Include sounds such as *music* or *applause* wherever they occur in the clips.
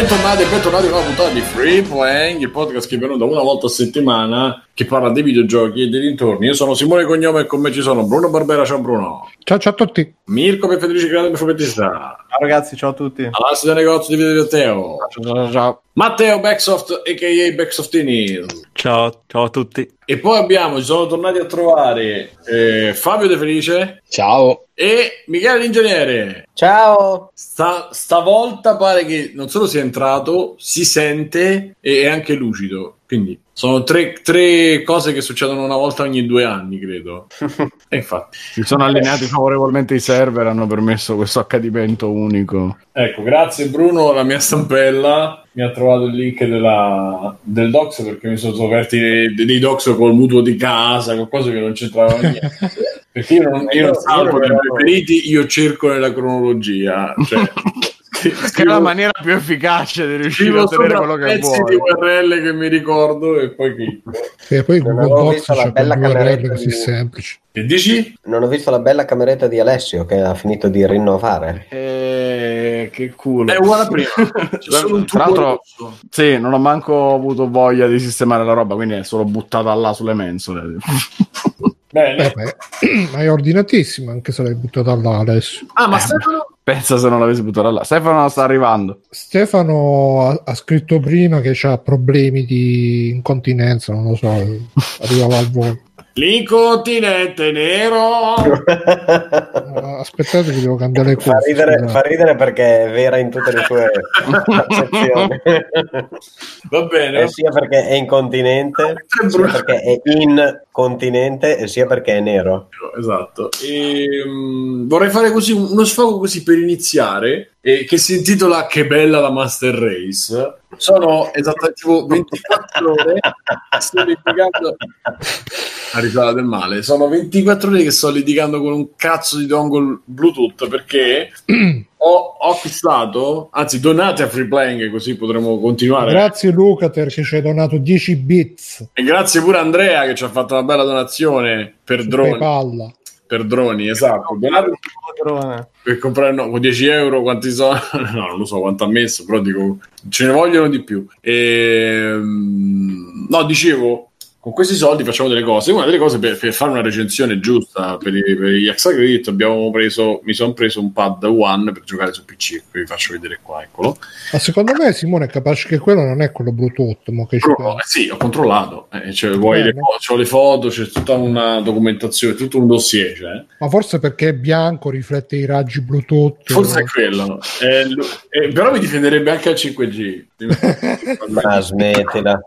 Bentornati e bentornati a una puntata di Free Playing, il podcast che è venuto una volta a settimana che parla dei videogiochi e dei dintorni. Io sono Simone Cognome e con me ci sono Bruno Barbera, ciao Bruno. Ciao ciao a tutti. Mirko per Federici Grande Fumettista. Ciao ragazzi, ciao a tutti. Alessio del negozio di video di Teo. Ciao ciao ciao. Matteo Backsoft, a.k.a. Backsoftini. Ciao, ciao a tutti. E poi abbiamo, ci sono tornati a trovare eh, Fabio De Felice Ciao. e Michele L'ingegnere. Ciao. Sta, stavolta pare che non solo sia entrato, si sente e è anche lucido. Quindi sono tre, tre cose che succedono una volta ogni due anni, credo. *laughs* e infatti. Si sono allineati favorevolmente i server, hanno permesso questo accadimento unico. Ecco, grazie Bruno, la mia stampella mi ha trovato il link della, del docs perché mi sono scoperti dei, dei docs col mutuo di casa, qualcosa che non c'entrava niente. *laughs* Perché io non, io non salvo i preferiti, io cerco nella cronologia. Cioè, *laughs* Che è la maniera più efficace di riuscire a ottenere quello che pezzi vuoi. di URL che mi ricordo e poi clicco. E poi Non Google visto la bella cameretta così di- semplici. Che dici? Non ho visto la bella cameretta di Alessio che ha finito di rinnovare. Eh, che culo. È uguale a prima. *laughs* Tra l'altro, sì, non ho manco avuto voglia di sistemare la roba, quindi è solo buttata là sulle mensole. *laughs* Bene. Eh *clears throat* beh, ma è ordinatissimo anche se l'hai buttata là adesso. Ah, ma Eh, Stefano? Pensa se non l'avessi buttata là. Stefano sta arrivando. Stefano ha, ha scritto prima che ha problemi di incontinenza, non lo so, *laughs* arrivava al volo. L'incontinente nero. Ah, Aspettate che devo cambiare le *laughs* Fa ridere, fa ridere perché è vera in tutte le sue accezioni. Va bene. Eh, sia perché è incontinente, sia perché è incontinente e sia perché è nero. Esatto. E, mm, vorrei fare così un- uno sfogo così per iniziare, eh, che si intitola Che bella la Master Race. Sono esattamente tipo 24 *laughs* ore. Sto litigando. La risata del male. Sono 24 ore che sto litigando con un cazzo di dongle Bluetooth perché *clears throat* ho, ho acquistato, anzi, donate a Free Playing così potremo continuare. Grazie Lucater che ci hai donato 10 bits E grazie pure Andrea che ci ha fatto una bella donazione per su droni. PayPal. Per droni, esatto. Donate per comprare no, con 10 euro quanti sono? *laughs* No, non lo so quanto ha messo, però dico ce ne vogliono di più. E, no, dicevo, con questi soldi facciamo delle cose. Una delle cose per, per fare una recensione giusta per, i, per gli Exagrid abbiamo preso, mi sono preso un pad One per giocare su PC. Vi faccio vedere qua, eccolo. Ma secondo me Simone è capace che quello non è quello Bluetooth, mo che Però, pensa. eh, sì, ho controllato. Eh, cioè, vuoi Eh, le, no. c'ho le foto, c'è tutta una documentazione, tutto un dossier. Cioè. Ma forse perché è bianco, riflette i raggi Bluetooth. Forse è quello. Eh, eh, però mi difenderebbe anche al 5G. Ma smettila,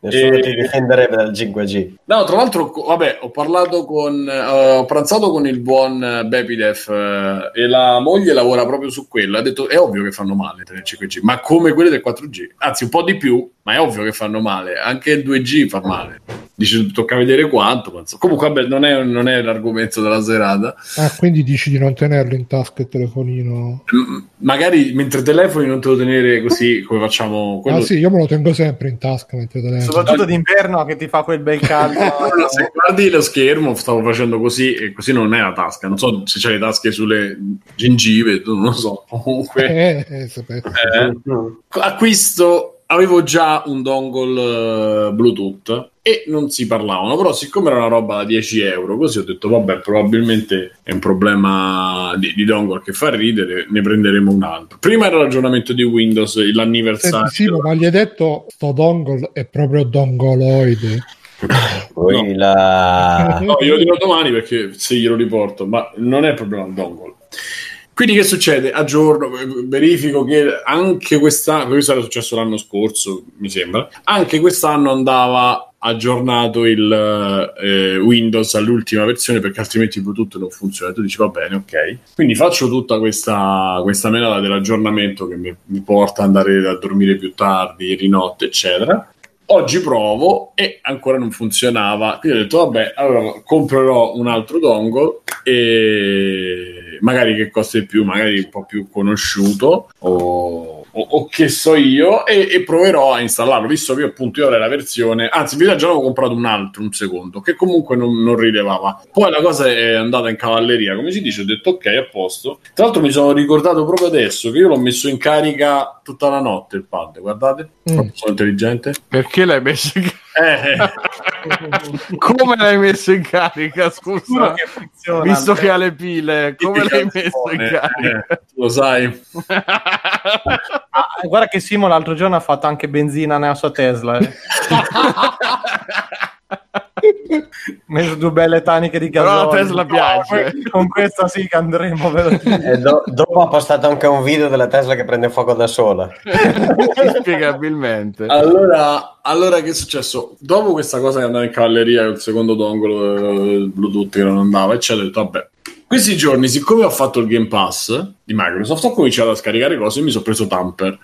nessuno Eh. ti difenderebbe dal 5G. No, tra l'altro, vabbè, ho parlato con, eh, ho pranzato con il buon eh, Bepidef eh, e la moglie lavora proprio su quello. Ha detto, è ovvio che fanno male nel 5G, ma come quelle del 4G. Anzi, un po' di più, ma è ovvio che fanno male. Anche il 2G fa male. Dice, tocca vedere quanto. ma. Comunque, vabbè, non è, non è l'argomento della serata. Ah, quindi dici di non tenerlo in tasca il telefonino? M- magari mentre telefoni non te lo tenere così come facciamo quello Ah sì, io me lo tengo sempre in tasca mentre telefono. Soprattutto d'inverno che ti fa quel bel caldo. *laughs* Allora, se guardi lo schermo, stavo facendo così e così non è la tasca. Non so se c'hai le tasche sulle gengive, non lo so. Comunque, *laughs* Eh, eh, eh, acquisto. Avevo già un dongle eh, Bluetooth e non si parlavano, però siccome era una roba da 10 euro, così ho detto vabbè, probabilmente è un problema di, di dongle che fa ridere, ne prenderemo un altro. Prima era l'aggiornamento di Windows, l'anniversario. Senti, Simo, ma gli hai detto sto dongle è proprio dongoloide. Poi la... No, glielo dirò domani perché se glielo riporto, ma non è problema il dongle. Quindi che succede? Aggiorno, verifico che anche quest'anno, questo era successo l'anno scorso, mi sembra, anche quest'anno andava aggiornato il eh, Windows all'ultima versione perché altrimenti il Bluetooth non funziona. Tu dici va bene, ok. Quindi faccio tutta questa, questa menata dell'aggiornamento che mi, mi porta ad andare a dormire più tardi, di notte, eccetera. Oggi provo e ancora non funzionava. Quindi ho detto, vabbè, allora comprerò un altro dongle e magari che costa di più, magari un po' più conosciuto o o, o che so io e, e proverò a installarlo. Visto che appunto io avrei la versione anzi vi già avevo comprato un altro un secondo che comunque non, non rilevava. Poi la cosa è andata in cavalleria come si dice ho detto ok a posto. Tra l'altro mi sono ricordato proprio adesso che io l'ho messo in carica tutta la notte il pad guardate. Mm. sono intelligente. Perché l'hai messo in carica? Eh, *laughs* Come l'hai messo in carica? Scusa, che funziona. visto che ha le pile, come l'hai messo in eh, carica? eh, lo sai *laughs* Ah, guarda che Simo l'altro giorno ha fatto anche benzina nella sua Tesla. Eh. *laughs* Messo due belle taniche di Però gasolio. la Tesla piace. Con questa sì che andremo velocemente. E do- dopo ha postato anche un video della Tesla che prende fuoco da sola. *laughs* Spiegabilmente. Allora, allora, che è successo? Dopo questa cosa che andava in cavalleria il secondo dongolo eh, Bluetooth che non andava, eccetera, ho detto, vabbè. Questi giorni, siccome ho fatto il Game Pass di Microsoft, ho cominciato a scaricare cose e mi sono preso Tamper.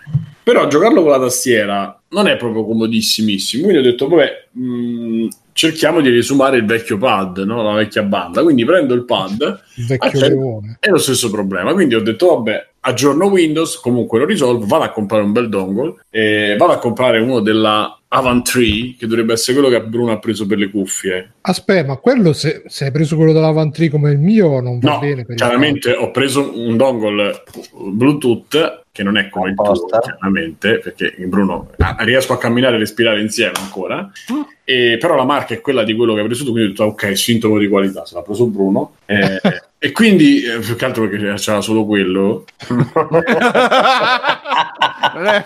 Però giocarlo con la tastiera non è proprio comodissimissimo. Quindi ho detto, vabbè, mh, cerchiamo di risumare il vecchio pad, no? la vecchia banda. Quindi prendo il pad Il leone. è lo stesso problema. Quindi ho detto, vabbè, aggiorno Windows, comunque lo risolvo, vado a comprare un bel dongle, e vado a comprare uno della Avant 3, che dovrebbe essere quello che Bruno ha preso per le cuffie. Aspetta, ma quello se, se hai preso quello dell'Avantri come il mio non va No, bene per chiaramente ho preso un dongle Bluetooth che non è come il tuo, Apposta. chiaramente, perché Bruno ah, riesco a camminare e respirare insieme ancora. E, però la marca è quella di quello che hai preso tu, quindi ho detto ok, sintomo di qualità, se l'ha preso Bruno. Eh, *laughs* e quindi, eh, più che altro perché c'era solo quello, *laughs* non, è,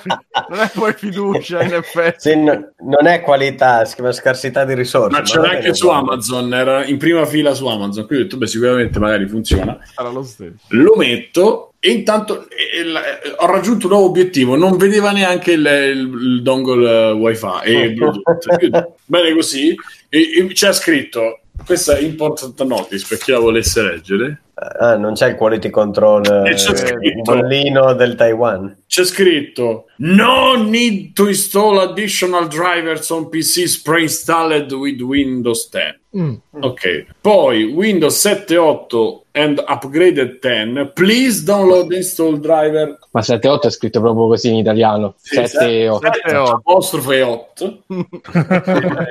non è poi fiducia, in effetti. Sì, no- non è qualità, si chiama scarsità di risorse. ma c'era anche su. Amazon, era in prima fila su Amazon, quindi ho detto beh sicuramente magari funziona. Sarà lo stesso. lo metto e intanto eh, il- eh, ho raggiunto un nuovo obiettivo non vedeva neanche il, il- il dongle eh, wifi e *laughs* Bluetooth. Bene così e, e c'è scritto questa è important notice per chi la volesse leggere Ah, non c'è il quality control c'è eh, scritto. bollino del Taiwan. c'è scritto no need to install additional drivers on PCs pre-installed with Windows 10 Mm. Ok, poi Windows 7.8 and upgraded 10. Please download install driver. Ma 7.8 è scritto proprio così in italiano. Sì, 7 e 8. 7 e 8. Apostrofe 8.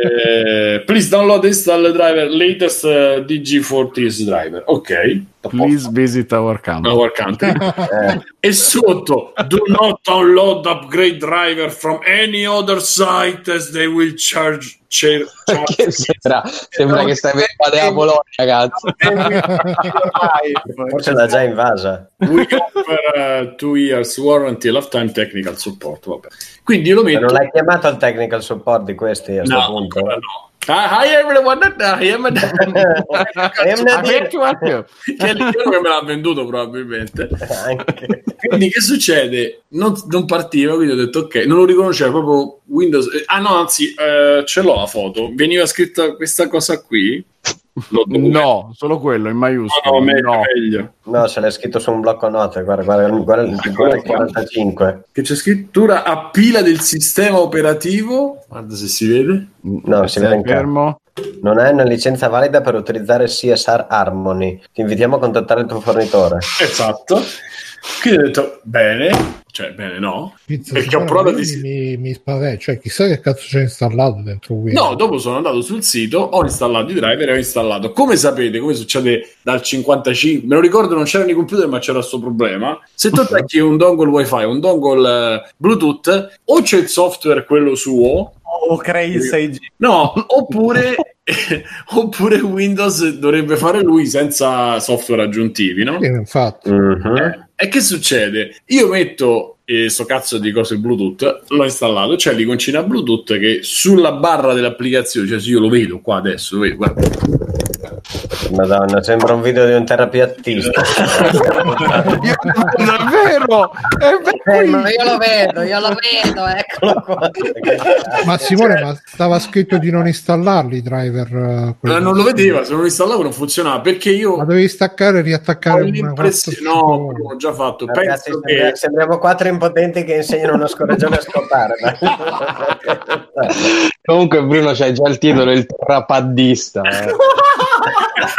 Eh, please download install driver latest eh, DG40 driver. Ok, Please visit our country. Our country. Eh, e sotto do not download upgrade driver from any other site as they will charge, charge, *laughs* Che sembra, sembra che stai per fare la Polonia, *laughs* *laughs* forse l'ha già invasa. We offer uh, two years warranty e lifetime technical support. Vabbè. Quindi io lo Ma metto. non l'hai chiamato al technical support di questi a No, punto? no. Ah, hi everyone, I am I am not here. che è giorno che me l'ha venduto probabilmente. *laughs* Anche. Quindi che succede? Non, non partiva, quindi ho detto ok, non lo riconosceva proprio Windows. eh, Ah no, anzi, eh, ce l'ho la foto. Veniva scritta questa cosa qui. No, solo quello in no, maiuscolo. no, meglio, no. meglio. No, se l'è scritto su un blocco note, guarda, guarda, guarda, il- guarda il 45. Che c'è scrittura a pila del sistema operativo. Guarda se si vede. No, si vede fermo. Non hai una licenza valida per utilizzare CSR Harmony. Ti invitiamo a contattare il tuo fornitore. Esatto. Quindi ho detto bene, cioè bene no. Pizza Perché ho provato dis- mi, mi spaventa, cioè chissà che cazzo c'è installato dentro Windows. No, dopo sono andato sul sito, ho installato i driver e ho installato. Come sapete, come succede dal 55, me lo ricordo non c'erano i computer ma c'era questo problema. Se tu attacchi un dongle wifi, un dongle eh, Bluetooth, o c'è il software quello suo, O crei il 6G. no, oppure, *laughs* oppure Windows dovrebbe fare lui senza software aggiuntivi, no? Sì, infatti. Mhm. Eh, E che succede? Io metto eh, sto cazzo di cose Bluetooth, l'ho installato, c'è l'iconcina Bluetooth che sulla barra dell'applicazione, cioè se io lo vedo qua adesso, lo vedo, guarda. Madonna, sembra un video di un terapiattista. *laughs* Io, davvero? È Eh, ma io lo vedo, io lo vedo, eccolo qua. Ma Simone, ma stava scritto di non installarli i driver. eh, Eh, non lo vedeva, se non lo installavo non funzionava perché io Ma dovevi staccare e riattaccare una l'impressione, no, l'ho già fatto. Ragazzi, Penso che sembriamo quattro impotenti che insegnano uno scorreggione a scopare. Comunque, Bruno, c'hai già il titolo, il trapaddista. eh. *laughs*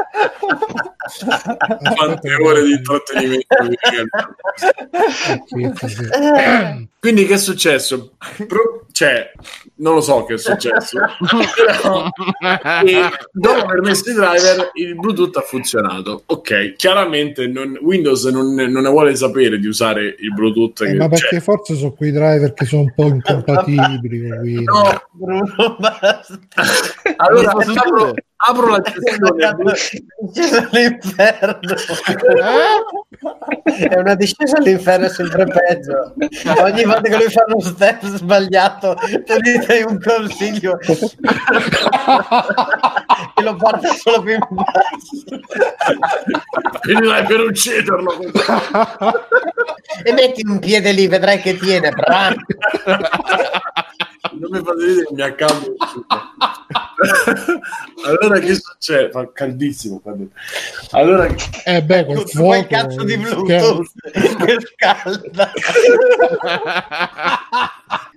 quante ore di intrattenimento sì. quindi che è successo? Pro- cioè non lo so che è successo però *laughs* dopo aver messo i driver il bluetooth ha funzionato ok chiaramente non- Windows non, non ne vuole sapere di usare il bluetooth Eh, che ma perché c'è. forse sono quei driver che sono un po' incompatibili con Windows. No, Bruno, basta. allora Cosa apro, la gestione Discesa all'inferno. È una discesa all'inferno è sempre peggio. Ogni volta che lui fa uno step sbagliato, tu gli dai un consiglio che lo porta solo più in basso. finirai per ucciderlo E metti un piede lì, vedrai che tiene. bravo. Non mi fate vedere mi accaldo *laughs* allora che succede fa caldissimo qua dentro. allora Eh beh, col Quel fuoco... cazzo di il Bluetooth *laughs* che scalda.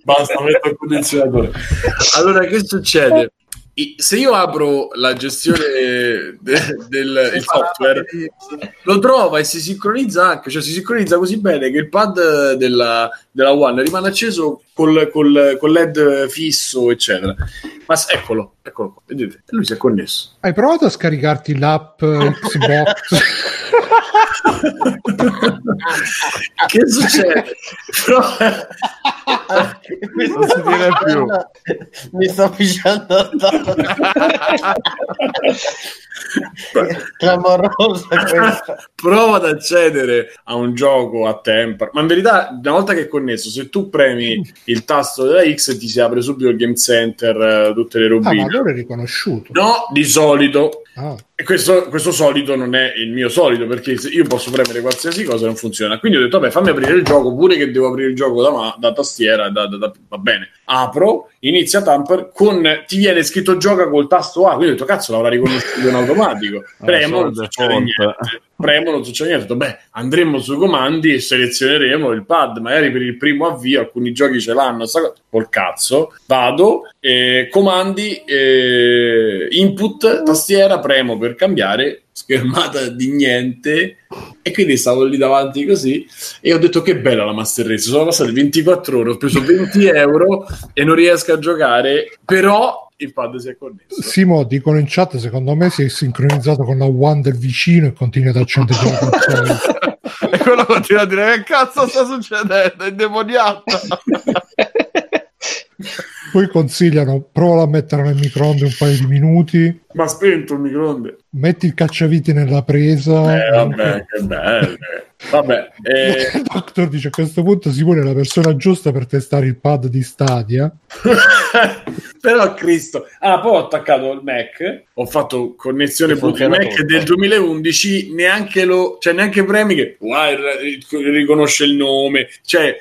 basta metto il condizionatore allora che succede se io apro la gestione de- del il software lo trova e si sincronizza anche cioè si sincronizza così bene che il pad della, della One rimane acceso col, col, col led fisso eccetera. Ma eccolo eccolo qua vedete? Lui si è connesso. Hai provato a scaricarti l'app *laughs* Xbox? *laughs* che succede? Però- Mi Non si dire più. Mi sto addosso. Clamorosa questa. *laughs* prova ad accedere a un gioco a tempo. Ma in verità una volta che è connesso se tu premi il tasto della X ti si apre subito il game center eh, tutte le Ah, ma robine. allora è riconosciuto. no di solito. Ah, e questo, questo solito non è il mio solito perché io posso premere qualsiasi cosa e non funziona. Quindi ho detto vabbè fammi aprire il gioco pure che devo aprire il gioco da, ma- da tastiera da- da- da- va bene apro inizia tamper con ti viene scritto gioca col tasto A quindi ho detto cazzo l'avrà riconosciuto in automatico. Premo non succede niente premo non succede niente. Detto beh andremo sui comandi e selezioneremo il pad. Magari per il primo avvio alcuni giochi ce l'hanno cosa. col cazzo. Vado eh, comandi eh, input tastiera premo per cambiare schermata di niente. E quindi stavo lì davanti così e ho detto che bella la Master Race sono passate 24 ore ho preso 20 euro e non riesco a giocare. Però il pad si è connesso Simo, dicono in chat, secondo me si è sincronizzato con la One del vicino e continua ad accendere la *laughs* console. E quello continua a dire che cazzo sta succedendo? È indemoniata. Poi consigliano, prova a mettere nel microonde un paio di minuti, ma spento il microonde metti il cacciavite nella presa. eh vabbè che bello vabbè *laughs* eh, Il doctor dice a questo punto Simone è la persona giusta per testare il pad di Stadia. *laughs* però Cristo ah poi ho attaccato il Mac ho fatto connessione Bluetooth il Mac del 2011 neanche lo cioè neanche premi che guarda, riconosce il nome cioè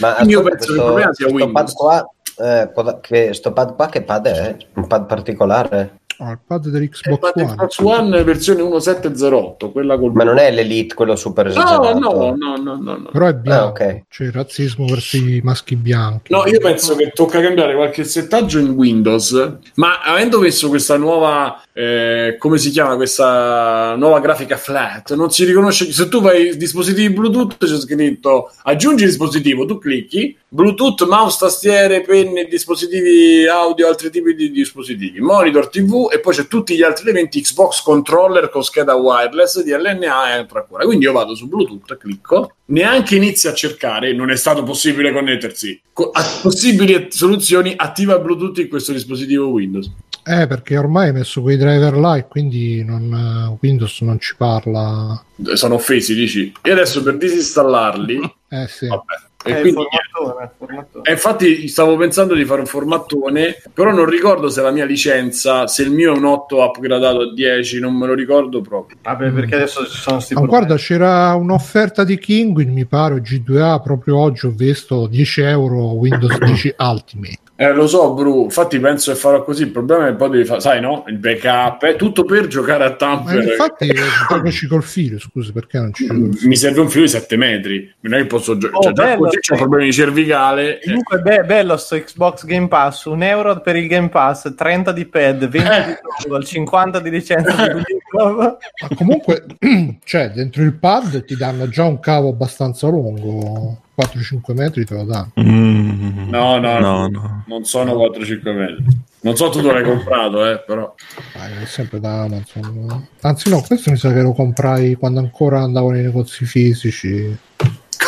Ma Io penso che il problema sia sto Windows. pad qua, eh, che sto pad qua che pad è? Un pad particolare? Ah, il pad dell'Xbox Xbox One. Xbox One versione 1708 quella col Ma non è l'Elite quello super no esagerato? no no no no no Però è bianco, Ah, c'è il razzismo verso i maschi bianchi. No, io penso che tocca cambiare qualche settaggio in Windows, ma avendo messo questa nuova, eh, come si chiama, questa nuova grafica flat, non si riconosce, se tu vai dispositivi Bluetooth c'è scritto aggiungi dispositivo, tu clicchi, Bluetooth, mouse, tastiere, penne, dispositivi audio, altri tipi di dispositivi, monitor, TV e poi c'è tutti gli altri elementi Xbox controller con scheda wireless, DLNA e altra ancora. Quindi io vado su Bluetooth, clicco, neanche inizio a cercare, non è stato possibile connettersi. Co- a possibili soluzioni, attiva Bluetooth in questo dispositivo Windows. Eh, perché ormai hai messo quei driver là e quindi non- Windows non ci parla. Eh, Sono offesi, dici. E adesso per disinstallarli, *laughs* Eh sì. vabbè. E È quindi formattone, formattone. E infatti stavo pensando di fare un formattone, però non ricordo se la mia licenza, se il mio è un 8 upgradato a 10, non me lo ricordo proprio. Vabbè, perché adesso ci sono sti Ma problemi. guarda, c'era un'offerta di Kinguin, mi pare, o G2A, proprio oggi ho visto 10 euro Windows 10 Ultimate. Eh, lo so, Bru, infatti penso che farò così. Il problema è che poi devi fare, sai, no? Il backup, è tutto per giocare a Ma Tampere. infatti eh, giocaci col filo, scusa, perché non ci gioco? Mi serve un filo di 7 metri. Non è che posso giocare. Oh, cioè, già bello, così c'ho sì. problemi di cervicale. eh. Comunque be- bello sto Xbox Game Pass, un euro per il Game Pass, 30 di pad, 20 di dongle, 50 di licenza di. *laughs* Ma comunque, *clears throat* cioè, dentro il pad ti danno già un cavo abbastanza lungo, 4-5 metri te lo danno. Mm, No, no, no, no. non sono 4-5 metri. Non so tu dove l'hai comprato, eh, però. Dai, è sempre da Amazon. Anzi, no, questo mi sa che lo comprai quando ancora andavo nei negozi fisici.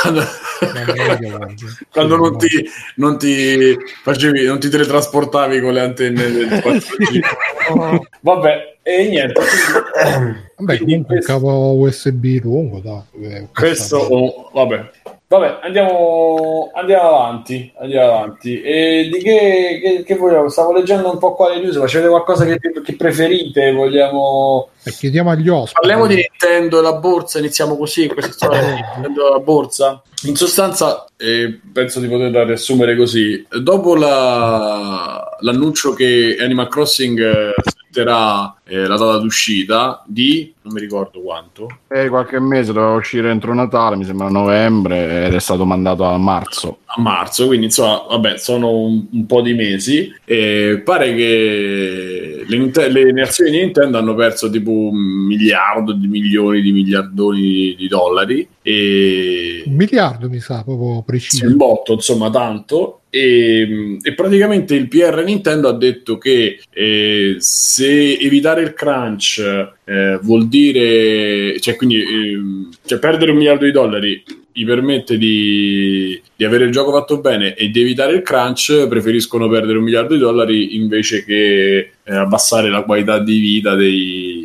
Quando, quando non no. ti, non ti facevi, non ti teletrasportavi con le antenne del *laughs* 4G. Vabbè, e niente. Vabbè, Quindi comunque un cavo USB lungo, dai. eh, Questo, oh, vabbè. Vabbè, andiamo, andiamo avanti. Andiamo avanti. E di che, che, che vogliamo? Stavo leggendo un po' qua le news. Facete qualcosa che, che preferite? Vogliamo. E chiediamo agli ospiti. Parliamo di Nintendo e la borsa. Iniziamo così. Questa storia di Nintendo e la borsa. In sostanza, eh, penso di poterla riassumere così. Dopo la- l'annuncio che Animal Crossing eh, setterà eh, la data d'uscita di non mi ricordo quanto. Eh, qualche mese doveva uscire entro Natale, mi sembra novembre, ed è stato mandato a marzo. a marzo, quindi insomma, vabbè, sono un, un po' di mesi. E pare che le, Ninte- le azioni di Nintendo hanno perso tipo un miliardo di milioni di miliardoni di dollari. E Un miliardo mi sa, proprio preciso. un botto, insomma, tanto. E, e praticamente il PR Nintendo ha detto che eh, se evitare il crunch eh, vuol dire, cioè, quindi ehm, cioè, perdere un miliardo di dollari gli permette di, di avere il gioco fatto bene e di evitare il crunch, preferiscono perdere un miliardo di dollari invece che eh, abbassare la qualità di vita dei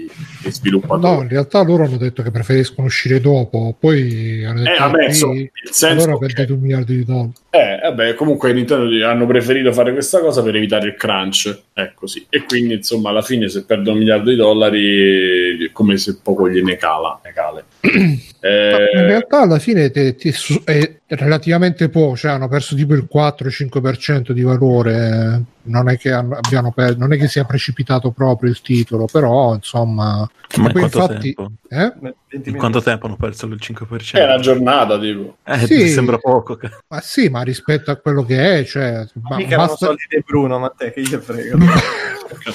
sviluppatori. No, in realtà loro hanno detto che preferiscono uscire dopo, poi hanno detto Eh, vabbè, insomma, il senso allora perdete un miliardo di dollari. Eh, vabbè, comunque Nintendo hanno preferito fare questa cosa per evitare il crunch, è così. E quindi, insomma, alla fine se perdono un miliardo di dollari è come se poco gliene cala. ne cale. *clears throat* Eh, In realtà alla fine te- su- è relativamente poco, cioè hanno perso tipo il 4-5% di valore, non è che abbiano per- non è che sia precipitato proprio il titolo, però insomma... Ma in quanto infatti- tempo? eh? 20 In quanto tempo hanno perso il 5%? è una giornata, tipo. Eh, Sì. mi sembra poco. che- Ma sì, ma rispetto a quello che è, cioè, ma Mica erano basta- soldi di Bruno, ma te che gli frega. *laughs*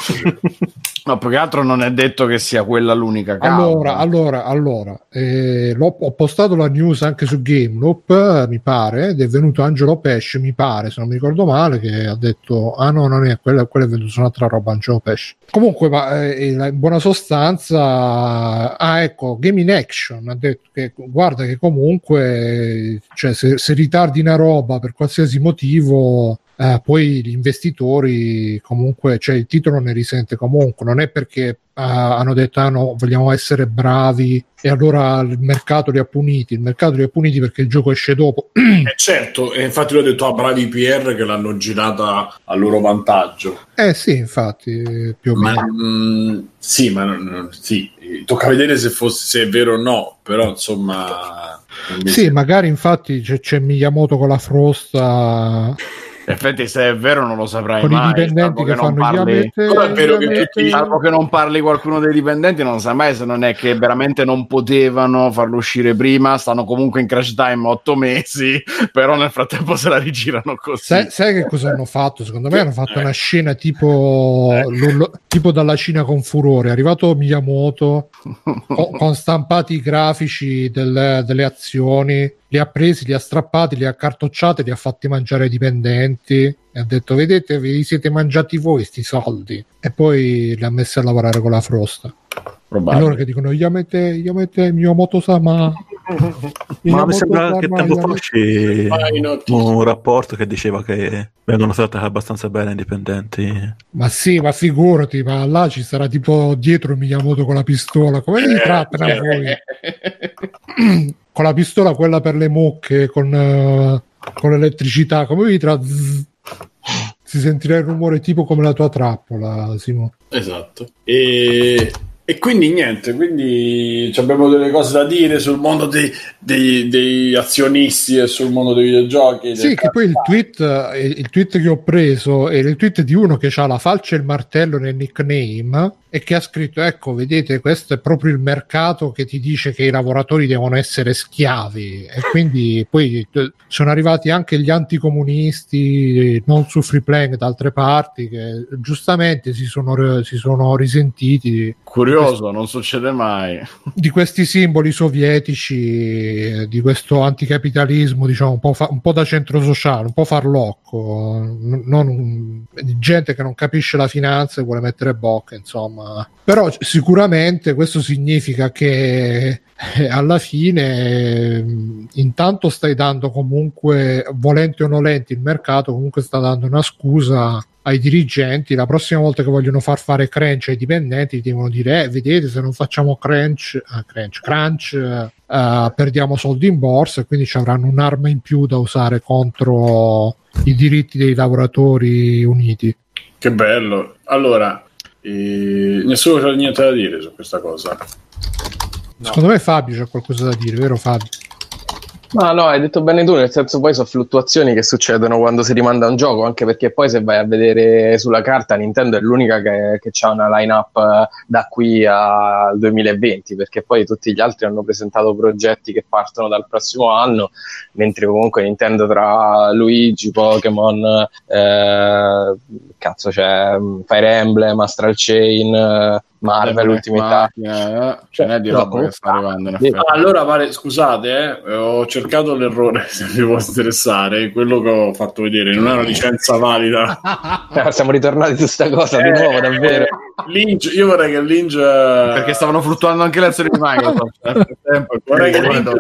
No, più che altro non è detto che sia quella l'unica causa. Allora, allora, allora eh, l'ho- ho postato la news anche su Gameloop, eh, mi pare, ed è venuto Angelo Pesce, mi pare, se non mi ricordo male, che ha detto, ah no, non è quella, quella è venuta su un'altra roba, Angelo Pesce. Comunque, ma, eh, in buona sostanza, ah ecco, Game in Action ha detto che, guarda che comunque, cioè, se, se ritardi una roba per qualsiasi motivo... eh, poi gli investitori comunque, cioè il titolo ne risente comunque, non è perché eh, hanno detto ah no, vogliamo essere bravi e allora il mercato li ha puniti, il mercato li ha puniti perché il gioco esce dopo. *clears throat* Eh, certo, e infatti l'ho detto a bravi PR che l'hanno girata a loro vantaggio. eh sì, infatti, più o Ma, meno. mm, sì, ma non- non- sì, tocca vedere se, fosse, se è vero o no, però insomma... Sì, magari infatti c'è, c'è Miyamoto con la frosta, In effetti, se è vero, non lo saprai con i mai. dipendenti salvo che non parli- che gli Salvo che non parli qualcuno dei dipendenti, non sai mai se non è che veramente non potevano farlo uscire prima, stanno comunque in crash time otto mesi, *laughs* però nel frattempo se la rigirano così. Sai, sai che cosa hanno fatto? Secondo me hanno fatto una scena tipo, lo- lo- tipo dalla Cina con furore. È arrivato Miyamoto *laughs* con, con stampati i grafici del- delle azioni, li ha presi, li ha strappati, li ha cartocciati, li ha fatti mangiare ai dipendenti e ha detto: Vedete, vi siete mangiati voi sti soldi. E poi li ha messi a lavorare con la frosta. E Probabile. loro che dicono: Yamete, Yamete, Miyamoto sama. *laughs* Ma mi sembra che tempo fa uscì un rapporto che diceva che vengono trattati abbastanza bene i indipendenti. Ma sì, ma figurati, ma là ci sarà tipo dietro Miyamoto con la pistola. Come li trattano Eh, voi? *clears throat* *clears throat* con la pistola quella per le mucche, con, eh, con l'elettricità, come vi tra... zzz. Si sentirà il rumore tipo come la tua trappola, Simo. Esatto. E E quindi niente, quindi abbiamo delle cose da dire sul mondo dei, dei- dei azionisti e sul mondo dei videogiochi. Sì, che poi il tweet, eh, il tweet che ho preso è il tweet di uno che ha la falce e il martello nel nickname e che ha scritto: Ecco, vedete, questo è proprio il mercato che ti dice che i lavoratori devono essere schiavi. E quindi poi eh, sono arrivati anche gli anticomunisti, non su free playing da altre parti, che giustamente si sono, si sono risentiti Curioso, non succede mai. di questi simboli sovietici, di questo anticapitalismo, diciamo, un po', fa- un po' da centro sociale, un po' farlocco, non, gente che non capisce la finanza e vuole mettere bocca, insomma. Però c- sicuramente questo significa che eh, alla fine eh, intanto stai dando comunque, volenti o nolenti, il mercato comunque sta dando una scusa ai dirigenti la prossima volta che vogliono far fare crunch ai dipendenti devono dire eh, vedete se non facciamo crunch, eh, crunch, crunch eh, perdiamo soldi in borsa e quindi ci avranno un'arma in più da usare contro i diritti dei lavoratori uniti Che bello. Allora, eh, nessuno c'ha niente da dire su questa cosa. secondo me Fabio c'ha qualcosa da dire vero Fabio? Ma no, hai detto bene tu, nel senso poi sono fluttuazioni che succedono quando si rimanda un gioco, anche perché poi se vai a vedere sulla carta Nintendo è l'unica che, che ha una line-up eh, da qui al 2020, perché poi tutti gli altri hanno presentato progetti che partono dal prossimo anno, mentre comunque Nintendo tra Luigi, Pokémon, eh, cazzo c'è mm, Fire Emblem, Astral Chain, eh, Marvel, Ultimate Macchina, eh, Cioè, di no, roba che sta arrivando in effetti. Ah, allora, pare, scusate, eh, ho cercato l'errore *laughs* se vi può interessare. Quello che ho fatto vedere non è una licenza valida. *laughs* Eh, Siamo ritornati su sta cosa di Eh, nuovo, davvero. Lynch, io vorrei che Lynch. Perché stavano fluttuando anche le azioni di Microsoft. Nel frattempo, Vorrei che Lynch,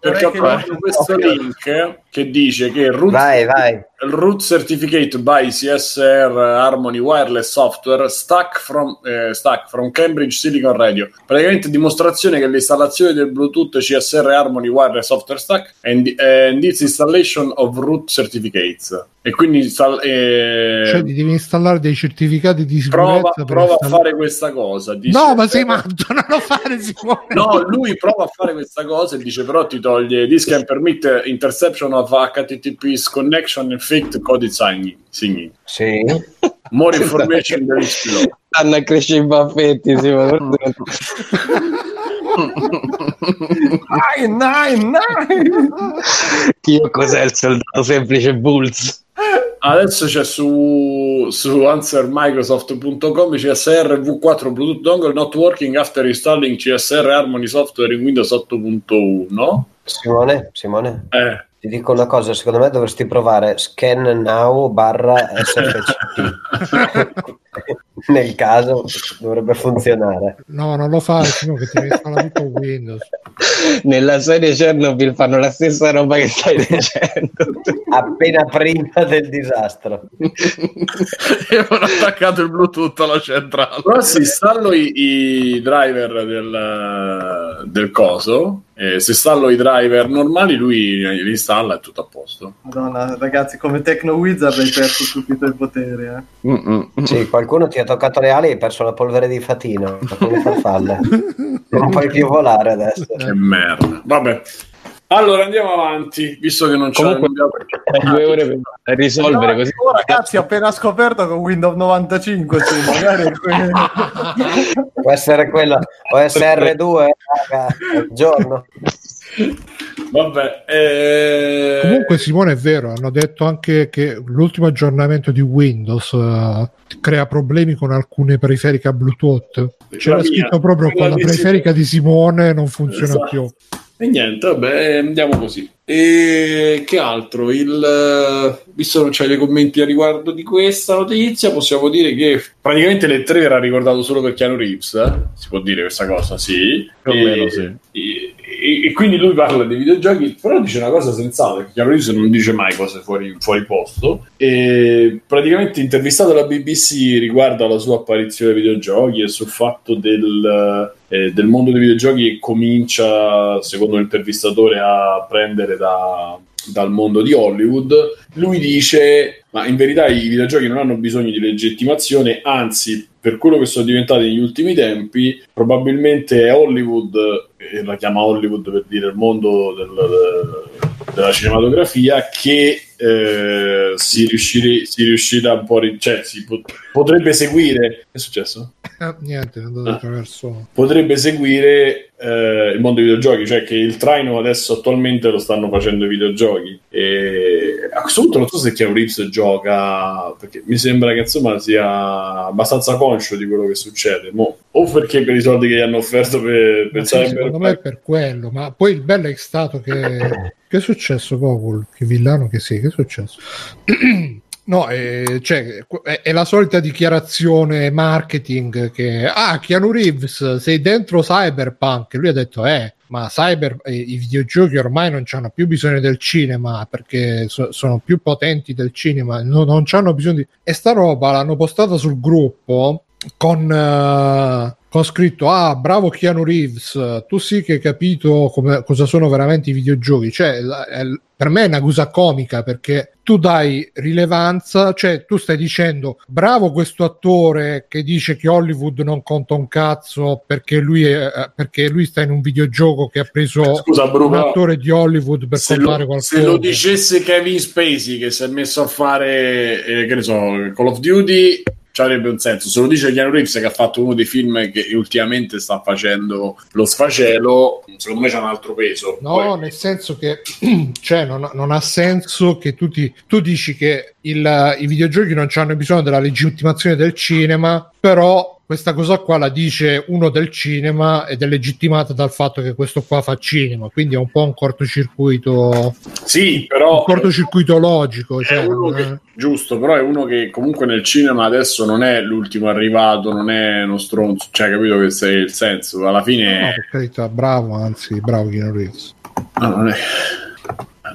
perché ho trovato questo link che dice che root, Vai, vai. Il root certificate by CSR Harmony Wireless Software stack from, eh, stack from Cambridge Silicon Radio. Praticamente dimostrazione che l'installazione del Bluetooth CSR Harmony Wireless Software Stack and, and its installation of root certificates. E quindi install- eh, cioè devi installare dei certificati di prova, sicurezza per prova a fare questa cosa. Dice- no ma sei matto *laughs* non lo fare Simone No, lui prova a fare questa cosa e dice però ti toglie this can permit interception of HTTPS connection and fake code signing. Sì. More *laughs* information there is below. Stanno a crescere i baffetti, sì, ma Nine, nine, nine. Io cos'è il soldato semplice Bulls? Adesso c'è su, su answermicrosoft.com CSR V4 Bluetooth dongle not working after installing CSR Harmony software in Windows 8.1. Simone, Simone, Eh, ti dico una cosa, secondo me dovresti provare scan now barra SFCP. *laughs* Nel caso dovrebbe funzionare. no non lo fare sino che ti installa tutto Windows Nella serie Chernobyl fanno la stessa roba che stai dicendo. Appena prima del disastro. *laughs* E hanno attaccato il Bluetooth alla centrale. però se installo i, i driver del, del coso, eh, se installo i driver normali, lui li installa e tutto a posto. Madonna, ragazzi, come Tecno Wizard hai perso tutti i tuoi poteri. Eh. Mm-mm. Sì, qualcuno ti ha toccato le ali e hai perso la polvere di fatino, come farfalle. *laughs* Non puoi più volare adesso. Che merda. Vabbè. Allora andiamo avanti, visto che non c'è Comunque, hai due ore per risolvere No, così. oh, ragazzi, ho appena scoperto con Windows 95, sì, magari. *laughs* Può essere quella, può essere R2, raga, giorno. Vabbè, eh... Comunque, Simone, è vero, hanno detto anche che l'ultimo aggiornamento di Windows eh, crea problemi con alcune periferiche a Bluetooth. C'era La scritto proprio con la di periferica di Simone non funziona Esatto. più. E niente, vabbè, andiamo così. E che altro? Il, visto che non c'è dei commenti a riguardo di questa notizia, possiamo dire che praticamente le tre era ricordato solo per Keanu Reeves. eh? Si può dire questa cosa, sì. Più o meno, sì. E, e- e quindi lui parla dei videogiochi, però dice una cosa sensata, perché Reeves non dice mai cose fuori, fuori posto. E praticamente intervistato alla BBC riguardo alla sua apparizione ai videogiochi e sul fatto del, eh, del mondo dei videogiochi che comincia, secondo l'intervistatore, a prendere da- dal mondo di Hollywood, lui dice: Ma in verità i videogiochi non hanno bisogno di legittimazione, anzi, per quello che sono diventati negli ultimi tempi, probabilmente è Hollywood, e la chiama Hollywood per dire il mondo del- della cinematografia, che eh, si, riuscire- si riuscirà un po', ri- cioè si pot- potrebbe seguire. Che è successo? Eh, niente, è andato Ah. attraverso. potrebbe seguire eh, il mondo dei videogiochi, cioè che il traino adesso attualmente lo stanno facendo i videogiochi. E a questo punto non so se Keanu Reeves gioca, perché mi sembra che insomma sia abbastanza conscio di quello che succede. Mo, o perché per i soldi che gli hanno offerto per, per Ma sì, secondo me è per quello, ma poi il bello è stato che... Che è successo, Gogol? Che villano che sei? Che è successo? *clears throat* No, eh, cioè, è, è la solita dichiarazione marketing che ah, Keanu Reeves, sei dentro Cyberpunk. Lui ha detto, eh, ma cyber, eh, i videogiochi ormai non hanno più bisogno del cinema perché so- sono più potenti del cinema, no- non hanno bisogno di... E sta roba l'hanno postata sul gruppo con, eh, con scritto ah bravo Keanu Reeves tu sì che hai capito come, cosa sono veramente i videogiochi. Cioè è- per me è una cosa comica perché tu dai rilevanza cioè tu stai dicendo bravo questo attore che dice che Hollywood non conta un cazzo perché lui, è, eh, perché lui sta in un videogioco che ha preso scusa un Bruno, attore di Hollywood per contare qualcosa. se lo dicesse Kevin Spacey che si è messo a fare, eh, che ne so, Call of Duty, ci avrebbe un senso. Se lo dice Keanu Reeves che ha fatto uno dei film che ultimamente sta facendo lo sfacelo, secondo me c'ha un altro peso. No, Poi- nel senso che *clears throat* cioè, non, non ha senso che tu, ti- tu dici che il- i videogiochi non hanno bisogno della legittimazione del cinema, però questa cosa qua la dice uno del cinema ed è legittimata dal fatto che questo qua fa cinema, quindi è un po' un cortocircuito, sì, però un cortocircuito logico. Cioè, che, giusto, però è uno che comunque nel cinema adesso non è l'ultimo arrivato, non è uno stronzo, cioè capito che sei il senso, alla no, fine per carità, bravo, anzi, bravo Keanu Reeves. no, non, è,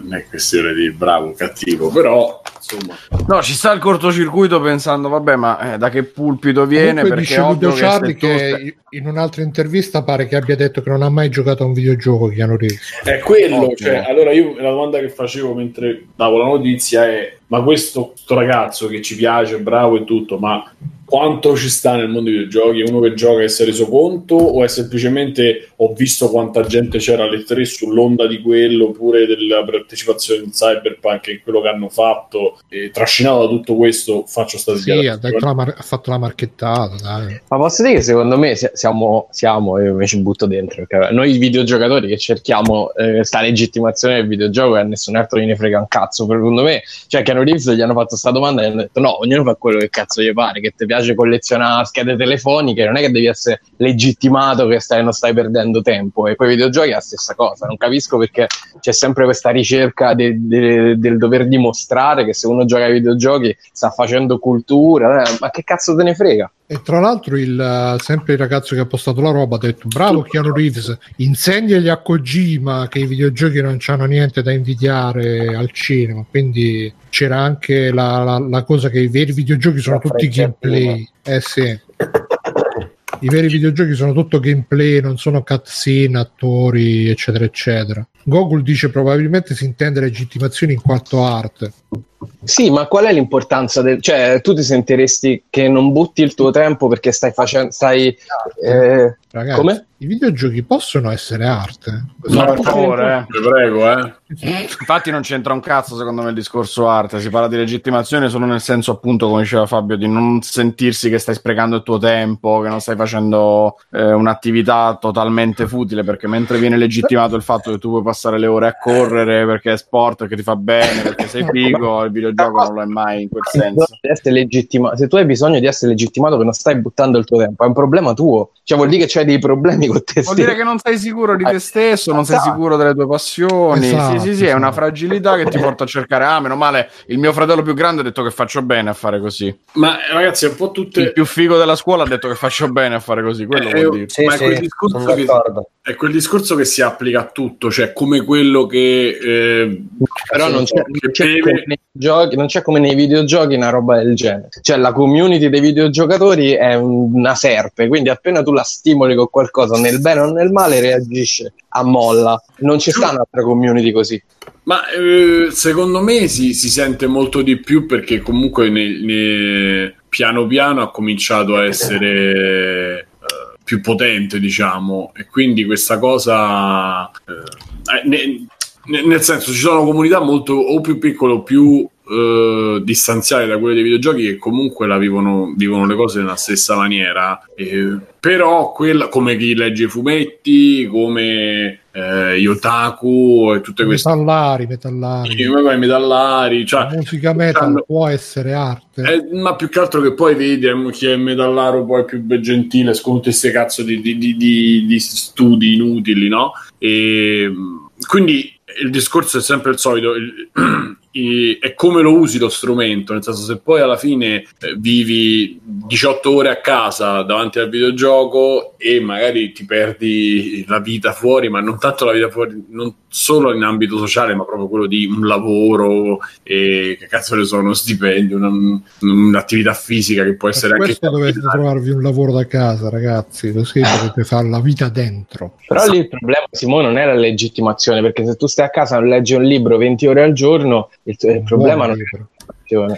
non è questione di bravo o cattivo, però insomma No, ci sta il cortocircuito pensando, vabbè, ma eh, da che pulpito viene? Comunque perché dice Ludo che tu stai- che in un'altra intervista pare che abbia detto che non ha mai giocato a un videogioco Keanu Reeves. È quello, cioè, allora io la domanda che facevo mentre davo la notizia è: ma questo, sto ragazzo che ci piace, bravo e tutto, ma quanto ci sta nel mondo dei videogiochi? È uno che gioca e si è reso conto, o è semplicemente ho visto quanta gente c'era alle tre sull'onda di quello, pure della partecipazione in Cyberpunk e quello che hanno fatto, e trascinato da tutto questo, faccio sta Sì, ha, detto la mar- ha fatto la marchettata, dai. Ma posso dire che secondo me si- siamo, siamo io ci butto dentro, perché noi videogiocatori che cerchiamo eh, sta legittimazione del videogioco e a nessun altro gliene frega un cazzo, secondo me, cioè Reeves gli hanno fatto questa domanda e hanno detto no, ognuno fa quello che cazzo gli pare, che ti piace collezionare schede telefoniche, non è che devi essere legittimato che stai, non stai perdendo tempo e poi i videogiochi è la stessa cosa, non capisco perché c'è sempre questa ricerca de- de- del dover dimostrare che se uno gioca ai videogiochi sta facendo cultura, eh, ma che cazzo te ne frega? E tra l'altro, il, eh, sempre il ragazzo che ha postato la roba ha detto: Bravo Keanu Reeves, insegnagli a Kojima che i videogiochi non hanno niente da invidiare al cinema. Quindi c'era anche la, la- la cosa che i veri videogiochi sono La tutti gameplay. Eh sì. I veri videogiochi sono tutto gameplay, non sono cutscene, attori, eccetera, eccetera. Gogol dice probabilmente si intende legittimazione in quanto arte. Sì, ma qual è l'importanza del... Cioè, tu ti sentiresti che non butti il tuo tempo perché stai facendo... Stai... eh, Ragazzi, Come? i videogiochi possono essere arte. No, per favore, eh. Prego, eh. Infatti non c'entra un cazzo secondo me il discorso arte, si parla di legittimazione solo nel senso appunto come diceva Fabio di non sentirsi che stai sprecando il tuo tempo, che non stai facendo eh, un'attività totalmente futile perché mentre viene legittimato il fatto che tu puoi passare le ore a correre perché è sport, perché ti fa bene, perché sei figo, il videogioco non lo è mai in quel senso. legittima- Se tu hai bisogno di essere legittimato che non stai buttando il tuo tempo, è un problema tuo. Cioè vuol dire che c'hai dei problemi con te Vuol stesso. dire che non sei sicuro di te stesso, non sei Esatto. sicuro delle tue passioni. Esatto, sì, sì, sì, è una esatto. fragilità che ti porta a cercare. Ah, meno male, il mio fratello più grande ha detto che faccio bene a fare così. Ma eh, ragazzi, è un po' Il tutte. più figo della scuola ha detto che faccio bene a fare così. Quello Eh, vuol dire. Sì, Ma è quel sì, discorso sono che- d'accordo. È quel discorso che si applica a tutto, cioè come quello che. eh, Però non c'è, non c'è beve- come nei giochi, non c'è come nei videogiochi una roba del genere. Cioè, la community dei videogiocatori è una serpe, quindi appena tu la stimoli con qualcosa, nel bene o nel male, reagisce a molla. Non ci sta un'altra community così. Ma eh, secondo me si, si sente molto di più perché comunque nei- nei- piano piano ha cominciato a essere più potente, diciamo, e quindi questa cosa... eh, ne- ne- nel senso, ci sono comunità molto o più piccole o più eh, distanziate da quelle dei videogiochi che comunque la vivono, vivono le cose nella stessa maniera. Eh, però quella, come chi legge i fumetti, come eh, gli otaku e tutte queste Metallari, metallari. i metallari, cioè, La musica metal hanno- può essere arte. eh, ma più che altro che poi vedi eh, chi è metallaro poi più be- gentile con tutte queste cazzo di, di- di- di- di studi inutili, no? E quindi il discorso è sempre il solito. il- *clears throat* è come lo usi lo strumento, nel senso se poi alla fine eh, vivi 18 ore a casa davanti al videogioco e magari ti perdi la vita fuori, ma non tanto la vita fuori, non solo in ambito sociale, ma proprio quello di un lavoro e che cazzo ne so, uno stipendio, una- un'attività fisica che può Per essere anche questo dovete trovarvi un lavoro da casa, ragazzi, così potete fare la vita dentro. Però lì il problema, Simone, non è la legittimazione, perché se tu stai a casa e leggi un libro 20 ore al giorno, il, il problema non è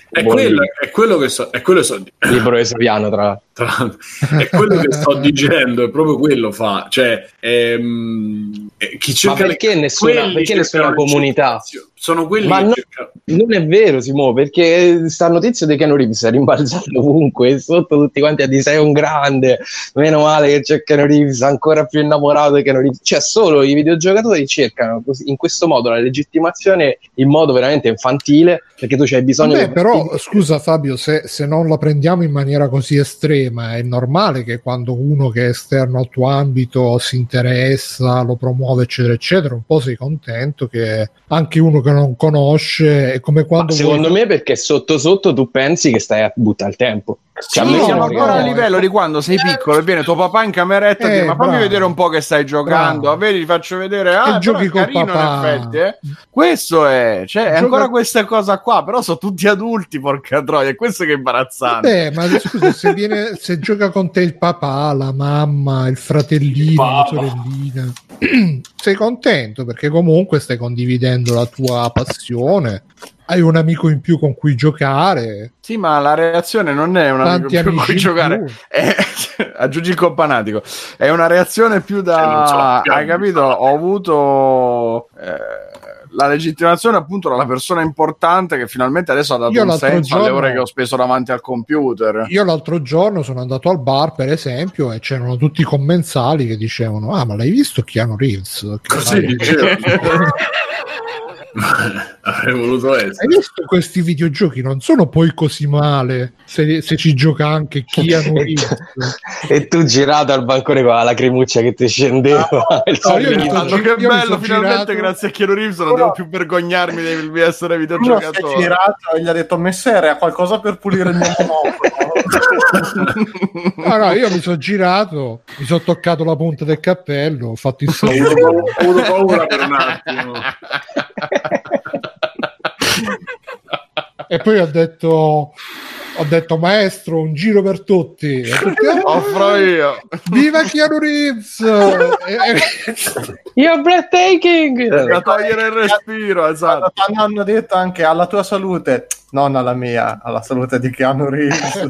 È quello, è quello che so, è quello che so, libro esoviano, tra *laughs* tra è quello che sto dicendo, è proprio quello fa, cioè ehm, eh, chi Ma cerca le- perché nessuna, quelli perché nessuna le comunità? Sono quelli Ma che no- cercano Non è vero, Simo, perché sta notizia di Keanu Reeves è rimbalzata *laughs* ovunque, sotto tutti quanti a dire sei un grande, meno male che c'è Keanu Reeves, ancora più innamorato di Keanu Reeves. Cioè, solo i videogiocatori cercano così- in questo modo la legittimazione in modo veramente infantile, perché tu c'hai bisogno Beh, di... però scusa Fabio, se, se non la prendiamo in maniera così estrema, è normale che quando uno che è esterno al tuo ambito si interessa, lo promuove, eccetera, eccetera, un po' sei contento che anche uno che non conosce è come Ma quando secondo vuoi- me perché sotto sotto tu pensi che stai a buttare il tempo. Cioè, a Sì, me no, siamo ancora a livello di quando sei piccolo e viene tuo papà in cameretta e Eh, dice ma fammi bravo. vedere un po' che stai giocando Bravo. vedi ti faccio vedere ah E però giochi carino papà. in effetti eh. questo è cioè è Gioca- ancora questa cosa qua però sono tutti adulti porca troia è questo che è imbarazzante Beh, ma scusa, se, viene, se gioca con te il papà, la mamma, il fratellino, Il la sorellina, *clears throat* sei contento perché comunque stai condividendo la tua passione, hai un amico in più con cui giocare, sì ma la reazione non è un amico tanti più con cui giocare. più. è- *laughs* aggiungi il companatico. È una reazione più da so, hai capito? ho avuto eh, la legittimazione appunto dalla persona importante che finalmente adesso ha dato Io un senso alle giorno- ore che ho speso davanti al computer Io l'altro giorno sono andato al bar, per esempio, e c'erano tutti i commensali che dicevano: Ah, ma l'hai visto Keanu Reeves? Che così dicevo. *laughs* *laughs* *laughs* Avrei voluto Hai essere. visto questi videogiochi? Non sono poi così male se, se ci gioca anche *laughs* e, Reeves. tu, e tu girato al bancone con la lacrimuccia che ti scendeva *laughs* il no, io Io che mi bello, finalmente girato- grazie a Keanu Reeves non devo più vergognarmi di, di essere Uno si è videogiocatore. girato e gli ha detto Messere ha qualcosa per pulire il mio monopono No, no, io mi sono girato, mi sono toccato la punta del cappello, ho fatto il Ho saluto. ho avuto paura per un attimo. E poi ho detto, ho detto maestro, un giro per tutti. Tutti, "Ah, Offro io. Viva Keanu Reeves! *laughs* You're breathtaking! Da togliere il respiro, esatto. Hanno detto anche alla tua salute non alla mia alla salute di Keanu Reeves *laughs*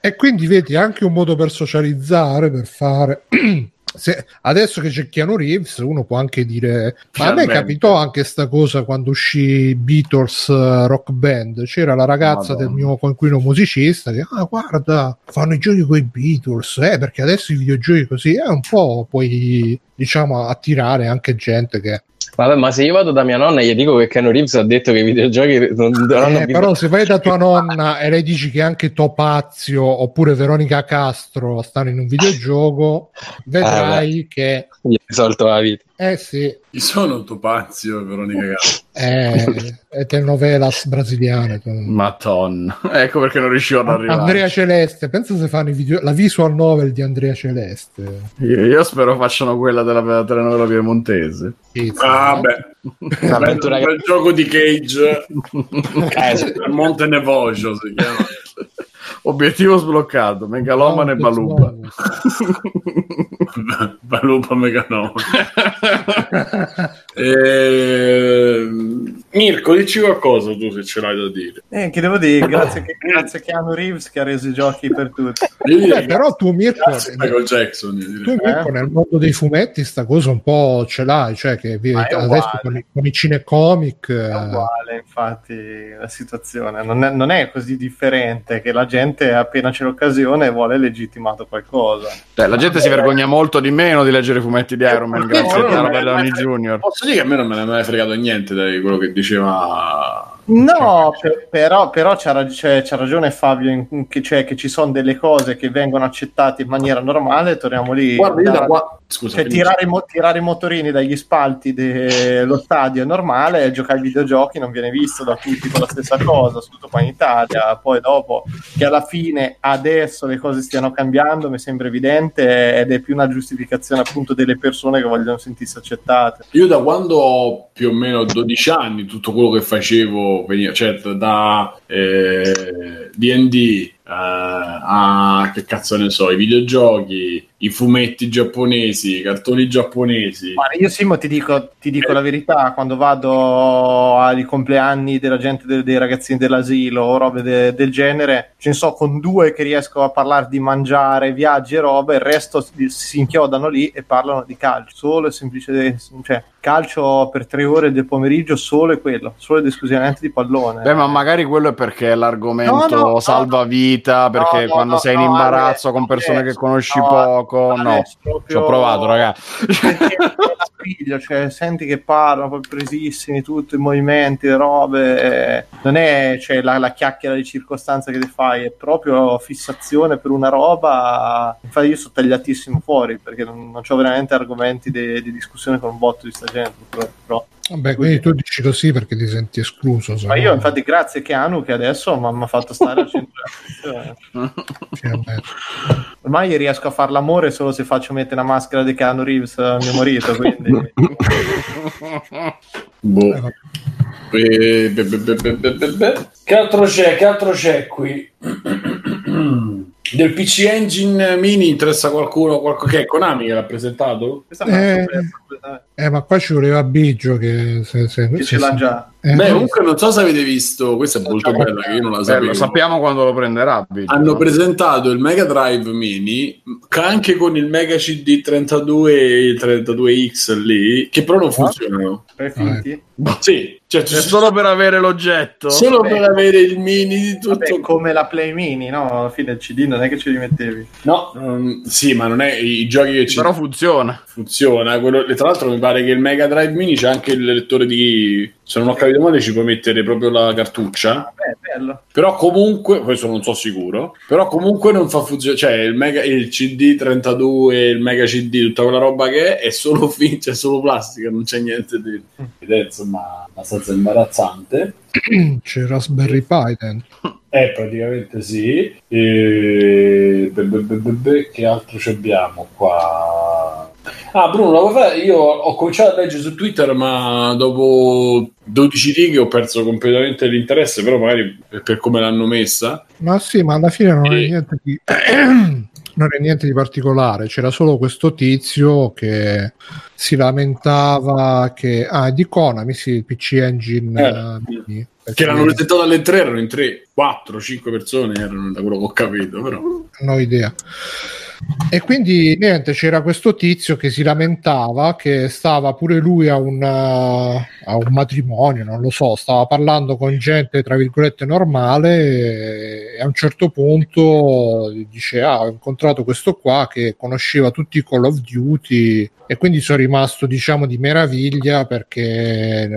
E quindi vedi anche un modo per socializzare, per fare. *clears throat* Se- adesso che c'è Keanu Reeves, uno può anche dire: Ma a me Finalmente. capitò anche sta cosa quando uscì Beatles eh, Rock Band. C'era la ragazza Madonna. del mio coinquilino musicista che, ah, guarda, fanno i giochi con i Beatles, eh, perché adesso i videogiochi così è un po' puoi, diciamo, attirare anche gente che. Vabbè, ma se io vado da mia nonna e gli dico che Keanu Reeves ha detto che i videogiochi non hanno Eh, però se vai da tua nonna e lei dici che anche Topazio oppure Veronica Castro stanno in un videogioco, vedrai che gli risolto la vita. eh sì, Chi sono un topazio, Veronica Gatto? è, *laughs* è telenovelas brasiliane. Madonna. Ecco perché non riuscivo ad arrivare. Andrea Celeste, pensa se fanno i video, la visual novel di Andrea Celeste. Io, io spero facciano quella della telenovela piemontese. Sì, sì. Ah, beh. Bel, Avventura bel gioco di Cage. *laughs* Eh, sì. Monte Nevocio si chiama. Obiettivo sbloccato, Megalomane e No, Baluba. Balupa *laughs* Ehm, Mirko, dici qualcosa tu se ce l'hai da dire. Eh, che devo dire, grazie, che, grazie a Keanu Reeves che ha reso i giochi per tutti. *laughs* Io direi Eh, però tu Mirko, grazie a Michael Jackson. tu, Mirko, nel mondo dei fumetti sta cosa un po' ce l'hai, cioè che vi- Ma è adesso con i, con i cinecomic È eh, uguale, infatti, la situazione non è, non è così differente che la gente appena c'è l'occasione vuole legittimato qualcosa. Cioè, la gente si vergogna molto di meno di leggere i fumetti di Iron Man grazie no, a no, Jr. Posso dire che a me non me ne è mai fregato niente di quello che diceva. No, per- però, però c'ha, rag- c'è- c'ha ragione Fabio, in- che, cioè, che ci sono delle cose che vengono accettate in maniera normale, torniamo lì. Guarda, da qua. Scusa, cioè, tirare, i mo- tirare i motorini dagli spalti dello stadio è normale, giocare ai videogiochi non viene visto da tutti con la stessa cosa, soprattutto qua in Italia. Poi dopo che alla fine adesso le cose stiano cambiando, mi sembra evidente ed è più una giustificazione appunto delle persone che vogliono sentirsi accettate. Io da quando ho più o meno 12 anni, tutto quello che facevo veniva, certo, da eh, D&D a che cazzo ne so, i videogiochi, i fumetti giapponesi, i cartoni giapponesi. Guarda, io Simo ti dico, ti dico la verità, quando vado ai compleanni della gente, de- dei ragazzini dell'asilo o robe de- del genere, ce ne so con due che riesco a parlare di mangiare, viaggi e robe, il resto si, si inchiodano lì e parlano di calcio, solo e semplicemente, cioè calcio per tre ore del pomeriggio, solo e quello, solo ed esclusivamente di pallone. Beh, ma magari quello è perché l'argomento No, no, no, salvavita, perché No, quando no, sei in imbarazzo con persone che conosci no, poco, no. adesso Ci proprio- ho provato, ragazzi. *laughs* Cioè, senti che parlano poi presissimi, tutti i movimenti, le robe. eh, Non è cioè, la, la chiacchiera di circostanza che ti fai, è proprio fissazione per una roba. Infatti, io sono tagliatissimo fuori perché non, non ho veramente argomenti di, di discussione con un botto di sta gente. però. Vabbè, quindi tu dici così perché ti senti escluso. Ma no- io, infatti, grazie Keanu che adesso mi ha fatto stare al centro. Ormai riesco a fare l'amore solo se faccio mettere una maschera di Keanu Reeves al mio marito, quindi. *laughs* Boh. Eh, vabbè. Eh, be- be- be- be- be- be- be. Che altro c'è? Che altro c'è qui? *clears throat* Del PC Engine Mini interessa qualcuno? Qualco... Che è Konami che l'ha presentato? Eh, completamente. Eh, ma qua ci voleva Biggio che, se, se, Che se- ce l'ha già. eh, Beh, comunque non so se avete visto, questa è molto bella che io non la Eh, sapevo. lo sappiamo quando lo prenderà. Biggio, Hanno no? presentato il Mega Drive Mini anche con il Mega CD 32 e il 32X lì, che però non funzionano. Per finti? Sì, cioè, È solo per avere l'oggetto. solo Beh. per avere il mini di tutto. Vabbè, come la Play Mini, no? Alla fine il CD non è che ci rimettevi. No, mm, sì, ma non è i giochi che ci Però funziona. funziona. Quello, e tra l'altro mi pare che il Mega Drive Mini c'è anche il lettore di. Se non ho capito male, ci puoi mettere proprio la cartuccia. Vabbè, bello. Però comunque, questo non so sicuro. Però comunque non fa funzionare. Cioè, il, mega, il CD 32, il Mega CD, tutta quella roba che è, è solo fin, c'è solo plastica, non c'è niente di. Ed è insomma abbastanza imbarazzante. *clears throat* c'è Raspberry Pi dentro. *clears throat* Eh, praticamente sì. E... be- be- be- Che altro ci abbiamo qua? Ah, Bruno, io ho cominciato a leggere su Twitter, ma dopo 12 righe ho perso completamente l'interesse, però magari per, come l'hanno messa. Ma sì, ma alla fine non è Sì. niente di, *clears throat* non è niente di particolare. C'era solo questo tizio che si lamentava che ah, di Konami, sì, il PC Engine Eh, eh, Che l'hanno presentato alle 3, erano in 3, 4, 5 persone erano da quello che ho capito, però. non ho idea. E quindi niente, c'era questo tizio che si lamentava che stava pure lui a un, a un matrimonio, non lo so, stava parlando con gente tra virgolette normale e a un certo punto dice ah, ho incontrato questo qua che conosceva tutti i Call of Duty e quindi sono rimasto diciamo di meraviglia perché eh,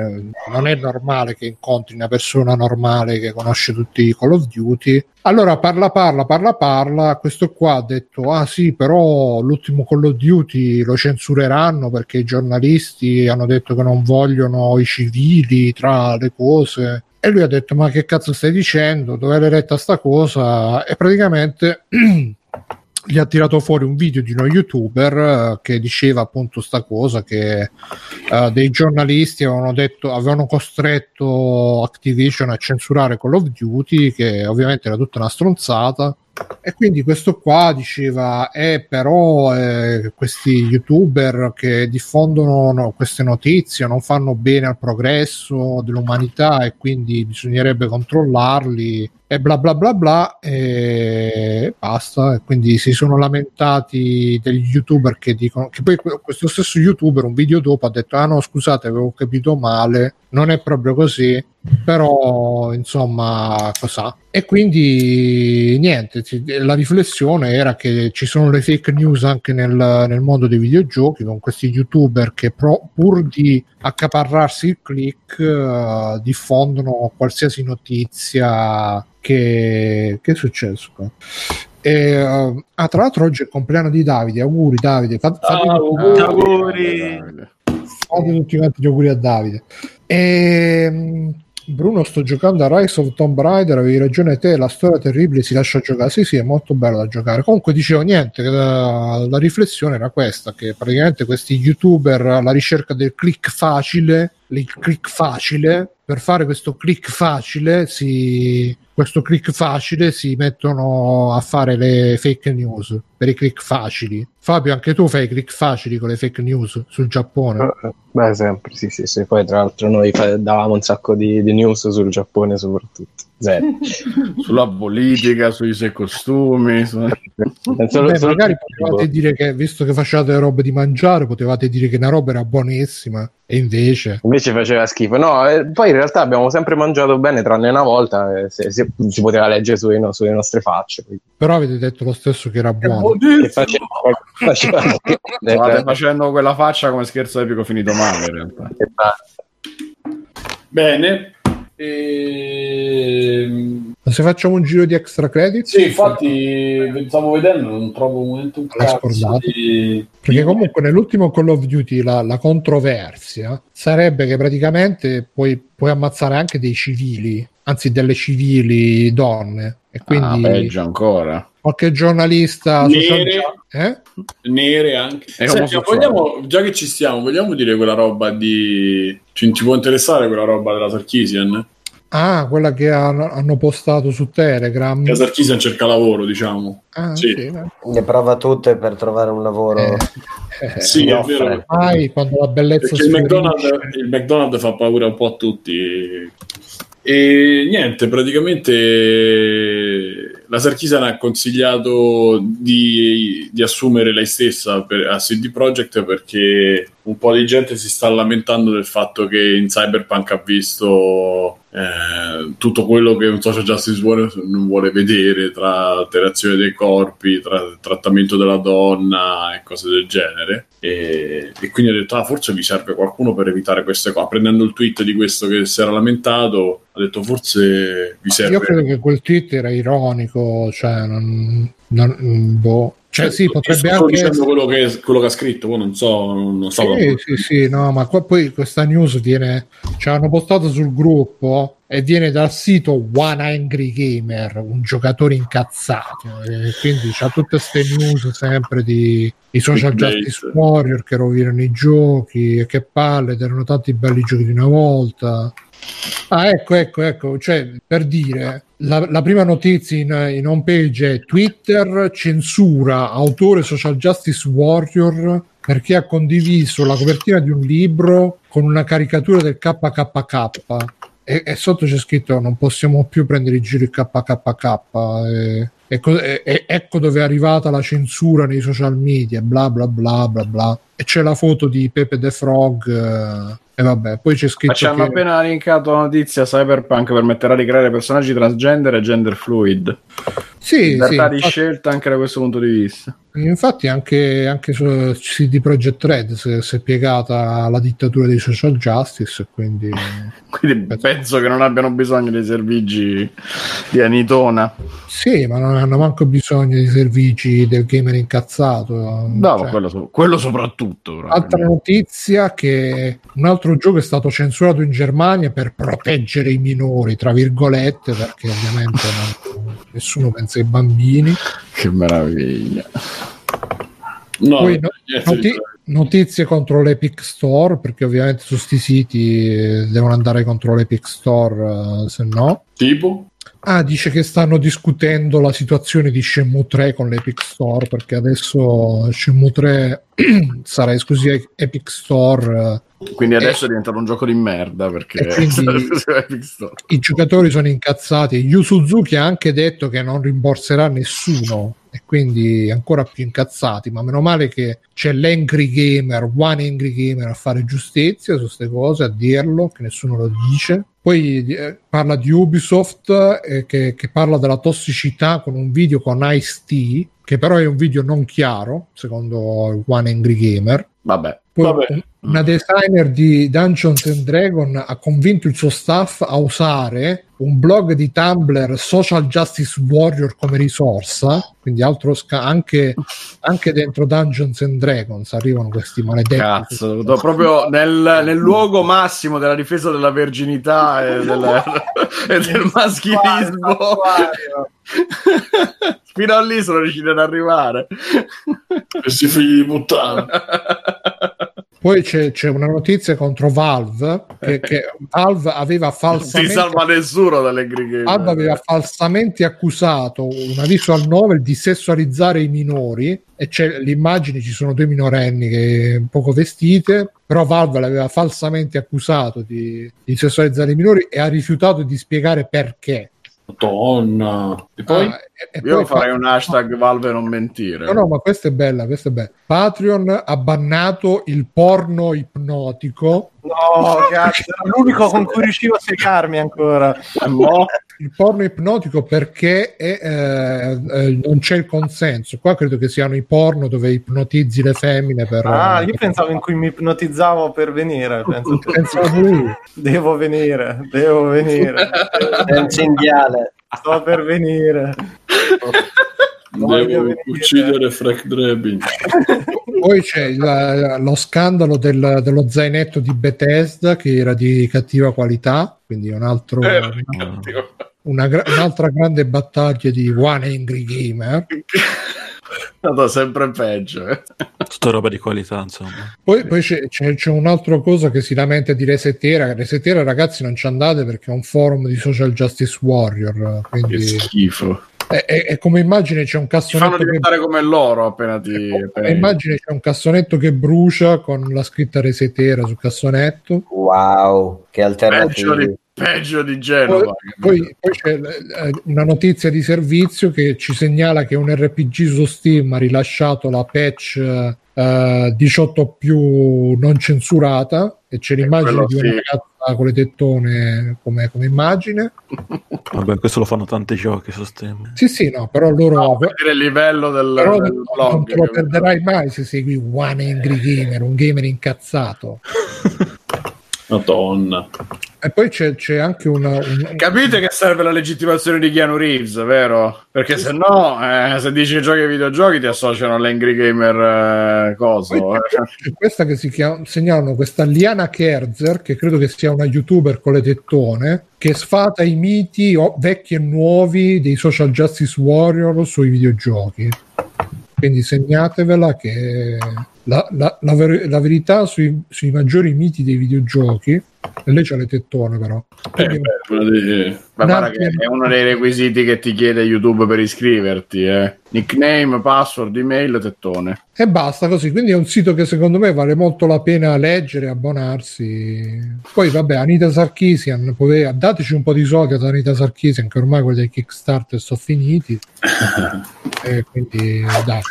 non è normale che incontri una persona normale che conosce tutti i Call of Duty allora parla parla parla parla. Questo qua ha detto ah sì però l'ultimo Call of Duty lo censureranno perché i giornalisti hanno detto che non vogliono i civili tra le cose. E lui ha detto ma che cazzo stai dicendo? Dove l'hai letta sta cosa? E praticamente *clears throat* gli ha tirato fuori un video di uno youtuber eh, che diceva appunto sta cosa che eh, dei giornalisti avevano detto avevano costretto Activision a censurare Call of Duty che ovviamente era tutta una stronzata E quindi questo qua diceva, eh, però eh, questi youtuber che diffondono no, queste notizie non fanno bene al progresso dell'umanità e quindi bisognerebbe controllarli e bla bla bla bla e basta. E quindi si sono lamentati degli youtuber che dicono che poi questo stesso youtuber un video dopo ha detto ah no scusate avevo capito male, non è proprio così, però insomma cosa. E quindi niente, la riflessione era che ci sono le fake news anche nel, nel mondo dei videogiochi con questi youtuber che pro, pur di accaparrarsi il click uh, diffondono qualsiasi notizia che, che è successo qua. E, uh, ah, tra l'altro oggi è il compleanno di Davide, auguri Davide, fate, fate Ah, auguri. auguri. fate tutti quanti gli auguri a Davide. E, mm, Bruno, sto giocando a Rise of Tomb Raider, avevi ragione te, la storia terribile si lascia giocare. Sì, sì, è molto bello da giocare. Comunque dicevo niente, la, la riflessione era questa, che praticamente questi youtuber alla ricerca del click facile, il click facile, per fare questo click facile si questo click facile si mettono a fare le fake news per i click facili. Fabio, anche tu fai click facili con le fake news sul Giappone. Beh, sempre, sì, sì, sì. Poi tra l'altro noi davamo un sacco di, di news sul Giappone soprattutto. Zero. *laughs* Sulla politica, sui suoi costumi. su- Beh, solo- magari potevate dire che, visto che facevate robe di mangiare, potevate dire che una roba era buonissima e invece... Invece faceva schifo. No, eh, poi in realtà abbiamo sempre mangiato bene, tranne una volta, eh, se- se- si poteva leggere sulle, no- sulle nostre facce. quindi- Però avete detto lo stesso che era buono. Che faceva, faceva- State facendo quella faccia come scherzo epico finito male in realtà. Bene. Ehm, Ma se facciamo un giro di extra credit? Sì, infatti stavo vedendo, non trovo un momento un cazzo scordato? di... Perché comunque nell'ultimo Call of Duty la, la controversia sarebbe che praticamente puoi, puoi ammazzare anche dei civili, anzi delle civili donne. E Ah, quindi peggio ancora. Qualche giornalista... social- Nere. Eh? nere anche. Senti, vogliamo, già che ci stiamo, vogliamo dire quella roba di... Ci, ci può interessare quella roba della Sarkisian? Ah, quella che hanno, hanno postato su Telegram. La Sarkisian cerca lavoro, diciamo. Ah, Sì. sì, beh. Le prova tutte per trovare un lavoro. Eh, eh, *laughs* Sì, è offre. vero. Mai quando la bellezza Perché il. McDonald's, il McDonald's fa paura un po' a tutti. E niente, praticamente la Sarkisian ha consigliato di, di assumere lei stessa per, a CD Projekt perché un po' di gente si sta lamentando del fatto che in Cyberpunk ha visto eh, tutto quello che un social justice warrior non vuole vedere tra alterazione dei corpi, tra trattamento della donna e cose del genere. E, e quindi ho detto: ah, forse mi serve qualcuno per evitare queste cose. Prendendo il tweet di questo che si era lamentato, ho detto: forse vi serve. Io credo che quel tweet era ironico, cioè non, non- boh. Cioè, sì, Io potrebbe anche dicendo quello che, quello che ha scritto, poi non so, non so. Sì, sì, sì, no, ma qua poi questa news viene, cioè hanno postato sul gruppo e viene dal sito One Angry Gamer, un giocatore incazzato, e quindi c'ha tutte queste news sempre di i social Clickbait. justice warrior che rovinano i giochi e che palle, ed erano tanti belli giochi di una volta. Ah, ecco, ecco, ecco, cioè per dire, la, la prima notizia in, in home page è Twitter censura autore social justice warrior perché ha condiviso la copertina di un libro con una caricatura del KKK e, e sotto c'è scritto non possiamo più prendere in giro il KKK e, e co- ecco dove è arrivata la censura nei social media bla bla bla bla bla e c'è la foto di Pepe the Frog eh, e vabbè poi c'è Ma scritto ci hanno che appena linkato la notizia Cyberpunk permetterà di creare personaggi transgender e gender fluid. sì, sì, Libertà di infatti- scelta anche da questo punto di vista. Infatti anche, anche su CD Projekt Red si, si è piegata la dittatura dei social justice, quindi *laughs* Quindi penso che non abbiano bisogno dei servigi di Anitona. sì, ma non hanno manco bisogno di servizi del gamer incazzato. No, Cioè, quello, quello soprattutto. Proprio. Altra notizia che un altro gioco è stato censurato in Germania per proteggere i minori, tra virgolette, perché ovviamente non- nessuno pensa ai bambini. Che meraviglia. No, Poi no- noti- notizie contro l'Epic Store, perché ovviamente su sti siti devono andare contro l'Epic Store, eh, se no. tipo? Ah, dice che stanno discutendo la situazione di Shenmue 3 con l'Epic Store perché adesso Shenmue 3 *clears throat* sarà esclusiva Epic Store. eh, Quindi adesso è diventato un gioco di merda perché E. *laughs* I giocatori sono incazzati. Yu Suzuki ha anche detto che non rimborserà nessuno e quindi ancora più incazzati. Ma meno male che c'è l'Angry Gamer, One Angry Gamer a fare giustizia su queste cose, a dirlo, che nessuno lo dice. Poi eh, parla di Ubisoft eh, che, che parla della tossicità con un video con Ice-T, che però è un video non chiaro, secondo One Angry Gamer. Vabbè. Poi Vabbè. Un- una designer di Dungeons and Dragon ha convinto il suo staff a usare un blog di Tumblr Social Justice Warrior come risorsa, quindi altro sca- anche, anche dentro Dungeons and Dragons arrivano questi maledetti. Cazzo, do- proprio nel, nel luogo massimo della difesa della verginità e del, e del maschilismo. *laughs* Fino a lì sono riusciti ad arrivare. Questi figli di puttana. *laughs* Poi c'è, c'è una notizia contro Valve che, che Valve aveva Non si falsamente salva nessuno dalle grighe. Alba aveva falsamente accusato una visual novel di sessualizzare i minori e c'è l'immagine, ci sono due minorenni che poco vestite, però Valve l'aveva falsamente accusato di, di sessualizzare i minori e ha rifiutato di spiegare perché. Madonna. E poi? Ah, e- Io poi farei fa- un hashtag Valve non mentire. No, no, ma questa è bella, questa è bella. Patreon ha bannato il porno ipnotico. No, cazzo, era l'unico con cui riuscivo a segarmi ancora. Il porno ipnotico perché è, eh, eh, non c'è il consenso. Qua credo che siano i porno dove ipnotizzi le femmine per... Ah, io per- pensavo in cui mi ipnotizzavo per venire. Penso *laughs* che- Pensavo io. Devo venire, devo venire. È un cinghiale. Sto per venire. Devo venire. uccidere Frank Drebin. Poi c'è il- lo scandalo del- dello zainetto di Bethesda che era di cattiva qualità, quindi un altro, Eh, una, una un'altra grande battaglia di One Angry Gamer. *laughs* Vado sempre peggio. eh. Tutta roba di qualità, insomma. Poi, poi c'è, c'è, c'è un'altra cosa che si lamenta di Resetera. Resetera, ragazzi, non ci andate perché è un forum di social justice warrior. Che Quindi schifo. è, è- è come immagine c'è un Ti fanno cassonetto che diventare come loro appena ti... appena- come immagine c'è un cassonetto che brucia con la scritta Resetera sul cassonetto. Wow, che peggio, alternativi. di, peggio di Genova. Poi, poi c'è eh, una notizia di servizio che ci segnala che un RPG su Steam ha rilasciato la patch eh, 18 più non censurata e c'è l'immagine quello di una sì. ragazza con le tettone come, come immagine. *laughs* Vabbè, questo lo fanno tanti giochi su Steam. Sì, sì, no, però loro... No, per dire il livello del, però del non blog. te lo perderai mai se segui One Angry Gamer, un gamer incazzato. *laughs* Madonna. E poi c'è, c'è anche una, un- Capite che serve la legittimazione di Keanu Reeves, vero? Perché se no, eh, se dici che giochi ai videogiochi ti associano all'Angry Gamer eh, coso. Poi eh. c'è questa che si chiama, segnalano questa Liana Kerzer, che credo che sia una youtuber con le tettone, che sfata i miti o- vecchi e nuovi dei social justice warrior sui videogiochi. Quindi segnatevela che la, la- la ver- la verità sui, sui maggiori miti dei videogiochi, e lei c'ha le tettone però. Eh, beh, una dei- Ma guarda che è uno dei requisiti che ti chiede YouTube per iscriverti, eh. Nickname, password, email, tettone. E basta così, quindi è un sito che secondo me vale molto la pena leggere, abbonarsi. Poi vabbè, Anita Sarkisian, poi- dateci un po' di soldi ad Anita Sarkisian che ormai quelli dei Kickstarter sono finiti. *laughs* e quindi dai.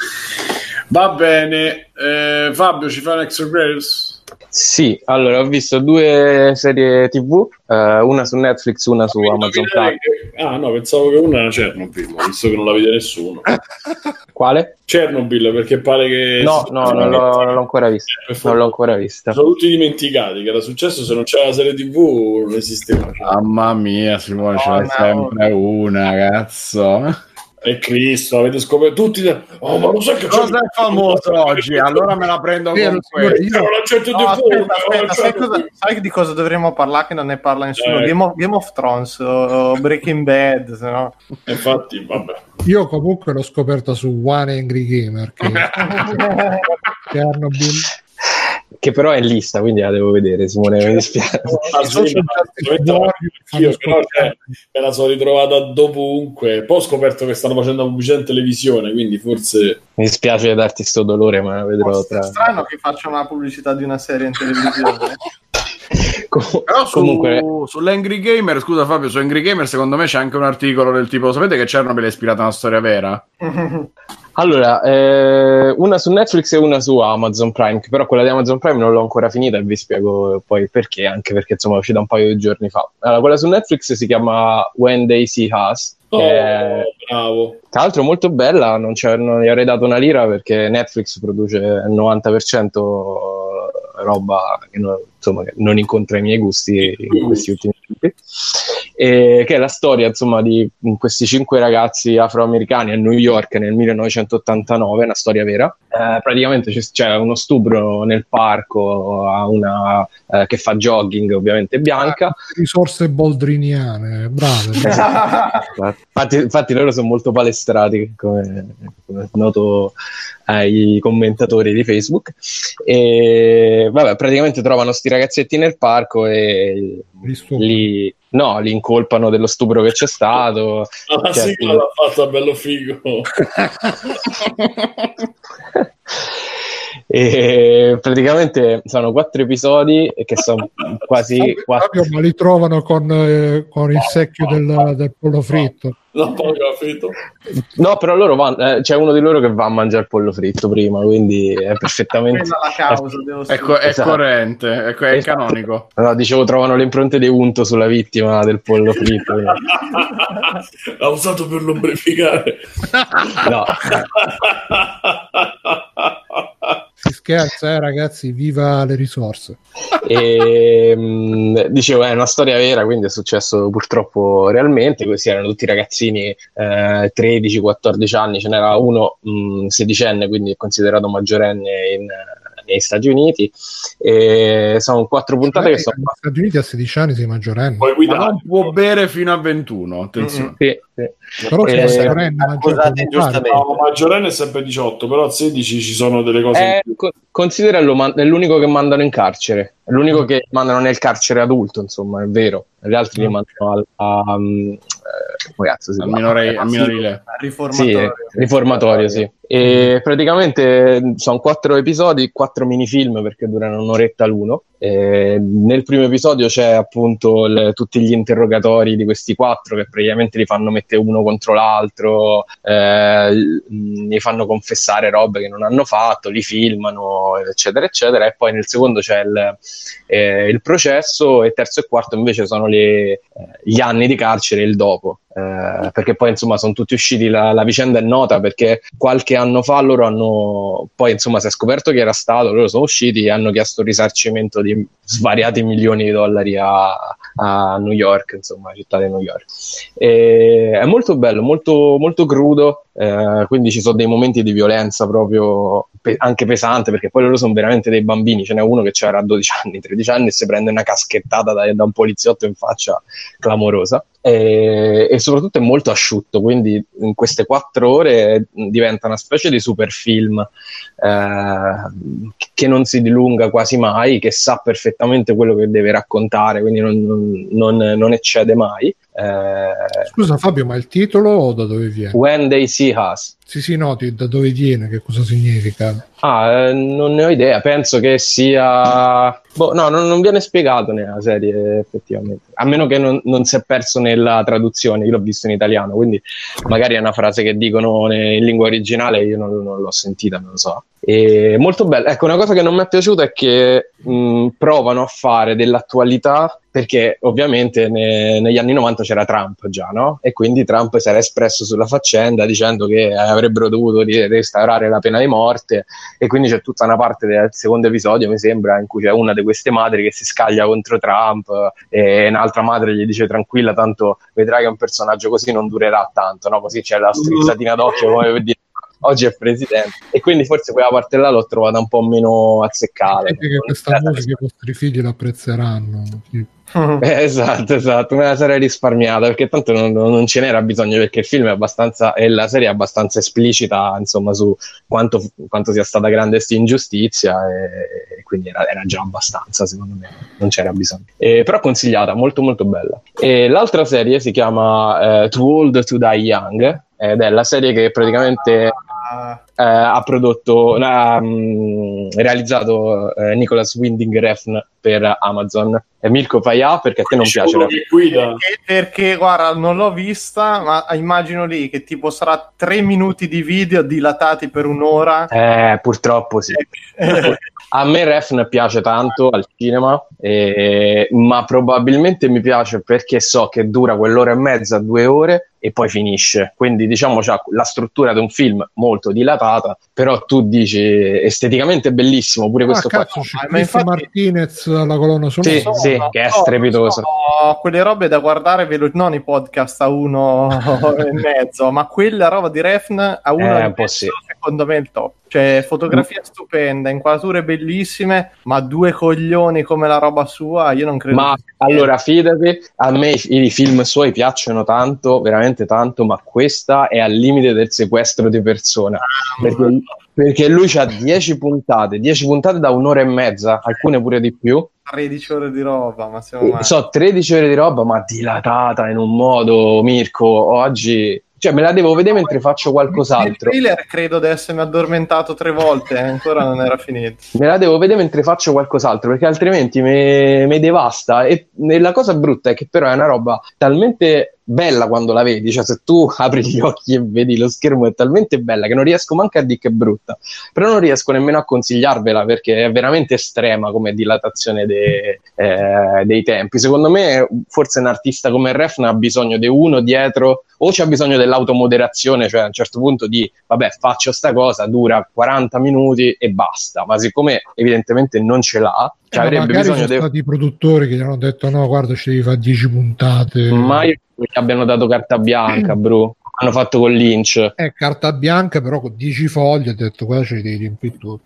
Va bene. Eh, Fabio, ci fa un extra credits? Sì, allora ho visto due serie TV, eh, una su Netflix, una su Amazon Prime. Che- Ah, no, pensavo che una era Chernobyl, visto che non la vede nessuno. *laughs* Quale? Chernobyl, perché pare che... No, no, non l'ho, non l'ho ancora vista. Per Non l'ho ancora vista. Sono tutti dimenticati che era successo se non c'era la serie TV non esisteva. Mamma mia, Simone, ce n'è no. sempre una, cazzo. E Cristo, avete scoperto tutti. Oh, ma lo sai che c'è Cosa è famoso *laughs* oggi? Allora me la prendo Vero, con No, aspetta, aspetta, oh, sai, cosa- sai di cosa dovremmo parlare che non ne parla nessuno? Eh. Game, of, Game of Thrones o Breaking Bad, se no. Infatti, vabbè. Io comunque l'ho scoperta su One Angry Gamer che *laughs* Chernobyl. Che però è in lista, quindi la devo vedere, Simone, mi dispiace. *laughs* Ah, sì, ma- io però cioè, me la sono ritrovata dovunque. Poi ho scoperto che stanno facendo pubblicità in televisione, quindi forse Mi dispiace darti sto dolore, ma la vedrò È tra... strano che facciano una pubblicità di una serie in televisione. *laughs* Com- Però su, comunque, sull'Angry Gamer, scusa Fabio, su Angry Gamer secondo me c'è anche un articolo del tipo, sapete che Chernobyl è ispirata a una storia vera? *laughs* allora, eh, una su Netflix e una su Amazon Prime, però quella di Amazon Prime non l'ho ancora finita e vi spiego poi perché, anche perché insomma è uscita un paio di giorni fa. Allora, quella su Netflix si chiama When They See Us, Oh, è bravo. tra l'altro molto bella, non, non gli avrei dato una lira perché Netflix produce il 90% roba che non, insomma, che non incontra i miei gusti in questi ultimi tempi. E che è la storia insomma di questi cinque ragazzi afroamericani a New York nel 1989, una storia vera. Eh, praticamente c'è, c'è uno stupro nel parco a una eh, che fa jogging, ovviamente bianca. risorse boldriniane, brave. *laughs* infatti, infatti loro sono molto palestrati, come, come noto ai commentatori di Facebook. E vabbè, praticamente trovano sti ragazzetti nel parco e Li no, li incolpano dello stupro che c'è stato. Ma la sigla l'ha fatta bello figo. *laughs* *laughs* e praticamente sono quattro episodi che sono quasi quattro. Fabio, ma li trovano con, eh, con il secchio del, del pollo fritto. No, però loro vanno, eh, c'è uno di loro che va a mangiare il pollo fritto prima, quindi è perfettamente. *laughs* È causa, devo Ecco, è Esatto. corrente, ecco, è Esatto. canonico. No, dicevo, trovano le impronte di unto sulla vittima del pollo fritto. L'ha *laughs* usato per lubrificare. No, *laughs* Si scherza, eh, ragazzi, viva le risorse. e, mh, dicevo, è una storia vera, quindi è successo purtroppo realmente. Questi erano tutti ragazzini eh, 13-14 anni, ce n'era uno mh, sedicenne, quindi è considerato maggiorenne in, negli Stati Uniti. E sono quattro puntate che sono. Negli Stati Uniti a 16 anni sei maggiorenne. Puoi Ma guidare. non può bere fino a 21, attenzione. Sì, sì. Però Eh, maggiorenne, accusati maggiorenne, ingiustamente. No, maggiorenne è sempre 18, però a 16 ci sono delle cose. Eh, co- considera è l'unico che mandano in carcere, è l'unico che mandano nel carcere adulto, insomma, è vero. Gli altri li mandano al, a, um, eh, come cazzo si Al chiama? minore- al minorile. Sì, Riformatorio. riformatorio, sì. E praticamente sono quattro episodi, quattro minifilm perché durano un'oretta l'uno. E nel primo episodio c'è appunto il- tutti gli interrogatori di questi quattro che praticamente li fanno mettere uno contro l'altro, eh, li fanno confessare robe che non hanno fatto, li filmano, eccetera, eccetera. E poi nel secondo c'è il, eh, il processo e terzo e quarto invece sono le- eh, gli anni di carcere e il dopo. Eh, perché poi insomma sono tutti usciti la, la vicenda è nota perché qualche anno fa loro hanno poi insomma si è scoperto che era stato loro sono usciti e hanno chiesto risarcimento di svariati milioni di dollari a, a New York insomma città di New York. E è molto bello molto, molto crudo eh, quindi ci sono dei momenti di violenza proprio pe- anche pesante perché poi loro sono veramente dei bambini ce n'è uno che c'era 12 anni 13 anni e si prende una caschettata da, da un poliziotto in faccia clamorosa e, e soprattutto è molto asciutto, quindi in queste quattro ore diventa una specie di super film eh, che non si dilunga quasi mai, che sa perfettamente quello che deve raccontare, quindi non- non- non eccede mai. Eh, Scusa Fabio, ma il titolo o da dove viene? When They See Us. Sì, sì, noti da dove viene, che cosa significa. Ah, eh, non ne ho idea, penso che sia... Boh, no, non, non viene spiegato nella serie effettivamente, a meno che non, non si è perso nella traduzione, io l'ho visto in italiano, quindi magari è una frase che dicono in lingua originale, io non, non l'ho sentita, non lo so. E molto bello. Ecco, una cosa che non mi è piaciuta è che mh, provano a fare dell'attualità perché ovviamente ne- negli anni 90 c'era Trump già, no? E quindi Trump si era espresso sulla faccenda dicendo che avrebbero dovuto restaurare la pena di morte e quindi c'è tutta una parte del secondo episodio, mi sembra, in cui c'è una di queste madri che si scaglia contro Trump e un'altra madre gli dice tranquilla, tanto vedrai che un personaggio così non durerà tanto, no? Così c'è la strizzatina d'occhio come per dire oggi è presidente. E quindi forse quella parte là l'ho trovata un po' meno azzeccata. Vedi che questa musica i vostri figli l'apprezzeranno. *laughs* Eh, esatto, esatto, me la sarei risparmiata perché tanto non, non ce n'era bisogno perché il film è abbastanza e la serie è abbastanza esplicita insomma su quanto, quanto sia stata grande questa ingiustizia e, e quindi era, era già abbastanza secondo me, non c'era bisogno. E, però consigliata, molto molto bella. E l'altra serie si chiama eh, Too Old to Die Young ed è la serie che praticamente eh, ha prodotto, ha mm, realizzato eh, Nicholas Winding Refn per Amazon. E Mirko Paià perché a te non piace guida. perché, perché, guarda, non l'ho vista, ma immagino lì che tipo sarà tre minuti di video dilatati per un'ora. Eh, purtroppo sì. *laughs* A me Refn piace tanto al cinema, eh, ma probabilmente mi piace perché so che dura quell'ora e mezza, due ore e poi finisce. Quindi diciamo c'ha la struttura di un film molto dilatata, però tu dici esteticamente bellissimo pure Ah, questo qua. cazzo, c'è Ma infatti- Martinez alla colonna sonora. Sì, sì, che è strepitoso. sono quelle robe da guardare velo- non i podcast a uno *laughs* e mezzo, ma quella roba di Refn a uno Eh, e mezzo, sì. Secondo me è il top. Cioè, fotografia stupenda, inquadrature bellissime, ma due coglioni come la roba sua, io non credo. Ma che allora fidati, a me i, i film suoi piacciono tanto, veramente tanto, ma questa è al limite del sequestro di persona. Perché, perché lui ha 10 puntate, 10 puntate da un'ora e mezza, alcune pure di più. 13 ore di roba, ma siamo male. So 13 ore di roba, ma dilatata in un modo, Mirko. Oggi, cioè, me la devo vedere mentre faccio Il qualcos'altro. trailer credo di essermi addormentato tre volte, e ancora non era finito. Me la devo vedere mentre faccio qualcos'altro perché altrimenti mi devasta. E, e la cosa brutta è che, però, è una roba talmente bella quando la vedi. Cioè, se tu *laughs* apri gli occhi e vedi lo schermo, è talmente bella che non riesco manco a dire che è brutta. Però non riesco nemmeno a consigliarvela perché è veramente estrema come dilatazione de- eh, dei tempi. Secondo me, forse un artista come Refn ha bisogno di uno dietro o c'ha bisogno dell'automoderazione, cioè a un certo punto di vabbè, faccio sta cosa, dura 40 minuti e basta. Ma siccome evidentemente non ce l'ha, cioè avrebbe magari bisogno sono di. stati i produttori che gli hanno detto no guarda ci devi fare 10 puntate Ma io che abbiano dato carta bianca, bro. Hanno fatto con Lynch. è carta bianca però con 10 fogli ho detto qua ce li devi riempire tutto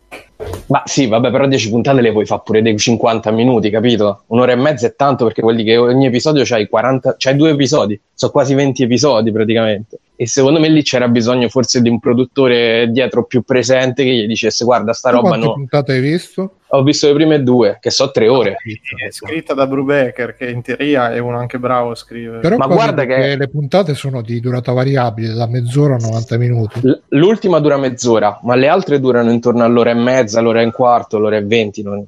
Ma sì, vabbè, però 10 puntate le puoi fare pure dei 50 minuti, capito? Un'ora e mezza è tanto perché vuol dire che ogni episodio c'hai 40, c'hai due episodi, sono quasi 20 episodi praticamente. E secondo me lì c'era bisogno forse di un produttore dietro più presente che gli dicesse guarda sta Tu roba quante no. puntate hai visto? Ho visto le prime due, che so tre ore. È scritta da Brubaker, che in teoria è uno anche bravo a scrivere. però Ma guarda che- le puntate sono di durata variabile da mezz'ora a 90 minuti L- L'ultima dura mezz'ora, ma le altre durano intorno all'ora e mezza, l'ora e un quarto, l'ora e venti, non,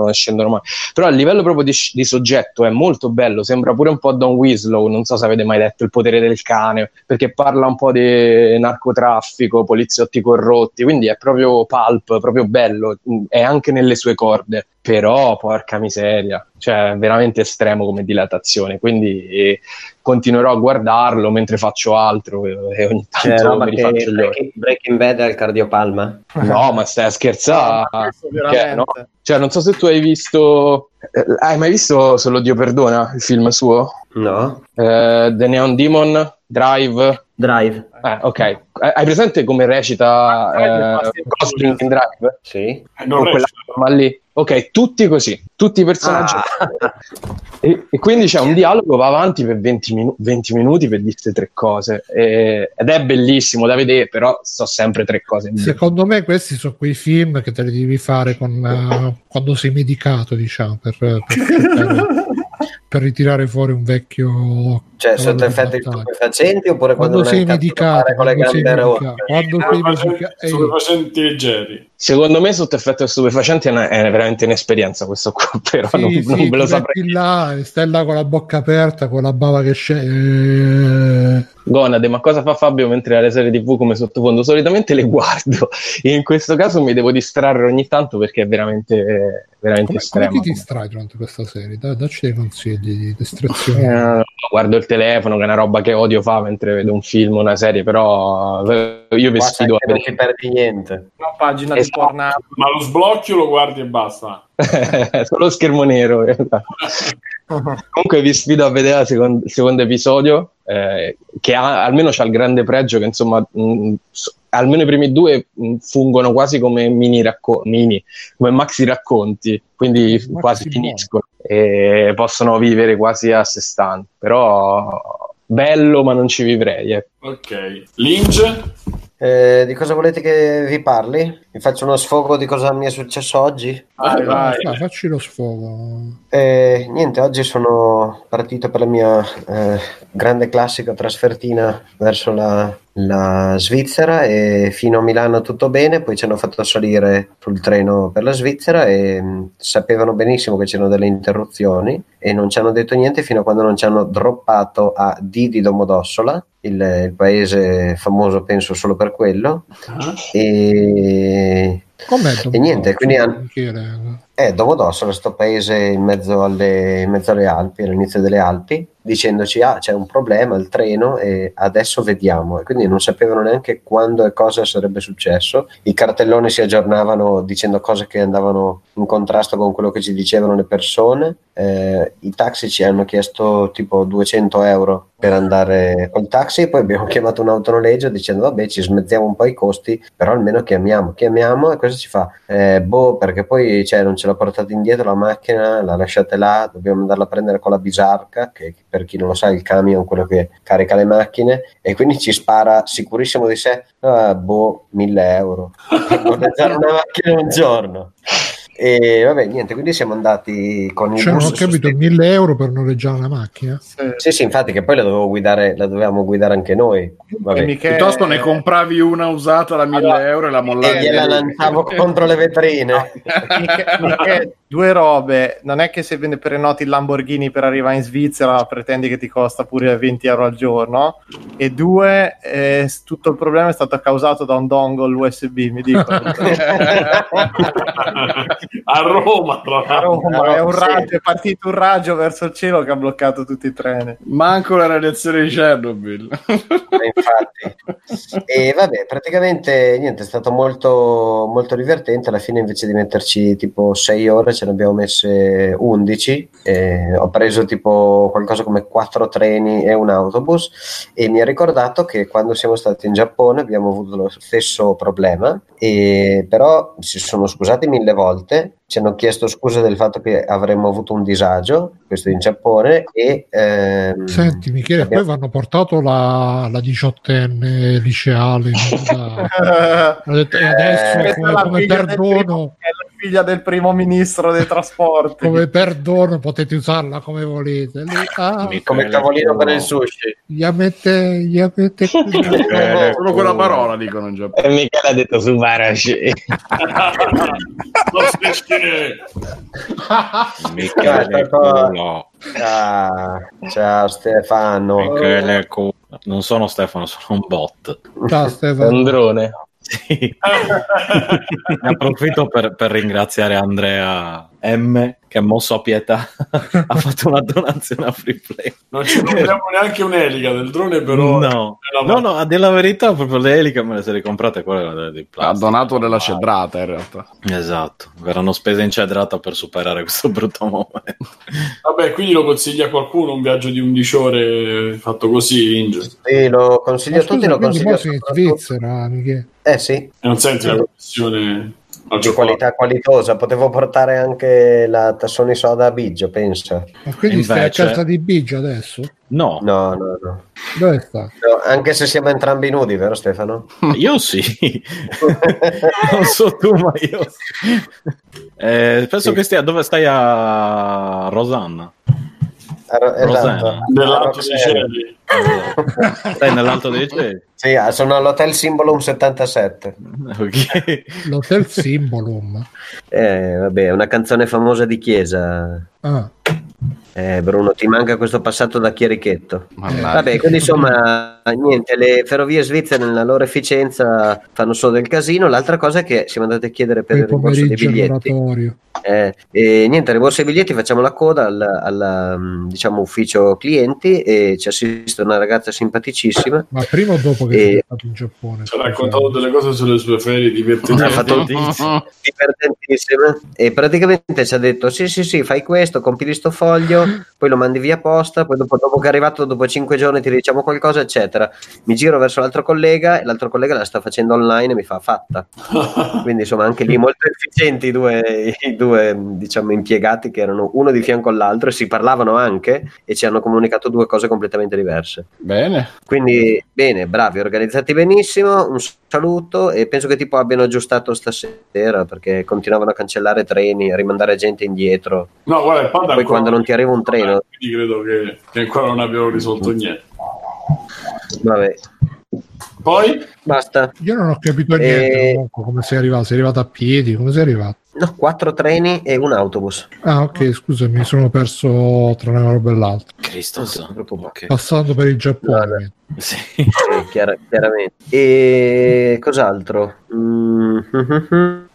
non scendono mai. Però a livello proprio di, di soggetto è molto bello, sembra pure un po' Don Winslow, non so se avete mai letto Il potere del cane, perché parla un po' di narcotraffico, poliziotti corrotti, quindi è proprio pulp, proprio bello, è anche nelle sue corde. Però, porca miseria, cioè è veramente estremo come dilatazione, quindi eh, continuerò a guardarlo mentre faccio altro e, e ogni tanto roba mi che rifaccio gli occhi. Breaking, Bad al cardiopalma. *laughs* No, ma stai a scherzare? Questo Perché, veramente. no? Cioè, non so se tu hai visto. eh, hai mai visto Solo Dio Perdona, il film suo? No? Eh, The Neon Demon, Drive. Drive. Eh, ok. Eh, Hai presente come recita eh, Gosling in Drive? Sì. Eh, Con non quella forma lì. Ok, tutti così, tutti i personaggi. Ah. E, e quindi c'è un dialogo, va avanti per 20, minu- 20 minuti per dire queste tre cose. E- ed è bellissimo da vedere, però so sempre tre cose. secondo me questi sono quei film che te li devi fare con, eh, quando sei medicato diciamo per, per *laughs* per ritirare fuori un vecchio Cioè, sotto di effetti battaglia. stupefacenti oppure quando, quando non sei medicato con le quando sei gambe rotte? medicato quando sei medicato Stupefacenti leggeri. Secondo me, sotto effetto stupefacente è, una- è veramente un'esperienza questo qua, *laughs* però Sì, non, sì, non ve lo saprei. là stai là con la bocca aperta con la bava che scende Gonade, ma cosa fa Fabio mentre ha le serie TV come sottofondo? Solitamente le guardo *laughs* in questo caso mi devo distrarre ogni tanto perché è veramente, veramente come, come estrema. ti distrai durante questa serie? Dai, dacci dei consigli di distrazione Eh, guardo il telefono, che è una roba che odio fa mentre vedo un film o una serie, però eh, io vi sfido a che non perdi niente. Una pagina di Esatto. Porno. Ma lo sblocchio lo guardi e basta. *laughs* solo schermo nero. Comunque vi sfido a vedere il secondo, il secondo episodio, eh, che ha- almeno c'ha il grande pregio che insomma mh, so- almeno i primi due mh, fungono quasi come mini racconti, mini, come maxi racconti, quindi Maxi quasi finiscono e possono vivere quasi a sé stanti. Però bello, ma non ci vivrei. eh. Ok. Linge? Eh, di cosa volete che vi parli? Vi faccio uno sfogo di cosa mi è successo oggi? Vai, vai. Dai, facci lo sfogo. Eh, niente, oggi sono partito per la mia eh, grande classica trasfertina verso la, la Svizzera e fino a Milano tutto bene, poi ci hanno fatto salire sul treno per la Svizzera e mh, sapevano benissimo che c'erano delle interruzioni e non ci hanno detto niente fino a quando non ci hanno droppato a Di di Domodossola, il, il paese famoso penso solo per quello. E Com'è E niente, quindi Eh, Domodossola, questo paese in mezzo, alle, in mezzo alle Alpi, all'inizio delle Alpi, dicendoci ah c'è un problema, il treno e adesso vediamo. E quindi non sapevano neanche quando e cosa sarebbe successo. I cartelloni si aggiornavano dicendo cose che andavano in contrasto con quello che ci dicevano le persone. Eh, I taxi ci hanno chiesto tipo 200 euro per andare col taxi, poi abbiamo chiamato un autonoleggio dicendo vabbè ci smezziamo un po' i costi, però almeno chiamiamo, chiamiamo e cosa ci fa? Eh, boh, perché poi cioè, non ce l'ha portata indietro la macchina, la lasciate là, dobbiamo andarla a prendere con la bisarca, che per chi non lo sa è il camion, quello che carica le macchine, e quindi ci spara sicurissimo di sé, ah, boh, 1000 euro, *laughs* per noleggiare una macchina un giorno. E vabbè, niente, quindi siamo andati con il Cioè, non bus ho capito, sostitu- 1000 euro per noleggiare una macchina? Sì. Sì, sì, infatti che poi la dovevo guidare, la dovevamo guidare anche noi. Vabbè. E Michele- Piuttosto ne compravi una usata da 1000 Allora, euro e la E mollavi. gliela lanciavo contro le vetrine. Miche- Miche- due robe, non è che se vende prenoti il Lamborghini per arrivare in Svizzera pretendi che ti costa pure 20 euro al giorno e due, eh, tutto il problema è stato causato da un dongle USB, mi dicono. *laughs* *laughs* a Roma, tra A. Roma, è un raggio, è partito un raggio verso il cielo che ha bloccato tutti i treni. Manco la radiazione di Chernobyl. Eh, infatti. E vabbè, praticamente niente, è stato molto, molto divertente. Alla fine, invece di metterci tipo 6 ore, ce ne abbiamo messe 11. E ho preso tipo qualcosa come 4 treni e un autobus. E mi ha ricordato che quando siamo stati in Giappone abbiamo avuto lo stesso problema. E però si sono scusati mille volte. Ci hanno chiesto scusa del fatto che avremmo avuto un disagio, questo in Giappone. E ehm, Senti, Michele, abbiamo- poi vanno portato la, la diciottenne liceale. *laughs* da- ha detto, e adesso, Eh, come, come perdono, figlia del primo ministro dei trasporti. come perdono, potete usarla come volete. Lì, ah, come tavolino per il sushi. gli ammette, gli ammette *laughs* Eh, solo quella parola dicono in Giappone. E Michele ha detto Subarashi. *laughs* Michele culo. Ah, ciao Stefano. Michele culo. Non sono Stefano, sono un bot. Ciao Stefano. Androne. Sì. *laughs* ne approfitto per, per ringraziare Andrea M che ha mosso a pietà *laughs* ha fatto una donazione a Free Play Non ci compriamo neanche un'elica del drone, però. no. è no no a dire la verità proprio le eliche me le sei ricomprate quelle delle di Ha plastica donato della cedrata in realtà. esatto verranno spese in cedrata per superare questo brutto momento Vabbè, quindi lo consiglia a qualcuno un viaggio di 11 ore fatto così, Inge. Sì, lo consiglio a tutti, lo consiglio in Svizzera, Michele. Eh sì, E non senti la connessione al di gioco. qualità qualitosa. Potevo portare anche la Tassoni Soda a Biggio, pensa. Ma quindi stai a Invece- casa di Biggio adesso? no No, no, no. Dove sta? No, Anche se siamo entrambi nudi, vero Stefano? io sì *laughs* non so tu ma io sì. Eh, penso Sì. che stia dove stai a Rosanna ro-. Esatto. Nell'alto dei sì. cieli. stai nell'alto dei cieli Sì, ah, sono all'Hotel Symbolum 77. *laughs* ok L'Hotel Symbolum. Eh, vabbè, è una canzone famosa di chiesa. Ah, Eh, Bruno, ti manca questo passato da chierichetto. Mannaggia. Vabbè, quindi insomma, niente, le ferrovie svizzere nella loro efficienza fanno solo del casino. L'altra cosa è che siamo andati a chiedere per quei il rimborso dei biglietti. Eh, e niente, rimborso dei biglietti, facciamo la coda al, al, um, diciamo, ufficio clienti e ci assiste una ragazza simpaticissima. Ma prima o dopo che E- sei stato in Giappone? Ci ha raccontato delle cose sulle sue ferie divertenti. Ha fatto divertentissima e praticamente ci ha detto sì sì sì fai questo compili sto foglio poi lo mandi via posta, poi dopo, dopo che è arrivato, dopo cinque giorni ti diciamo qualcosa, eccetera. Mi giro verso l'altro collega e l'altro collega la sta facendo online e mi fa fatta. *laughs* Quindi insomma anche lì molto efficienti i due, i due diciamo, impiegati che erano uno di fianco all'altro e si parlavano anche e ci hanno comunicato due cose completamente diverse. Bene. Quindi bene, bravi, organizzati benissimo, un saluto e penso che tipo abbiano aggiustato stasera perché continuavano a cancellare treni, a rimandare gente indietro. No, guarda, Poi quando non ti arriva un treno, Quindi credo che, che ancora non abbiano risolto niente. vabbè, Poi, basta. Io non ho capito niente Eh, comunque come sei arrivato. Sei arrivato a piedi? Come sei arrivato? No, quattro treni e un autobus. Ah, ok, scusami, mi sono perso tra una roba e l'altra. Cristo. Non ti preoccupare. Ok. Passando per il Giappone. Guarda. Sì. *laughs* Sì, chiara- chiaramente. E cos'altro? Mm, *laughs*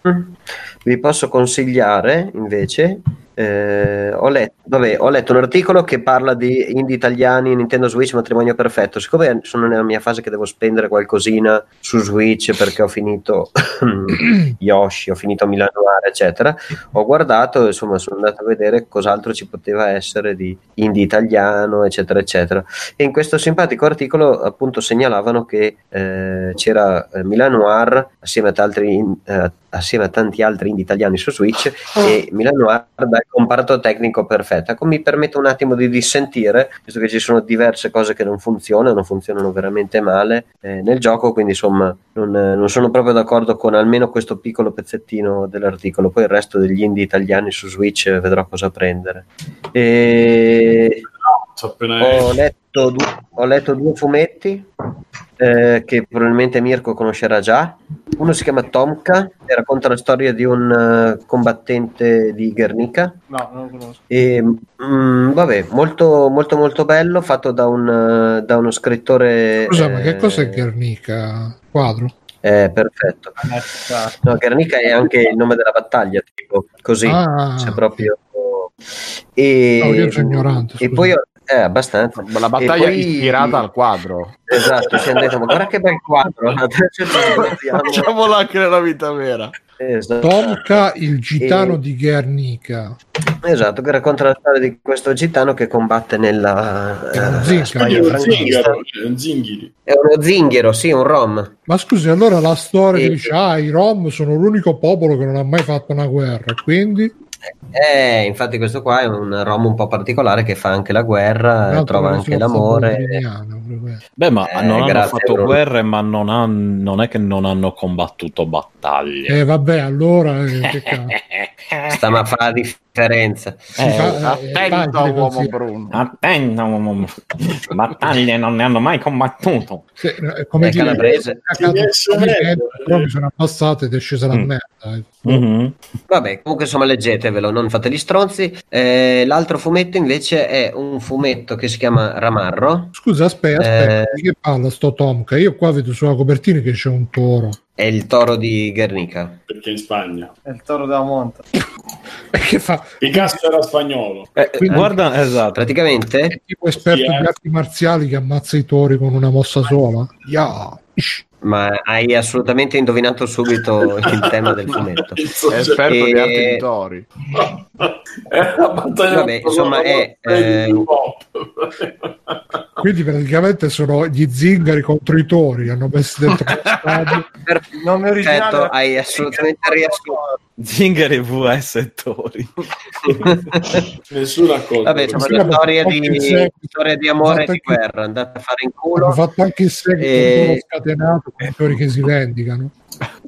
Vi posso consigliare invece. Eh, ho, letto, vabbè, ho letto un articolo che parla di indie italiani, Nintendo Switch, matrimonio perfetto. Siccome sono nella mia fase che devo spendere qualcosina su Switch perché ho finito *clears throat* Yoshi, ho finito Milano Noir, eccetera, ho guardato, insomma, sono andato a vedere cos'altro ci poteva essere di indie italiano, eccetera, eccetera. E in questo simpatico articolo appunto segnalavano che eh, c'era eh, Milan Noir assieme, ad altri, eh, assieme a tanti altri indie italiani su Switch e Milan Noir dal comparto tecnico perfetto. Ecco, mi permetto un attimo di dissentire, visto che ci sono diverse cose che non funzionano, funzionano veramente male eh, nel gioco, quindi insomma non, eh, non sono proprio d'accordo con almeno questo piccolo pezzettino dell'articolo, poi il resto degli indie italiani su Switch eh, vedrò cosa prendere. E ho letto, due, ho letto due fumetti eh, che probabilmente Mirko conoscerà già. Uno si chiama Tomka e racconta la storia di un eh, combattente di Guernica. No, non lo conosco. E, mm, vabbè, molto, molto, molto bello, fatto da, un, eh, da uno scrittore. Scusa, ma che eh, cos'è Guernica? Quadro? eh, perfetto. No, Guernica è anche il nome della battaglia, tipo così. Ah, C'è proprio. E, No, io sono ignorante, E poi ho- eh, abbastanza. La battaglia poi- ispirata al quadro. Esatto, ci hanno detto, ma guarda che bel quadro. *laughs* Facciamolo anche nella vita vera. Esatto. Tomka, il gitano E- di Guernica. Esatto, che racconta la storia di questo gitano che combatte nella eh, zingaro. Spagna È un franchista. zingaro, è un zinghiri. È uno zinghero, sì, un rom. Ma scusi, allora la storia E- che dice, ah, i Rom sono l'unico popolo che non ha mai fatto una guerra, quindi Eh, infatti questo qua è un rom un po' particolare che fa anche la guerra, trova anche l'amore. quella. Beh, ma Eh, non hanno fatto Bruno. guerre, ma non, han- non è che non hanno combattuto battaglie. Eh, vabbè, allora eh, che *laughs* cazzo. Sta ma fa la differenza. Eh, fa- eh, Attento, uomo. Bruno. Attento, battaglie non ne hanno mai combattuto. Se- eh, come dire, calabrese. però mi sono abbassato ed è scesa la Mm. merda. Mhm. Vabbè, comunque insomma leggetevelo, non fate gli stronzi. Eh, l'altro fumetto invece è un fumetto che si chiama Ramarro. Scusa, aspetta, aspetta, Eh. di che parla sto Tomka? Io qua vedo sulla copertina che c'è un toro. È il toro di Guernica. Perché in Spagna. È il toro della monta. *laughs* Che fa? Picasso era spagnolo. Eh, Quindi- guarda, esatto. Praticamente È tipo esperto Sì, eh. di arti marziali che ammazza i tori con una mossa sola? Ya. Ma hai assolutamente indovinato subito il tema del fumetto. Il È esperto di E- di tori. La battaglia Vabbè, insomma, è, eh, Quindi praticamente sono gli zingari contro i tori, hanno messi dentro *laughs* lo stadio. Il nome originale Perfetto, era- hai assolutamente riassunto. Zingari VS e Tori. *laughs* Nessuno ha colto. Vabbè, insomma, Sì, la vabbè, storia di, storia di amore e di guerra. Andate a fare in culo fatto anche il seguito E- scatenato con i tori che si vendicano.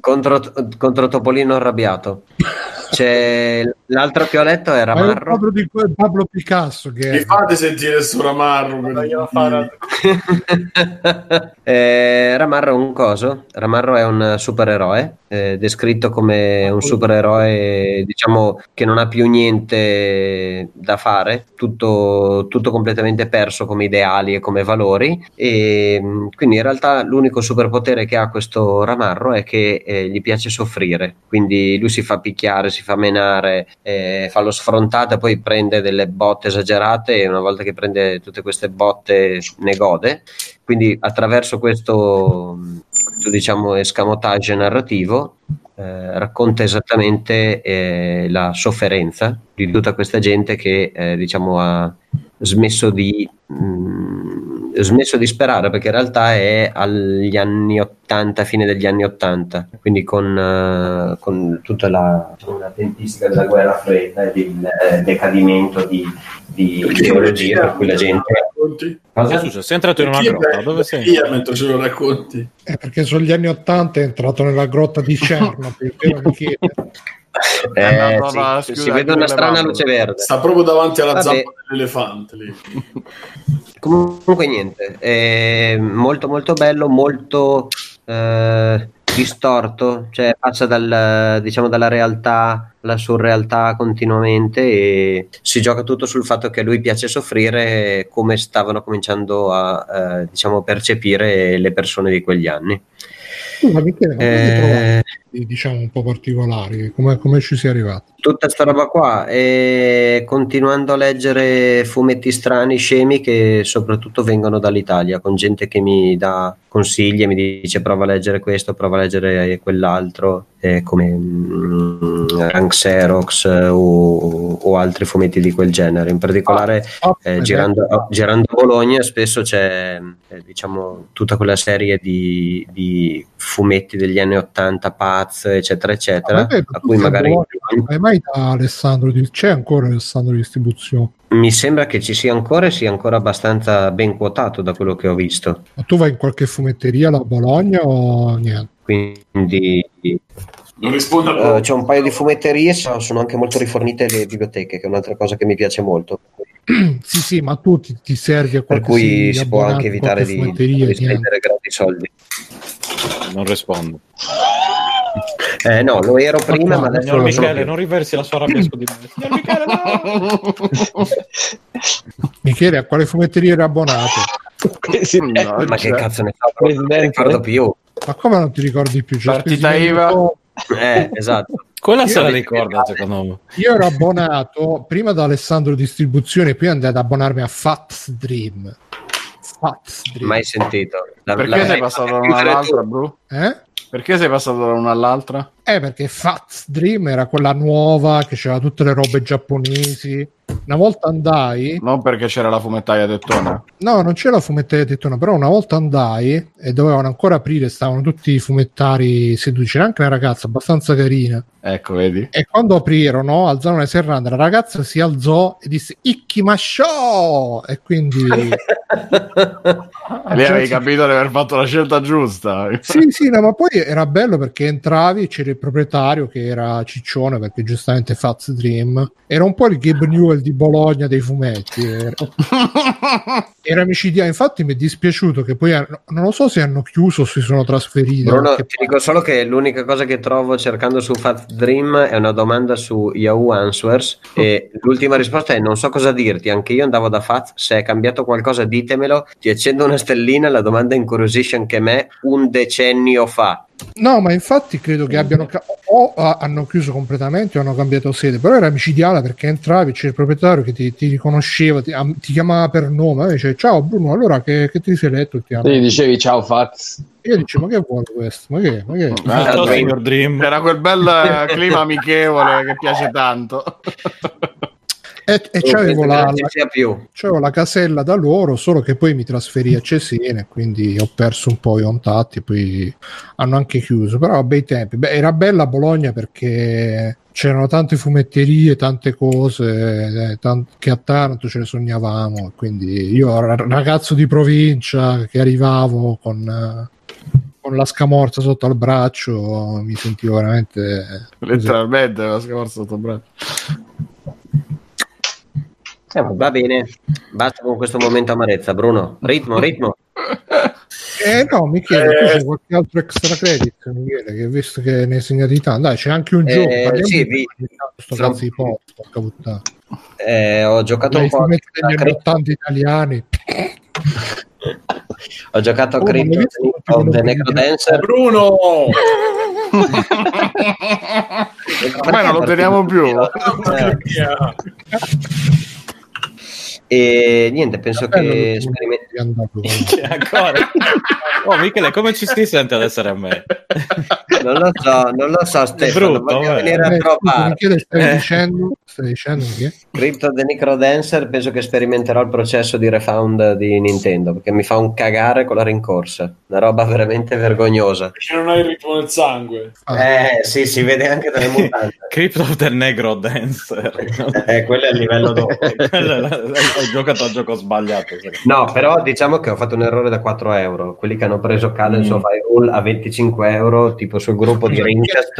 Contro, contro Topolino arrabbiato. C'è l'altro che ho letto era Ma Marro. quadro di quel Pablo Picasso che Mi è. fate sentire sto Ramarro. *laughs* eh, Ramarro è un coso. Ramarro è un supereroe, eh, descritto come un supereroe, diciamo che non ha più niente da fare, tutto, tutto completamente perso come ideali e come valori. E mh, quindi in realtà l'unico superpotere che ha questo Ramarro è che eh, gli piace soffrire. Quindi lui si fa picchiare, si fa menare, eh, fa lo sfrontato e poi prende delle botte esagerate e una volta che prende tutte queste botte ne gode. Quindi attraverso questo, questo diciamo escamotage narrativo eh, racconta esattamente eh, la sofferenza di tutta questa gente che eh, diciamo ha smesso di, mh, smesso di sperare perché in realtà è agli anni 80, fine degli anni 80, quindi con, eh, con tutta la, diciamo, la tempistica della guerra fredda e del eh, decadimento di, di ideologie per cui la gente... Cosa è successo? Sei entrato in una grotta, dove sei? Io mentre ce lo racconti. Eh, perché sono gli anni Ottanta è entrato nella grotta di Chernobyl? *laughs* Eh, andato sì, alla- si scusa, vede una strana luce verde. Sta proprio davanti alla Vabbè. zampa dell'elefante lì. *laughs* Comunque niente, è molto molto bello, molto eh, distorto, cioè passa dal, diciamo, dalla realtà alla surrealtà continuamente e si gioca tutto sul fatto che a lui piace soffrire come stavano cominciando a eh, diciamo, percepire le persone di quegli anni. Ma ti trovavi, Eh, diciamo un po' particolari? Come, come ci sei arrivato? tutta sta roba qua e continuando a leggere fumetti strani, scemi che soprattutto vengono dall'Italia con gente che mi dà consigli e mi dice prova a leggere questo, prova a leggere quell'altro eh, come mm, Rank Xerox eh, o, o altri fumetti di quel genere in particolare Ah, eh, eh, girando, girando a Bologna spesso c'è eh, diciamo tutta quella serie di, di fumetti degli anni 80 Paz eccetera eccetera Vabbè, a cui magari Hai mai da Alessandro di... c'è ancora Alessandro Distribuzione? mi sembra che ci sia ancora e sia ancora abbastanza ben quotato da quello che ho visto Ma tu vai in qualche fumetteria là a Bologna o niente? quindi proprio. c'è un paio di fumetterie so- sono anche molto rifornite le biblioteche che è un'altra cosa che mi piace molto *clears throat* sì, sì, ma tu ti, ti servi a per qualche cui si può anche evitare di, di spendere grandi soldi Non rispondo. Eh no lo ero prima ma adesso Signor non sono Michele, più. non riversi la sua rabbia su di me. Signor Michele, no! *laughs* Michele, a quale fumetteria eri abbonato? Presidente. No, ma che cioè, cazzo ne so non mi ricordo più Ma come non ti ricordi più? C'è Partita IVA. eh esatto Quella se la Io- ricorda, secondo me. Io ero abbonato prima da Alessandro Distribuzione, poi andai ad abbonarmi a Fats Dream. Fats Dream. mai sentito La- Perché la- sei passato da una all'altra, bro? Eh? Perché sei passato da una all'altra? Eh, perché Fats Dream era quella nuova che c'era tutte le robe giapponesi. Una volta andai, Non perché c'era la fumettaia tettona. no, non c'era la fumetteria tettona, però una volta andai e dovevano ancora aprire, stavano tutti i fumettari seduti, c'era anche una ragazza abbastanza carina. Ecco, vedi? E quando aprirono, alzarono le serrande, la ragazza si alzò e disse Ikkimasho! E quindi... *laughs* Lì avevi capito di aver fatto la scelta giusta. Sì, sì, no, ma poi era bello perché entravi, c'era il proprietario che era ciccione perché giustamente Fats Dream era un po' il Gabe Newell di Bologna dei fumetti. *laughs* Era, era micidiale. Infatti mi è dispiaciuto che poi hanno- non lo so se hanno chiuso o si sono trasferiti. Bruno, ti dico solo che l'unica cosa che trovo cercando su Fat Dream è una domanda su Yahoo Answers e l'ultima risposta è non so cosa dirti, anche io andavo da Fat, se è cambiato qualcosa ditemelo, ti accendo una stellina, la domanda incuriosisce anche me un decennio fa. No, ma infatti credo che abbiano o ah, hanno chiuso completamente o hanno cambiato sede, però era micidiale perché entravi, c'era il proprietario che ti, ti riconosceva, ti, ti chiamava per nome, e dice ciao Bruno, allora che, che ti sei letto ultimamente? Gli dicevi ciao Faz. Io dicevo, ma che vuole questo? Ma che? Ma che? Dream. Dream. C'era quel bel clima amichevole che piace tanto. *laughs* E, e c'avevo la, la- c'avevo la casella da loro, solo che poi mi trasferì a Cesena, quindi ho perso un po' i contatti, poi hanno anche chiuso, però bei tempi. Beh, era bella Bologna perché c'erano tante fumetterie, tante cose eh, tan- che a Taranto ce le sognavamo, quindi io ra- ragazzo di provincia che arrivavo con... eh, con la scamorza sotto al braccio mi sentivo veramente. Letteralmente, la scorsa sotto il braccio. Va bene, basta con questo momento amarezza, Bruno. Ritmo, ritmo. *laughs* Eh no, Michele, tu Eh. c'è qualche altro extra credit, Michele, che visto che ne hai segnati tanti. Dai, c'è anche un Eh, gioco. parliamo sì, vi- sto fra- cazzo di porco, porca puttana. Eh, ho giocato Dai, un po' a anni Crypto- 80 italiani. ho giocato a Oh, ma Crypto of the Necrodancer. Bruno! *laughs* Ormai non lo teniamo più. Eh, E niente, penso che l'ultimo sperimen- di andato, *laughs* Che ancora? *laughs* Oh, Michele, come ci si sente ad essere a me? *laughs* non lo so, non lo so, Stefano. brutto, voglio eh. venire a Eh, trovare. Michele, stai Eh. dicendo, stai dicendo che? Crypto the Necrodancer penso che sperimenterò il processo di refound di Nintendo perché mi fa un cagare con la rincorsa una roba veramente vergognosa Perché non hai il ritmo nel sangue. Ah, eh sì si vede anche dalle mutande Crypt of the Negro Dancer. eh, quello è il livello dopo Ho giocato al gioco sbagliato. no però diciamo che ho fatto un errore da 4 euro quelli che hanno preso Cadence Mm. of Hyrule a 25 euro tipo sul gruppo di Rincast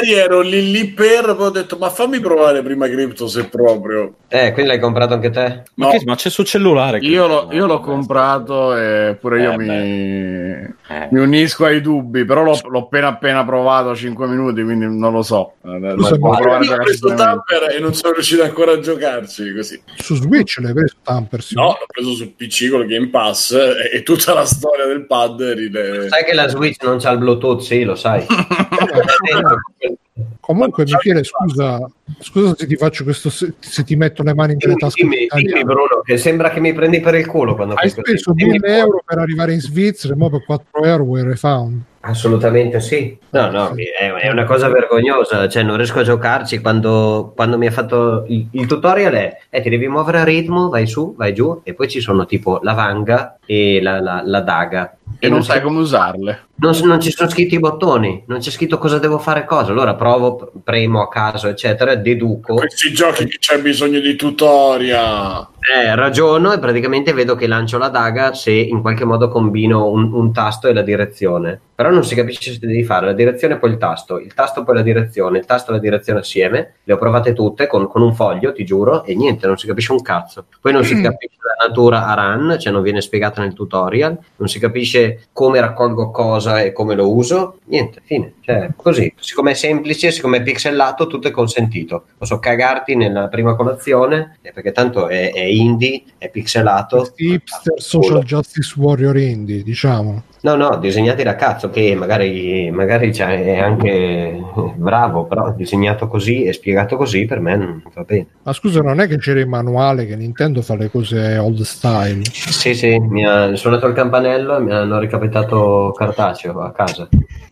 Ieri ero lì lì per, ho detto ma fammi provare prima Crypto se proprio. eh quindi l'hai comprato anche te? Ma, che- ma c'è sul cellulare. Io, l'ho- Crypt, io l'ho no? comprato e pure io Eh, mi, Eh. mi unisco ai dubbi, però l'ho, l'ho appena appena provato 5 minuti, quindi non lo so. Lo Io ho preso. Tamper e non sono riuscito ancora a giocarci così. Su Switch l'hai preso Tamper? sì. No, l'ho preso sul PC con il Game Pass e, e tutta la storia del pad ride... sai che la Switch non c'ha il Bluetooth sì lo sai *laughs* Comunque, Ma- Michele, scusa, scusa se ti faccio questo, se, se ti metto le mani nelle tasche. dimmi, dimmi Bruno che sembra che mi prendi per il culo quando Hai speso Dimmi 1000 pure. euro per arrivare in Svizzera e mo per 4 euro vuoi refund. Assolutamente sì. No, no, è, una cosa vergognosa. Cioè, non riesco a giocarci quando, quando mi ha fatto il, il tutorial è eh, ti devi muovere a ritmo, vai su, vai giù, e poi ci sono tipo la vanga e la, la- la daga. E non c'è- sai come usarle. Non, non ci sono scritti i bottoni, non c'è scritto cosa devo fare cosa. Allora provo, premo a caso, eccetera, deduco. Questi giochi che c'è bisogno di tutorial. Eh, ragiono e praticamente vedo che lancio la daga se in qualche modo combino un, un tasto e la direzione. Però non si capisce se devi fare la direzione e poi il tasto, il tasto poi la direzione, il tasto e la direzione assieme. Le ho provate tutte con, con un foglio, ti giuro, e niente, non si capisce un cazzo. Poi non si capisce la natura a run, cioè non viene spiegata nel tutorial, non si capisce come raccolgo cosa e come lo uso. Niente, fine. Cioè, così. Siccome è semplice, siccome è pixelato, tutto è consentito. Posso cagarti nella prima colazione, eh, perché tanto è, è indie, è pixelato. Hipster social justice warrior indie, diciamo. No, no, disegnati da cazzo, che magari, magari è anche bravo, però disegnato così e spiegato così per me non va bene. Ma scusa, non è che c'era il manuale che Nintendo fa le cose old style? Sì, sì, mi ha suonato il campanello e mi hanno ricapitato cartaceo a casa.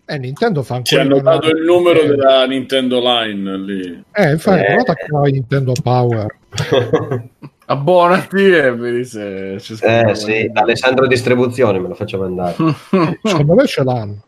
Eh, Nintendo fa Ci ancora hanno dato il numero Eh, della Nintendo Line lì. Eh, infatti, Eh. nota che hai Nintendo Power. *laughs* Abbonati e vedi se ci eh sì, da Alessandro Distribuzione me lo faccio mandare. *laughs* Secondo me ce l'hanno.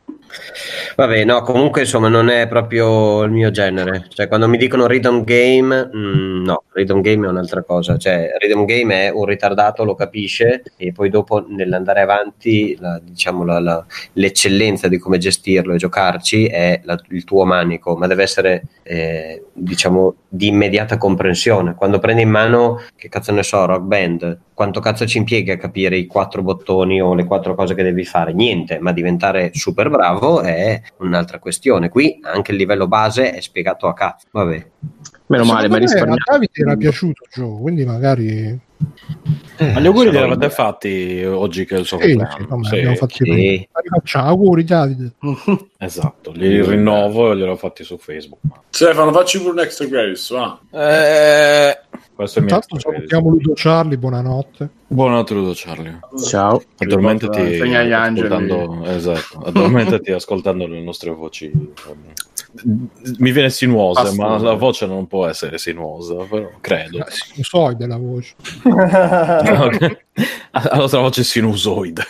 Vabbè, no, comunque insomma non è proprio il mio genere. Cioè, quando mi dicono rhythm game, mm, no, rhythm game è un'altra cosa. Cioè, rhythm game è un ritardato, lo capisce, e poi dopo nell'andare avanti, la- diciamo, la- la- l'eccellenza di come gestirlo e giocarci è il tuo manico, ma deve essere, eh, diciamo, di immediata comprensione. Quando prendi in mano, che cazzo ne so, rock band, quanto cazzo ci impieghi a capire i quattro bottoni o le quattro cose che devi fare? Niente, ma diventare super bravo è un'altra questione. Qui anche il livello base è spiegato a cazzo. Vabbè. Meno male, hai me a. Davide era piaciuto il gioco, quindi magari... Ma gli auguri li avete fatti oggi che è il suo Sì, compleanno. sì, vabbè, Sì, sì. Ma auguri Davide. *laughs* Esatto, li rinnovo e gliel'ho fatti su Facebook. Stefano, facci pure un extra credits, va. Eh, questo Intanto salutiamo Ludo Charlie, buonanotte. Buonanotte Ludo Charlie. Ciao. Addormentati ascoltando, esatto, addormentati ascoltando le nostre voci. Mi viene sinuosa, Basta. ma la voce non può essere sinuosa, però credo. Eh, Sinusoide la voce. *laughs* La nostra voce è sinusoide.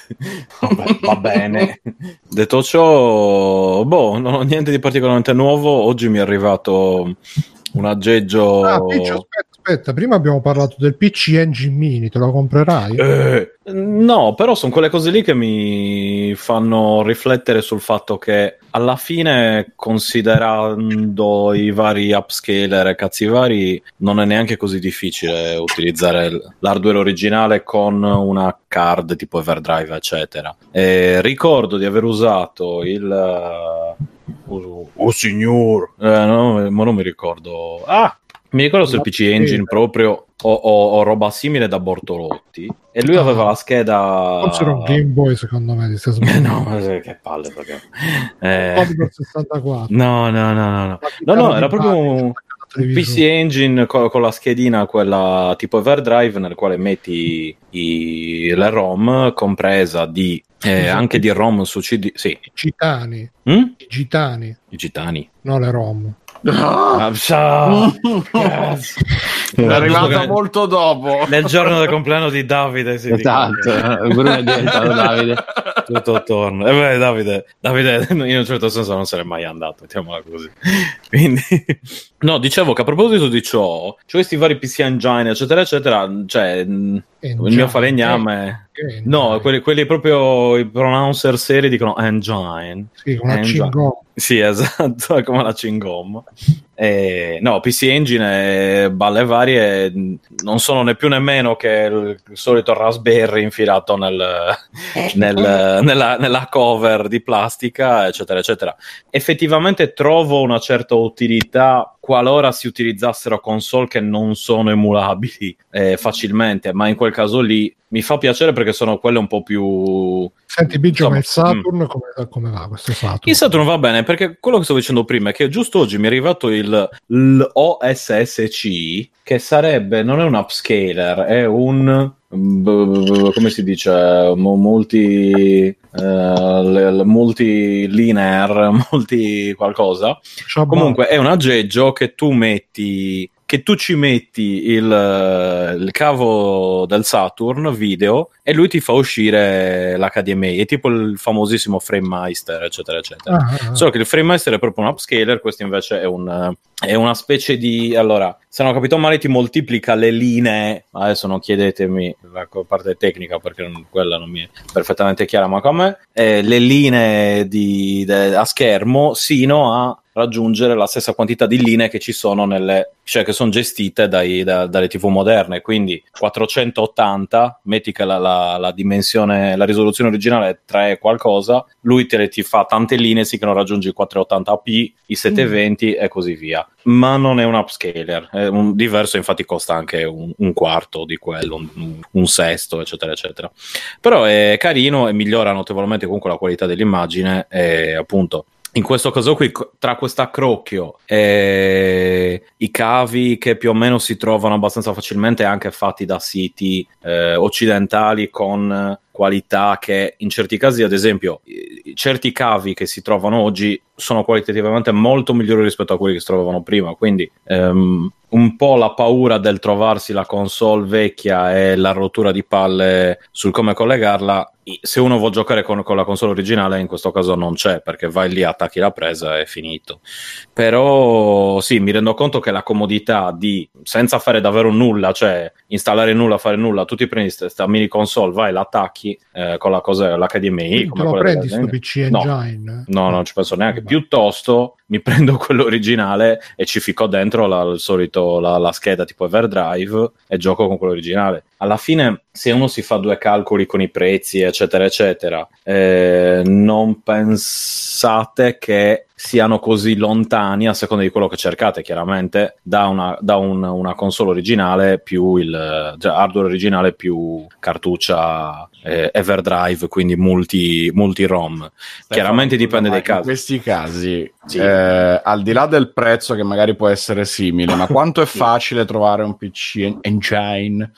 Vabbè, va bene. Detto ciò, boh, non ho niente di particolarmente nuovo. Oggi mi è arrivato un aggeggio. Ah, Piccio, aspetta, aspetta, prima abbiamo parlato del PC Engine Mini, te lo comprerai? Eh, no, però sono quelle cose lì che mi fanno riflettere sul fatto che alla fine, considerando i vari upscaler e cazzi vari, non è neanche così difficile utilizzare l'hardware originale con una card tipo Everdrive, eccetera. E ricordo di aver usato il. Oh, oh, signor, eh, no, ma non mi ricordo. Ah, mi ricordo sul PC Engine proprio ho, ho- ho roba simile da Bortolotti e lui Ah. aveva la scheda. Forse era un Game Boy, secondo me, sbagliando. *laughs* no, che palle perché. Eh, Commodore 64. no, no, no, no, no. No, no, era proprio un-. PC Engine co- con la schedina quella tipo Everdrive nel quale metti i- le ROM compresa di eh, anche di ROM su CD sì I gitani, Mm? i gitani, i gitani no le rom. Ah, ciao. Cazzo. È arrivata molto dopo. nel giorno del compleanno di Davide si Esatto, Bruno è diventato Davide. Tutto attorno. E beh Davide Davide *laughs* in un certo senso non n'è mai andato mettiamola così. *laughs* Quindi no dicevo che a proposito di ciò cioè questi vari PC Engine eccetera eccetera cioè mh, il mio falegname Eh, no quelli, quelli proprio i pronouncer seri dicono engine Sì, con la Engine. cingom. sì, *laughs* esatto, come la Cingom. Eh, no, PC Engine e balle varie non sono né più né meno che il, il solito Raspberry infilato nel- nel- nella, nella cover di plastica, eccetera, eccetera. Effettivamente trovo una certa utilità qualora si utilizzassero console che non sono emulabili eh, facilmente, ma in quel caso lì mi fa piacere perché sono quelle un po' più Senti, Biggio, ma il Insomma, Saturn come, come va questo Saturn? il Saturn va bene perché quello che stavo dicendo prima è che giusto oggi mi è arrivato il l'OSSC che sarebbe non è un upscaler, è un b- come si dice multi l- multilinear, *laughs* multi qualcosa. Ciao, Comunque è un aggeggio che tu metti che tu ci metti il, il cavo del Saturn video e lui ti fa uscire l'HDMI, è tipo il famosissimo FrameMeister, eccetera, eccetera. Ah, ah, ah. Solo che il FrameMeister è proprio un upscaler, questo invece è, un, è una specie di... Allora, se non ho capito male ti moltiplica le linee, adesso non chiedetemi la parte tecnica perché non- quella non mi è perfettamente chiara, ma come eh, le linee di- de- a schermo sino a raggiungere la stessa quantità di linee che ci sono nelle, cioè che sono gestite dai- da- dalle TV moderne. Quindi 480, metti che la, la- la dimensione, la risoluzione originale è 3 e qualcosa, lui te le ti fa tante linee sì che non raggiungi i 480p, i 720 e così via. Ma non è un upscaler, è un diverso, infatti costa anche un, un quarto di quello, un, un sesto, eccetera, eccetera. Però è carino e migliora notevolmente comunque la qualità dell'immagine e appunto in questo caso qui, tra quest'accrocchio e i cavi che più o meno si trovano abbastanza facilmente, anche fatti da siti eh, occidentali con qualità che in certi casi, ad esempio, certi cavi che si trovano oggi sono qualitativamente molto migliori rispetto a quelli che si trovavano prima. Quindi ehm, un po' la paura del trovarsi la console vecchia e la rottura di palle sul come collegarla. Se uno vuole giocare con, con la console originale, in questo caso non c'è perché vai lì, attacchi la presa e è finito. Però sì, mi rendo conto che la comodità di senza fare davvero nulla, cioè installare nulla, fare nulla, tu ti prendi questa mini console, vai, l'attacchi eh, con la cosa, l'HDMI. Quindi come lo prendi sto PC No. Engine? No, non ci penso neanche. Piuttosto mi prendo *laughs* quello originale e ci fico dentro la, solito, la, la scheda tipo Everdrive e gioco con quello originale. Alla fine, se uno si fa due calcoli con i prezzi, eccetera, eccetera, eh, non pensate che siano così lontani a seconda di quello che cercate, chiaramente, da una, da un- una console originale più il cioè hardware originale più cartuccia eh, Everdrive, quindi multi, multi-ROM. Chiaramente dipende dai In casi. questi casi, Sì. eh, al di là del prezzo che magari può essere simile, ma quanto è *laughs* facile trovare un PC engine?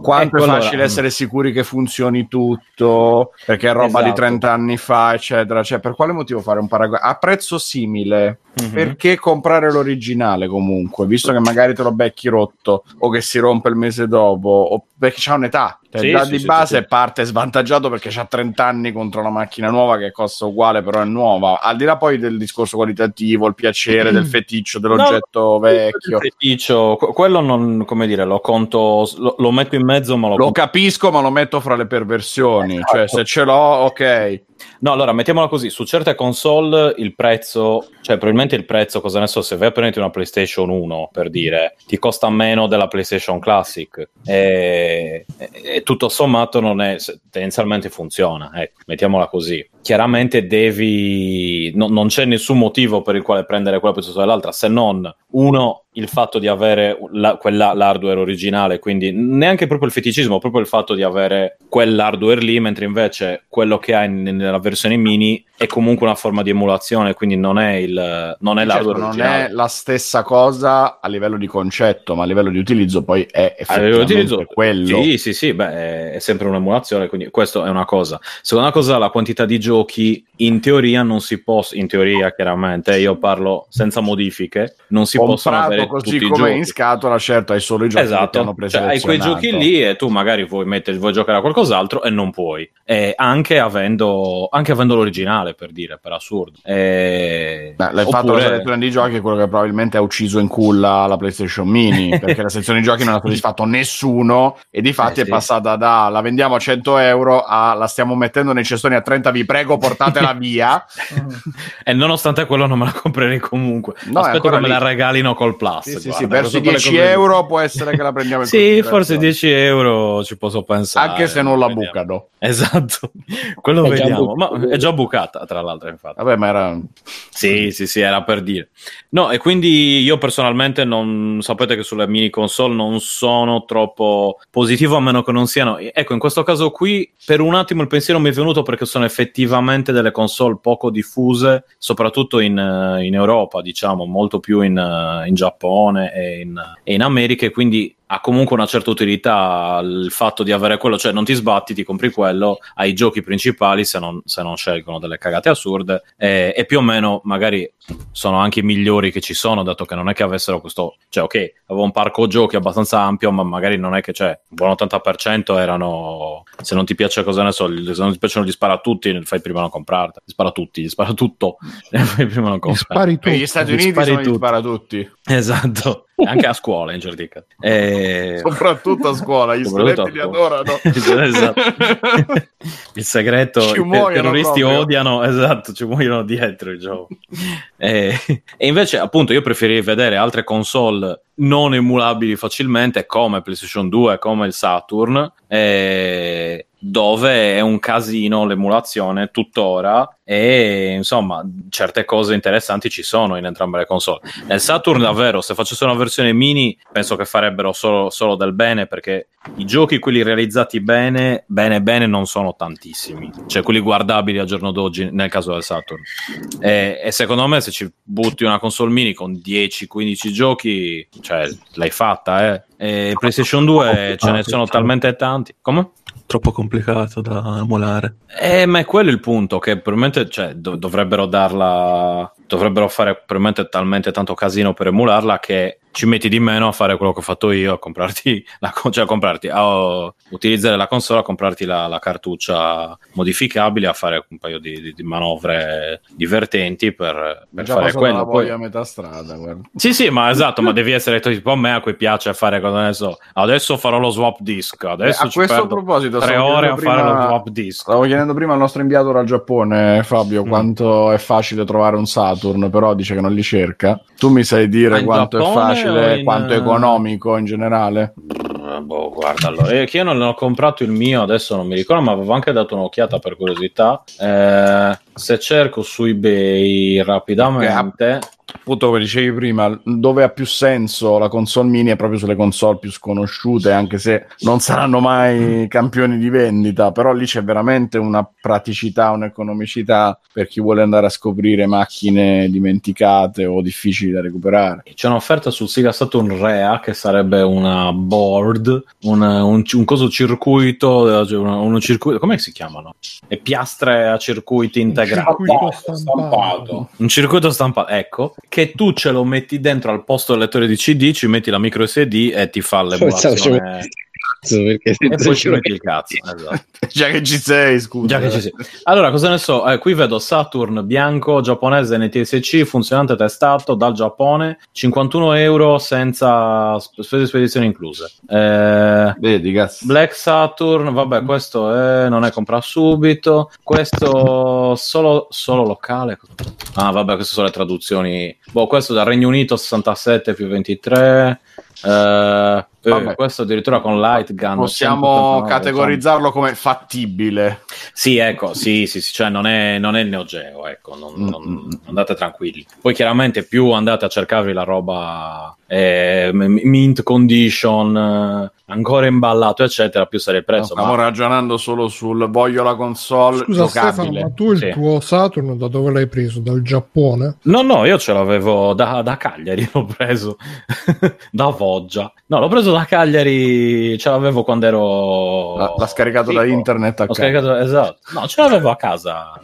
Quanto Ecco, è allora, facile mm. essere sicuri che funzioni tutto? Perché è roba di Esatto. 30 anni fa, eccetera. Cioè, per quale motivo fare un paragone? A prezzo simile, Mhm. perché comprare l'originale comunque? Visto che magari te lo becchi rotto o che si rompe il mese dopo, o perché c'ha un'età. Cioè, Sì, già sì, di sì, base parte svantaggiato perché c'ha 30 anni contro una macchina nuova che costa uguale, però è nuova. Al di là poi del discorso qualitativo, il piacere del feticcio dell'oggetto vecchio. Il feticcio, que- quello non, come dire, lo conto, lo, lo metto in mezzo, ma lo, Lo capisco, ma lo metto fra le perversioni. Esatto. Cioè, se ce l'ho, ok. No, allora mettiamola così: su certe console il prezzo, cioè probabilmente il prezzo, cosa ne so, se vai a prendere una PlayStation 1 per dire, ti costa meno della PlayStation Classic e, e- tutto sommato non è, tendenzialmente funziona, ecco, mettiamola così. Chiaramente devi. no- non c'è nessun motivo per il quale prendere quella piuttosto dell'altra, se non uno il fatto di avere la- quella- l'hardware originale, quindi neanche proprio il feticismo, proprio il fatto di avere quell'hardware lì, mentre invece quello che hai nella versione mini è comunque una forma di emulazione, quindi non è, il, non è Certo, l'hardware non originale. è la stessa cosa a livello di concetto, ma a livello di utilizzo poi è effettivamente utilizzo, quello. Sì, sì, sì, beh, è- è sempre un'emulazione, quindi questo è una cosa. Seconda cosa, la quantità di giochi in teoria non si può, in teoria chiaramente, io parlo senza modifiche, non si possono Comprato avere così tutti i come giochi. in scatola, certo, hai solo i giochi che ti Esatto, hanno cioè, hai quei giochi lì e tu magari vuoi, mettere, vuoi giocare a qualcos'altro e non puoi, e anche, avendo, anche avendo l'originale per dire, per assurdo. E... Beh, l'hai fatto la selezione di giochi è quello che probabilmente ha ucciso in culla la PlayStation Mini *laughs* perché la sezione di giochi non ha soddisfatto nessuno e di fatti Eh, è sì. passata da la vendiamo a 100 euro a la stiamo mettendo nei cestoni a 30 vi prego portatela via *laughs* e nonostante quello non me la comprerei comunque. No, Aspetto che me lì. la regalino col Plus. sì, sì, guarda, sì, verso i proprio le 10 cose- euro può essere che la prendiamo in *laughs* Sì, forse 10 euro ci posso pensare. anche se non la Vediamo. bucano Esatto, *laughs* quello È già vediamo. Ma bucata. è già bucata, tra l'altro, infatti. vabbè ma era Sì, sì, sì, era per dire. No, e quindi io personalmente non sapete che sulle mini console non sono troppo positivo a meno che non siano. Ecco, in questo caso qui per un attimo il pensiero mi è venuto perché sono effettivamente delle console poco diffuse, soprattutto in, eh, in Europa, diciamo, molto più in, eh, in Giappone e in, e in America, e quindi ha comunque una certa utilità il fatto di avere quello, cioè non ti sbatti, ti compri quello, hai i giochi principali se non, se non scelgono delle cagate assurde e, e più o meno magari sono anche i migliori che ci sono, dato che non è che avessero questo, cioè ok, avevo un parco giochi abbastanza ampio, ma magari non è che c'è, un buon 80% erano, se non ti piace cosa ne so, se non ti piacciono gli spara a tutti, fai prima a non comprarti, gli spara a tutti, gli spara a tutto, *laughs* fai prima non comprarti. gli Stati Gli Uniti spari sono gli tutti. spara tutti. Esatto, anche a scuola in certi casi. E- soprattutto a scuola gli studenti li adorano *laughs* Esatto. Il segreto, Ci i terroristi proprio. odiano, esatto, ci muoiono dietro i giochi. e, e invece, appunto, io preferirei vedere altre console non emulabili facilmente, come PlayStation 2, come il Saturn, eh, dove è un casino l'emulazione tuttora e insomma certe cose interessanti ci sono in entrambe le console. Nel Saturn davvero se facessero una versione mini penso che farebbero solo, solo del bene perché i giochi quelli realizzati bene, bene bene non sono tantissimi, cioè quelli guardabili al giorno d'oggi nel caso del Saturn. E, e secondo me se ci butti una console mini con 10-15 giochi, cioè l'hai fatta, eh. E PlayStation 2 ce ne sono talmente tanti. Come? Troppo complicato da emulare. Eh, ma è quello il punto, che probabilmente cioè, dov- dovrebbero darla, dovrebbero fare probabilmente talmente tanto casino per emularla che ci metti di meno a fare quello che ho fatto io, a comprarti, *laughs* la, cioè a comprarti, a utilizzare la console, a comprarti la, la cartuccia modificabile, a fare un paio di, di- di manovre divertenti per, per già fare quello. Poi- a metà strada guarda. sì, sì, ma esatto, ma *laughs* devi essere tipo a me a cui piace fare cosa ne so. Adesso farò lo swap disk, adesso Eh, a ci questo perdo proposito tre ore a chiedendo fare prima- lo swap disk. Stavo chiedendo prima al nostro inviato dal Giappone, Fabio, Mm. quanto è facile trovare un Saturn, però dice che non li cerca. Tu mi sai dire Ma in quanto è Giappone o facile, in- quanto economico in generale? Boh, guarda, allora, eh, che io non ho comprato il mio, adesso non mi ricordo, ma avevo anche dato un'occhiata per curiosità. Eh, se cerco su eBay rapidamente, Appunto, come dicevi prima, dove ha più senso la console mini è proprio sulle console più sconosciute, anche se non saranno mai campioni di vendita, però lì c'è veramente una praticità, un'economicità per chi vuole andare a scoprire macchine dimenticate o difficili da recuperare. c'è un'offerta sul Sega Saturn Rea che sarebbe una board, un, un, un coso circuito, eh, un, un circuito, come si chiamano? Le piastre a circuiti integrati. Circuito stampato. Un circuito stampato, ecco, che tu ce lo metti dentro al posto del lettore di CD, ci metti la micro SD e ti fa l'emulazione. Cazzo, perché E poi ci metti il cazzo. *laughs* Esatto. Già che ci sei, scusa. Già che ci sei. Allora, cosa ne so? Eh, qui vedo Saturn bianco giapponese NTSC funzionante testato dal Giappone, 51 euro senza sp- spese di spedizione incluse. Eh, Vedi, cazzo. Black Saturn, vabbè, questo è, non è compra subito. Questo solo, solo locale. Ah, vabbè, queste sono le traduzioni. Boh, questo dal Regno Unito 67 più 23. Eh, Eh, Vabbè. questo addirittura con Light Gun. Possiamo 189, categorizzarlo come fattibile. Sì, ecco, sì, sì, sì, cioè non è, non è il Neo Geo, ecco, non, non- andate tranquilli. Poi chiaramente più andate a cercarvi la roba eh, mint condition, eh, ancora imballato, eccetera, più sarà il prezzo. Stiamo ma- ragionando solo sul voglio la console Scusa Stefano, giocabile. ma tu il Sì. tuo Saturn da dove l'hai preso? Dal Giappone? No, no, io ce l'avevo da, da Cagliari, *laughs* l'ho preso *laughs* da Foggia. No, l'ho preso da Cagliari, ce l'avevo quando ero... L'ha, l'ha scaricato da piccolo. internet a casa. scaricato, esatto. No, ce l'avevo a casa.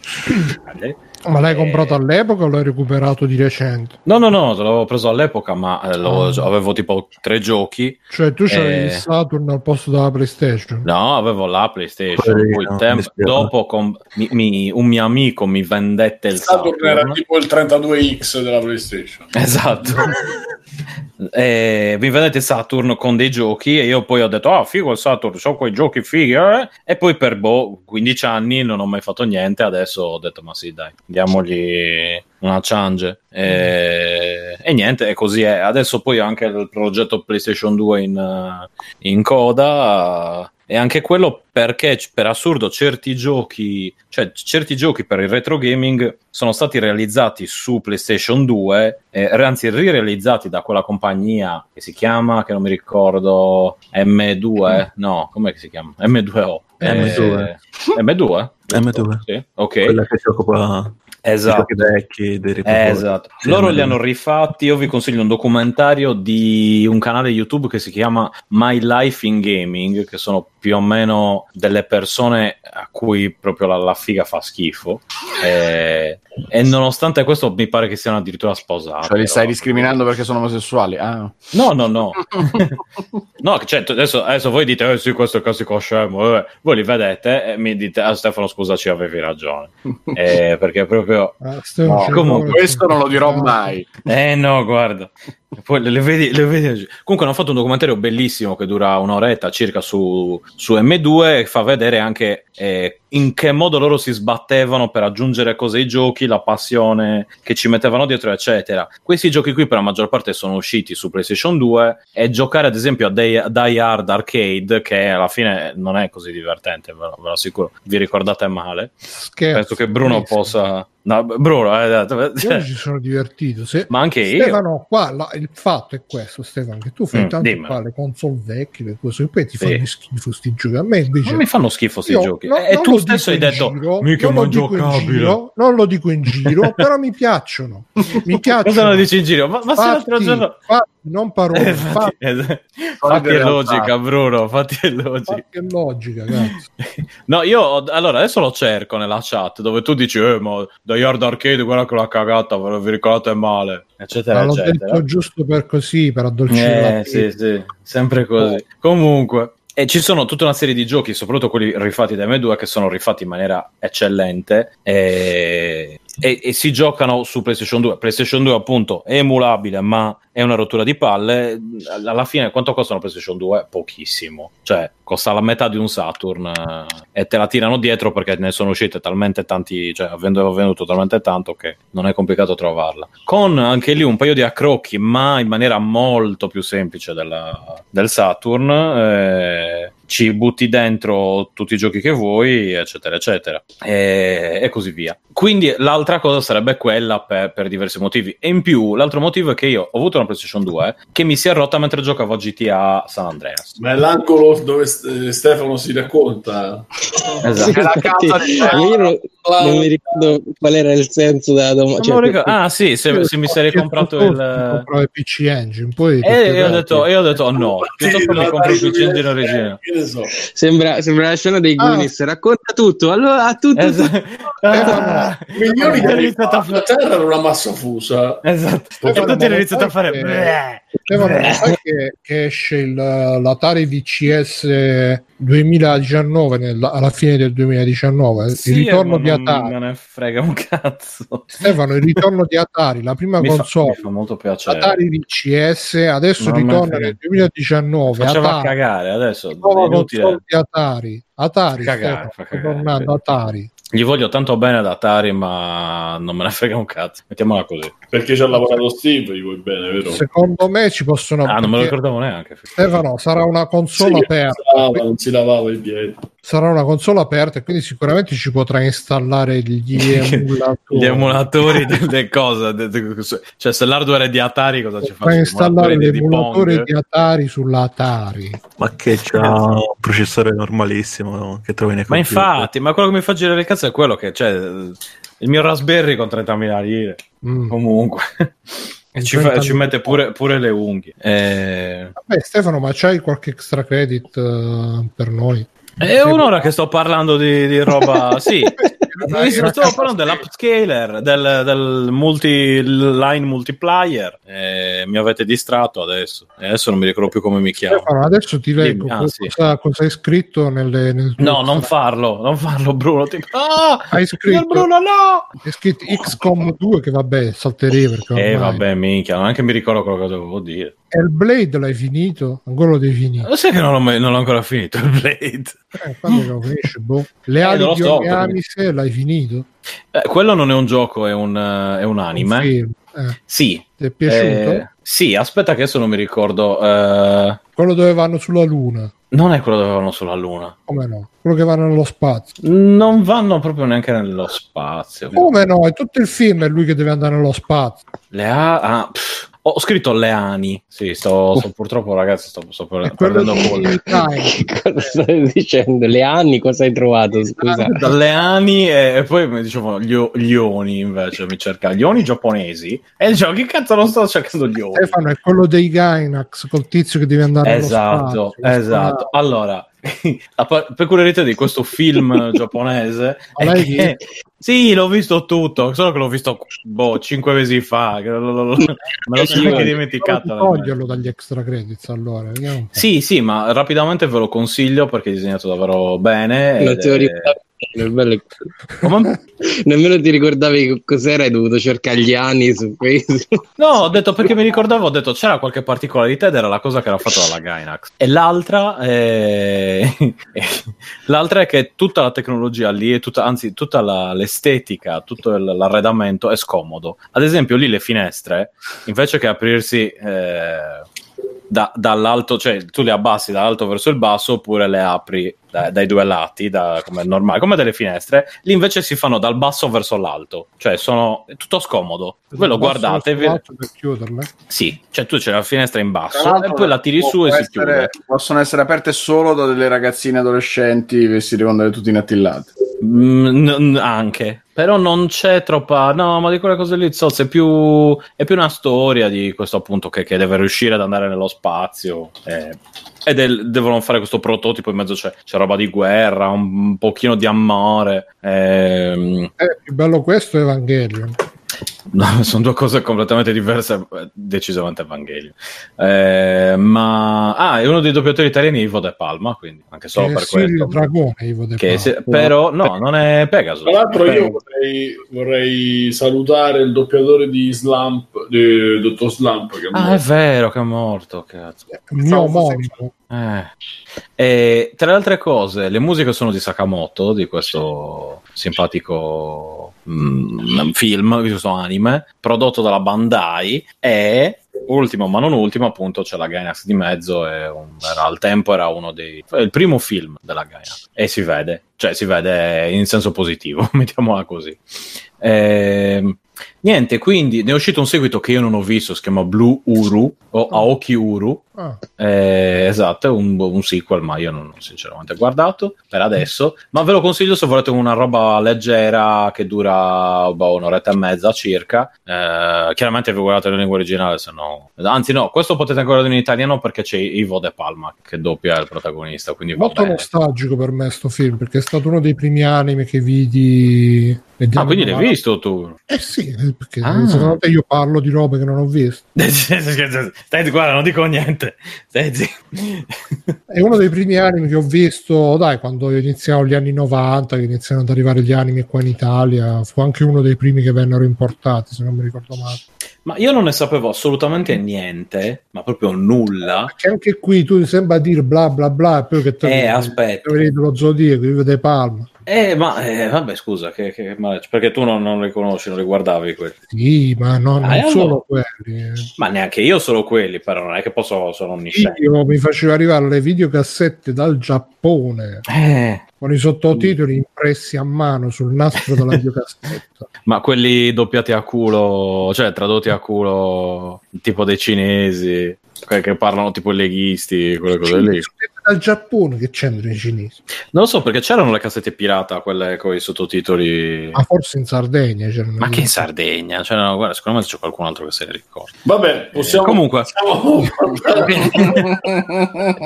Ma l'hai Eh. comprato all'epoca o l'hai recuperato di recente? No, no, no, te l'avevo preso all'epoca, ma eh, lo- Ah. avevo tipo tre giochi. Cioè tu c'avevi Eh. il Saturn al posto della PlayStation? No, avevo la PlayStation. Poverino, Poi mi tempo- dopo con- mi- mi- un mio amico mi vendette il Saturn Saturn. era tipo il 32X della PlayStation. Esatto. *laughs* E mi vedete Saturn con dei giochi e io poi ho detto ah figo il Saturn ho quei giochi fighi eh?" e poi per boh 15 anni non ho mai fatto niente adesso ho detto ma sì dai diamogli una chance e, e niente e così è adesso poi anche il progetto PlayStation 2 in, eh, in coda e anche quello perché per assurdo certi giochi, cioè certi giochi per il retro gaming sono stati realizzati su PlayStation 2, eh, anzi rirealizzati da quella compagnia che si chiama, che non mi ricordo, M2, no, com'è che si chiama? M2O. M2. Eh, M2? M2. Sì, ok. Quella che si occupa Esatto. vecchi, dei riproposi. Esatto. Sì, Loro M2. li hanno rifatti. Io vi consiglio un documentario di un canale YouTube che si chiama My Life in Gaming, che sono più o meno delle persone a cui proprio la, la figa fa schifo. E, e nonostante questo, mi pare che siano addirittura sposati. Cioè li stai però. discriminando perché sono omosessuali? Ah. No, no, no. no, *laughs* cioè, adesso, adesso voi dite, eh sì, questo è classico scemo. eh. Voi li vedete e mi dite, ah, Stefano, scusaci, avevi ragione. *laughs* Eh, perché proprio Ah, Stefano, No, c'è comunque, Questo non lo dirò mai. Eh no, guarda. Poi le, vedi, le vedi- Comunque hanno fatto un documentario bellissimo che dura un'oretta circa su, su M2 e fa vedere anche eh, in che modo loro si sbattevano per aggiungere cose ai giochi, la passione che ci mettevano dietro, eccetera. Questi giochi qui per la maggior parte sono usciti su PlayStation 2 e giocare ad esempio a Die, Die Hard Arcade, che alla fine non è così divertente, ve lo, ve lo assicuro, vi ricordate male. Scherzo, Penso che Bruno bellissimo. possa... No, Bruno, eh, Io cioè, mi ci sono divertito. Se- ma anche io. Stefano, qua la- il fatto è questo, Stefano, che tu fai Mm, tanto dimmi. qua le console vecchie, le cose, e poi ti Sì. fanno schifo sti giochi. A me invece Non mi fanno schifo sti Io giochi. no- e non tu lo stesso hai detto, giro, mica non ma lo dico in giocabile. giro, non lo dico in giro, *laughs* però mi piacciono. Mi piacciono. Cosa lo dici in giro? Ma, ma se l'altro Fatti, giorno... fatti, non parole, Eh, fatti, fatti, eh, fatti è logica, Bruno. Fatti è logica. fatti è logica, cazzo. *laughs* No, io allora adesso lo cerco nella chat dove tu dici, eh, ma da Yard Arcade, guarda che l'ha cagata, ve lo vi ricordate male, eccetera, Ma l'ho eccetera. detto giusto per così, per addolcire Eh, sì, sì, sempre così. Comunque, e ci sono tutta una serie di giochi, soprattutto quelli rifatti da M2, che sono rifatti in maniera eccellente e, e- e si giocano su PlayStation 2. PlayStation 2, appunto, è emulabile, ma è una rottura di palle. Alla fine, quanto costa una PlayStation 2? Pochissimo, cioè costa la metà di un Saturn eh, e te la tirano dietro perché ne sono uscite talmente tanti, cioè avendo venduto talmente tanto che non è complicato trovarla. Con anche lì un paio di accrocchi, ma in maniera molto più semplice della- del Saturn. eh, ci butti dentro tutti i giochi che vuoi, eccetera, eccetera, e, e così via. Quindi l'altra cosa sarebbe quella per, per diversi motivi. E in più, l'altro motivo è che io ho avuto una PlayStation 2 che mi si è rotta mentre giocavo a GTA San Andreas. Ma è l'angolo dove St- Stefano si racconta. Esatto. La casa di Io non, non mi ricordo qual era il senso della domanda. Lo ricordo. Ah, sì, se, se mi sarei comprato il. comprare PC Engine, poi E io ho detto, io ho detto oh, no, piuttosto mi compro il PC Engine originale. So. Sembra, sembra la scena dei Ah. Goonies, racconta tutto, allora a tutto, Esatto. Ah, Milioni di anni iniziato a fa la. Terra era una massa fusa. Esatto. E tutti hanno iniziato a fare. Stefano, lo sai che, che esce il, l'Atari VCS 2019 nel- alla fine del 2019 Sì, il ritorno di Atari Non ne frega un cazzo. Stefano il ritorno di Atari la prima *laughs* Mi fa, console fa molto piacere. Atari VCS adesso Non ritorna nel 2019 Faceva Atari, cagare adesso. inutile. console di Atari Atari Cagare, Stefano, fa cagare, tornando. Atari Gli voglio tanto bene ad Atari, ma non me ne frega un cazzo. Mettiamola così. Perché ci ha lavorato Steve, gli vuoi bene, vero? Secondo me ci possono. Ah, non me lo ricordavo neanche. Stefano, sarà una console Sì, aperta. non si lava, non si lavava i piedi. Sarà una console aperta e quindi sicuramente ci potrà installare gli *laughs* emulatori. Gli emulatori delle cose. de- de- cioè, se l'hardware è di Atari, cosa ci fa? Installare Emulatori di- di l'emulatore Atari sulla Atari. Ma che c'ha un processore normalissimo che trovi nei Ma computer. infatti, ma quello che mi fa girare il cazzo è quello che c'è. il mio Raspberry con 30.000 lire. Mm. Comunque. E ci, fa- ci mette pure, pure le unghie. Eh, Vabbè, Stefano, ma c'hai qualche extra credit eh, per noi? È un'ora che sto parlando di, di roba. sì, *laughs* Sto parlando dell'upscaler, del, del multi-line multiplier. Eh, mi avete distratto adesso. E adesso non mi ricordo più come mi chiamo. Stefano, adesso ti leggo ah, cosa, sì. cosa hai scritto nelle, nel tuo No, non farlo, non farlo, Bruno. Tipo, ah, Hai scritto, Bruno, no! hai scritto XCOM 2 che vabbè, salterei perché Eh, ormai- vabbè, minchia, neanche mi ricordo quello che dovevo dire. Hellblade l'hai finito? Ancora lo devi finire. Lo sai che non l'ho, mai- non l'ho ancora finito il Blade. Eh, quando lo finisci, boh. Le Eh, ali lo di so, Oniamise l'hai finito? Eh, quello non è un gioco, è un, eh, è un anime. Un film. Eh, Sì. ti è piaciuto? Eh, sì, aspetta che adesso non mi ricordo. eh, Quello dove vanno sulla Luna. non è quello dove vanno sulla Luna. Come no? Quello che vanno nello spazio. Non vanno proprio neanche nello spazio. Come no? È tutto il film è lui che deve andare nello spazio. Le a- ah, pff, ho scritto Leani. Sì, sto, sto- *laughs* purtroppo, ragazzi, sto, sto per- perdendo polli. *laughs* Cosa stai dicendo? Le anni cosa hai trovato? Scusa. Dalle ani e, e poi mi dicevano gli, gli oni invece mi cercava gli oni giapponesi e dicevo che cazzo non sto cercando gli oni Stefano è quello dei Gainax col tizio che deve andare esatto spazio. Esatto allora *laughs* la pa- peculiarità di questo film *laughs* giapponese è che sì l'ho visto tutto solo che l'ho visto boh cinque mesi fa me lo sono anche dimenticato Toglierlo dagli extra credits allora. sì sì ma rapidamente ve lo consiglio perché è disegnato davvero bene Non ed te lo è- bello Come? *laughs* Nemmeno ti ricordavi co- cos'era, hai dovuto cercare gli anni su Facebook. *laughs* No, ho detto perché mi ricordavo, ho detto c'era qualche particolarità ed era la cosa che era fatta dalla Gainax. E l'altra è... *laughs* l'altra è che tutta la tecnologia lì, tutta, anzi tutta la- l'estetica, tutto il- l'arredamento è scomodo. Ad esempio lì le finestre, invece che aprirsi... eh, da- dall'alto, cioè tu le abbassi dall'alto verso il basso oppure le apri da- dai due lati, da- come normale, come delle finestre. Lì invece si fanno dal basso verso l'alto, cioè sono è tutto scomodo. Voi lo guardate, spazio per chiuderle. sì, cioè tu c'è la finestra in basso e poi la tiri su e può si essere- chiude. Possono essere aperte solo da delle ragazzine adolescenti vestite con delle tutine attillate. Mm, n- n- anche, però non c'è troppa. No, ma di quelle cose lì, Zozz, è più, è più una storia di questo appunto che, che deve riuscire ad andare nello spazio. eh, e del- devono fare questo prototipo. In mezzo c'è, c'è roba di guerra, un, un pochino di amore. ehm, Eh, più bello questo è Evangelion. *laughs* No, sono due cose completamente diverse, eh, decisamente Evangelio. Eh, ma ah, è uno dei doppiatori italiani Ivo De Palma, quindi anche solo Che è per Sirio questo. Dragone, Ivo De Paolo. se- però no, non è Pegasus. Tra l'altro io Pegasus. vorrei, vorrei salutare il doppiatore di Slump, di Dottor Slump, che è Ah, è morto. vero che è morto, cazzo. Il mio omonimo. Eh. E tra le altre cose, le musiche sono di Sakamoto, di questo simpatico mm, film, di questo anime, prodotto dalla Bandai e ultimo ma non ultimo appunto c'è la Gainax di mezzo e un- era, al tempo era uno dei il primo film della Gainax. E si vede cioè si vede in senso positivo *laughs* mettiamola così. Ehm, niente quindi ne è uscito un seguito che io non ho visto si chiama Blue Uru o Aoki Uru Ah, eh, esatto, è un, un sequel, ma io non ho sinceramente guardato per adesso. Ma ve lo consiglio se volete una roba leggera che dura boh, un'oretta e mezza circa. Eh, chiaramente vi guardate in lingua originale, se no. Anzi, no, questo potete ancora vedere in italiano perché c'è Ivo De Palma che doppia il protagonista. Quindi molto nostalgico per me sto film perché è stato uno dei primi anime che vidi. Ah, quindi l'hai visto tu? Eh sì, eh, perché Ah. secondo te io parlo di robe che non ho visto. *laughs* Stai, guarda, non dico niente. Stai zitto. È uno dei primi anime che ho visto, dai, quando iniziavo gli anni 90, che iniziano ad arrivare gli anime qua in Italia, fu anche uno dei primi che vennero importati, se non mi ricordo male. Ma io non ne sapevo assolutamente niente, ma proprio nulla. Che anche qui tu sembra dire bla bla bla, e poi che te Eh, aspetta. vedi lo zodiaco, io De Palma. Eh, ma eh, vabbè, scusa, che, che male- perché tu non, non li conosci, non li guardavi quelli. Sì, ma no, non Ah, allora? solo quelli. eh. Ma neanche io solo quelli, però non è che posso, sono onnisciente. Io mi facevo arrivare le videocassette dal Giappone Eh, con i sottotitoli impressi a mano sul nastro della *laughs* videocassetta. ma quelli doppiati a culo, cioè tradotti a culo, tipo dei cinesi, che parlano tipo i leghisti, quelle cose lì. Dal Giappone che c'entrano i cinesi? Non lo so perché c'erano le cassette pirata, quelle con i sottotitoli. Ma forse in Sardegna c'erano. Ma che in Sardegna? Cioè, no, guarda, secondo me c'è qualcun altro che se ne ricorda. Vabbè, possiamo. Comunque. possiamo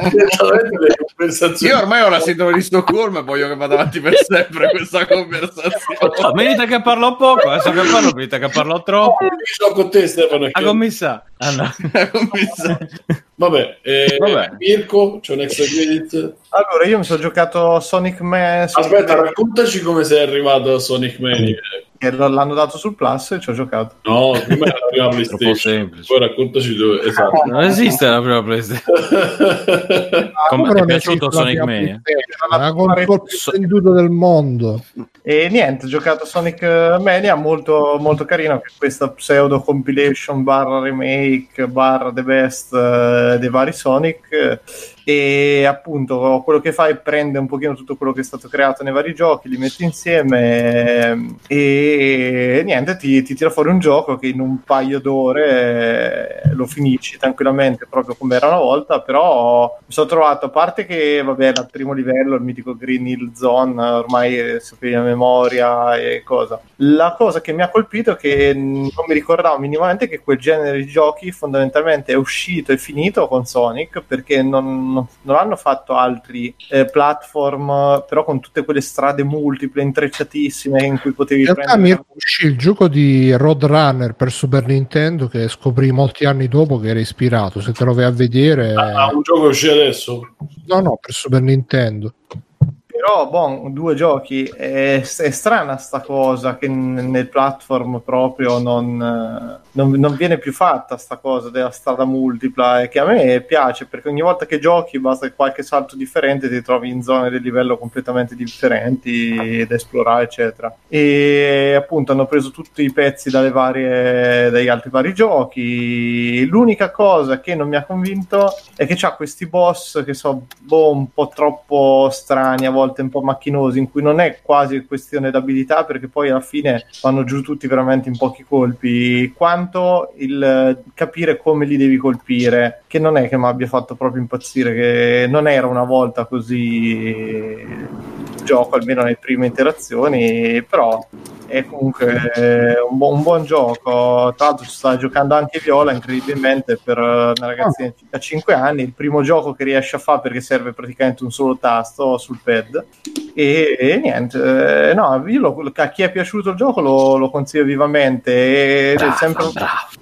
direttamente le conversazioni. Io ormai ho la sindrome di Stoccolma e voglio che vada avanti per sempre questa conversazione. Ah, mi dite che parlo poco, adesso che parlo, mi dite che parlo troppo. L'ho con te, Stefano. A che- commissà. Ah, no. Vabbè, eh, Vabbè. Mirko, c'è un extra credit. Allora, io mi sono giocato Sonic Man. Aspetta, raccontaci come sei arrivato a Sonic Mania. che l'hanno dato sul Plus e ci ho giocato. No, prima era la prima PlayStation. Poi raccontaci dove. Esatto. Non esiste la prima PlayStation. *laughs* Come Come ti è piaciuto Sonic Mania? La console più venduta del mondo. E niente, ho giocato Sonic Mania, molto, molto carino, questa pseudo compilation barra remake barra the best eh, dei vari Sonic. E appunto quello che fa è prende un pochino tutto quello che è stato creato nei vari giochi, li mette insieme e, e niente, ti, ti tira fuori un gioco che in un paio d'ore eh, lo finisci tranquillamente, proprio come era una volta. Però mi sono trovato, a parte che vabbè, al primo livello, il mitico Green Hill Zone, ormai sapevi a memoria e cosa. La cosa che mi ha colpito è che non mi ricordavo minimamente che quel genere di giochi fondamentalmente è uscito e finito con Sonic perché non, non- non hanno fatto altri eh, platform, però con tutte quelle strade multiple, intrecciatissime in cui potevi In realtà prendere. mi uscì il gioco di Roadrunner per Super Nintendo che scoprì molti anni dopo che era ispirato. Se te lo vai a vedere, Ah, un gioco che uscì adesso. no, no, per Super Nintendo. Però, bon, due giochi. È, è strana sta cosa che nel platform proprio non, eh, non, non viene più fatta sta cosa della strada multipla e che a me piace perché ogni volta che giochi basta che qualche salto differente ti trovi in zone del livello completamente differenti da esplorare eccetera e appunto hanno preso tutti i pezzi dalle varie, dagli altri vari giochi l'unica cosa che non mi ha convinto è che c'ha questi boss che sono boh, un po' troppo strani a volte un po' macchinosi in cui non è quasi questione d'abilità perché poi alla fine vanno giù tutti veramente in pochi colpi. Quanto il eh, capire come li devi colpire che non è che mi abbia fatto proprio impazzire che non era una volta così il gioco almeno nelle prime interazioni però è comunque eh, un, bu- un buon gioco. Tra l'altro, sta giocando anche Viola, incredibilmente, per una ragazzina da 5 anni. Il primo gioco che riesce a fare perché serve praticamente un solo tasto sul pad. E, e niente, eh, no, io lo- a chi è piaciuto il gioco lo, lo consiglio vivamente. È sempre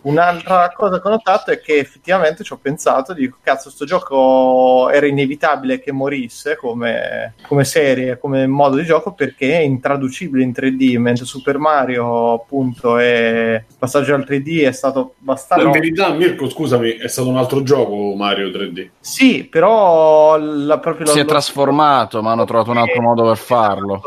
Un'altra cosa che ho notato è che effettivamente ci ho pensato, dico, cazzo, sto gioco era inevitabile che morisse come, come serie, come modo di gioco, perché è intraducibile in 3D, mentre Super Mario, appunto, è il passaggio al 3D è stato abbastanza... in verità, Mirko, scusami, è stato un altro gioco Mario 3D. Sì, però la, proprio Si è lo- trasformato, ma hanno trovato un altro modo per farlo.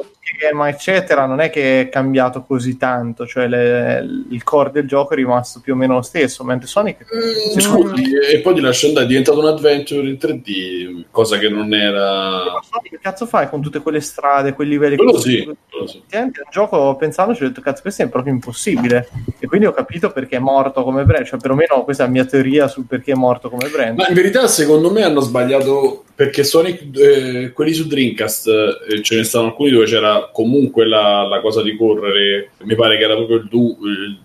Ma eccetera non è che è cambiato così tanto cioè le- il core del gioco è rimasto più o meno lo stesso mentre Sonic Mm, Scusami, e poi ti lascio andare, è diventato un adventure in 3D, cosa che non era... Sonic, che cazzo fai con tutte quelle strade quei livelli Quello così? sì, quello sì. Un gioco pensandoci ho detto cazzo questo è proprio impossibile e quindi ho capito perché è morto come brand cioè perlomeno questa è la mia teoria sul perché è morto come brand Ma in verità, secondo me, hanno sbagliato perché Sonic, eh, quelli su Dreamcast, eh, ce ne stavano alcuni dove c'era comunque la, la cosa di correre. Mi pare che era proprio il 2,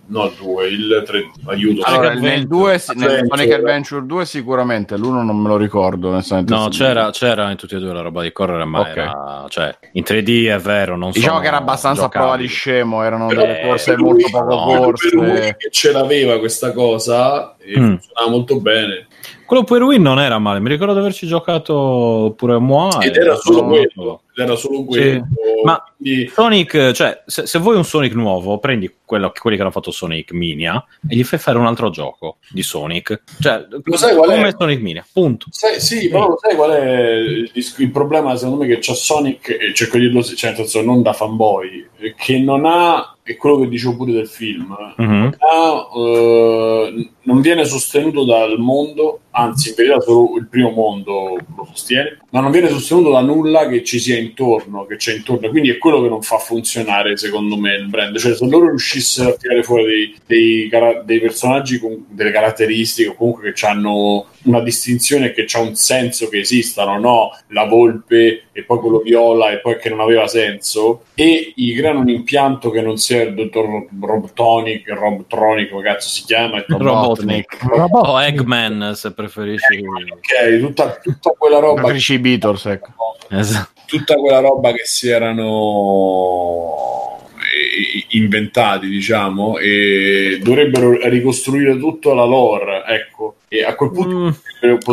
no il 2, il 3, aiuto. Allora, Sonic nel, 2, sì- nel. Sonic Adventure 2 sicuramente, l'1 non me lo ricordo. onestamente. No, c'era, c'era in tutti e due la roba di correre, ma Ok. era, cioè, in 3D è vero, non Diciamo che era abbastanza a prova di giocabili. scemo, erano Però delle corse lui- molto poco no, lui corse. che ce l'aveva questa cosa e Mm. funzionava molto bene. Quello per Wii non era male, mi ricordo di averci giocato pure moi. Ed e era solo quello. Era solo quello. Ma Quindi- Sonic, cioè, se, se vuoi un Sonic nuovo, prendi quello- quelli che hanno fatto Sonic Mania e gli fai fare un altro gioco di Sonic. Cioè, Lo sai qual è? come Sonic Mania, punto. Sai- sì, però lo sai qual è il, il problema secondo me che c'ha Sonic, e cerco di dirlo, cioè senso non da fanboy, che non ha, è quello che dicevo pure del film, Mhm. ha, eh, non viene sostenuto dal mondo, anzi in verità solo il primo mondo lo sostiene, ma non viene sostenuto da nulla che ci sia intorno, che c'è intorno, quindi è quello che non fa funzionare secondo me il brand, cioè se loro riuscissero a tirare fuori dei, dei cara- dei personaggi con delle caratteristiche o comunque che hanno una distinzione che c'ha un senso che esistano, no? La volpe e poi quello viola e poi che non aveva senso e gli creano un impianto che non sia il dottor Robtonic, Robtronic, come cazzo si chiama, Robotnik. Robotnik. O Eggman, se preferisci. Ok, tutta, tutta quella roba Preferisci i Beatles, ecco. Esatto. Tutta quella roba che si erano eh, inventati, diciamo, e dovrebbero ricostruire tutto la lore, ecco. E a quel punto, Mm.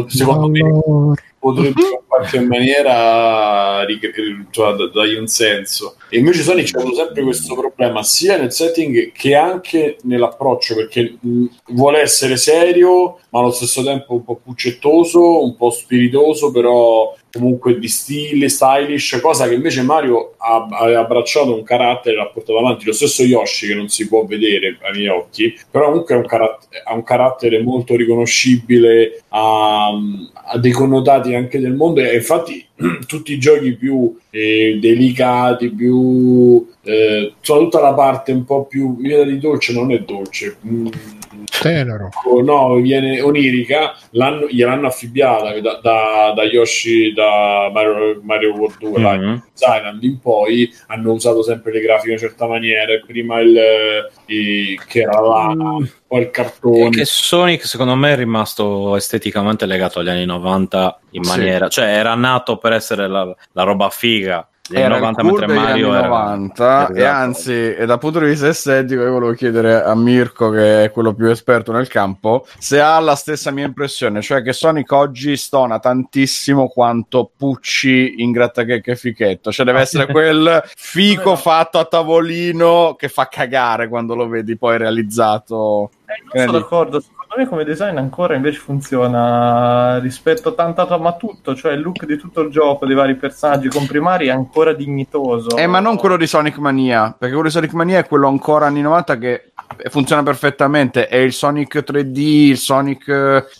secondo me, Allora, potrebbero in qualche maniera cioè, dargli un senso. E invece Sonic c'è avuto sempre questo problema, sia nel setting che anche nell'approccio, perché mh, vuole essere serio, ma allo stesso tempo un po' puccettoso, un po' spiritoso, però comunque di stile, stylish, cosa che invece Mario ha, ha abbracciato un carattere l'ha portato avanti. Lo stesso Yoshi, che non si può vedere ai miei occhi, però comunque ha un, caratt- ha un carattere molto riconoscibile, ha, ha dei connotati anche del mondo e infatti *clears throat* tutti i giochi più eh, delicati, più eh, tutta la parte un po' più mi viene di dolce, non è dolce. mm, tenero. no, viene onirica, l'hanno, gliel'hanno affibbiata da, da, da Yoshi, da Mario, Mario World 2, Mhm. là, Island in poi hanno usato sempre le grafiche in una certa maniera, e prima il, il- che era là, Mm. poi il cartone. che Sonic secondo me è rimasto esteticamente legato agli anni 90 in Sì. maniera, cioè era nato per essere la, la roba figa Era 90 il cool degli Mario anni era 90 e Esatto. anzi e dal punto di vista estetico io volevo chiedere a Mirko che è quello più esperto nel campo se ha la stessa mia impressione cioè che Sonic oggi stona tantissimo quanto Pucci in grattachecca e fichetto cioè deve essere quel *laughs* fico fatto a tavolino che fa cagare quando lo vedi poi realizzato Eh, non sono dici? Secondo me come design ancora invece funziona rispetto tanto a ma tutto, cioè il look di tutto il gioco, dei vari personaggi comprimari è ancora dignitoso. Eh, ma non quello di Sonic Mania, perché quello di Sonic Mania è quello ancora anni 90 che funziona perfettamente. È il Sonic 3D, il Sonic.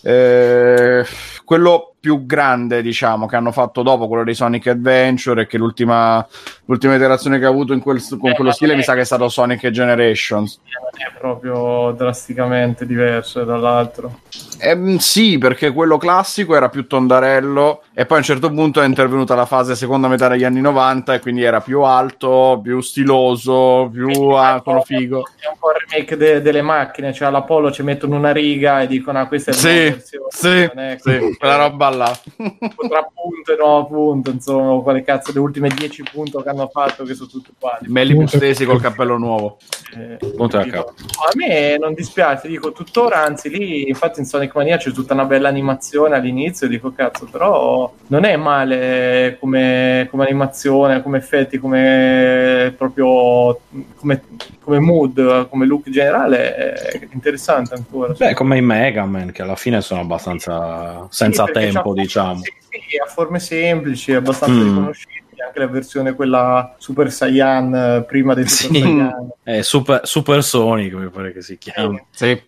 eh, quello più grande, diciamo, che hanno fatto dopo quello di Sonic Adventure e che l'ultima, l'ultima iterazione che ha avuto in quel- con Eh, quello stile non mi è- sa che è stato Sonic Generations. è proprio drasticamente diverso dall'altro. Ehm, sì, perché quello classico era più tondarello e poi a un certo punto è intervenuta la fase seconda metà degli anni 90 e quindi era più alto, più stiloso, più ah, sono figo. È un po' il remake de- delle macchine, cioè all'Apollo ci mettono una riga e dicono ah, questa è la Sì, versione. sì, è sì, quella roba là. tra punto e no punto, insomma, quale cazzo le ultime 10 punti che hanno fatto che sono tutti uguali. Belli bustesi col cappello nuovo. Eh, Punto. A me non dispiace, dico tuttora, anzi lì infatti in Sonic Mania c'è tutta una bella animazione all'inizio, dico cazzo, però non è male come, come animazione, come effetti, come proprio come, come mood, come look generale, è interessante ancora. Beh, come i Mega Man, che alla fine sono abbastanza senza Sì, tempo, diciamo. Sì, sì, ha forme semplici, abbastanza Mm. riconoscibili, anche la versione quella Super Saiyan eh, prima dei Super Sì. Saiyan. È Super, Super Sonic, mi pare che si chiami. Sì. Eh,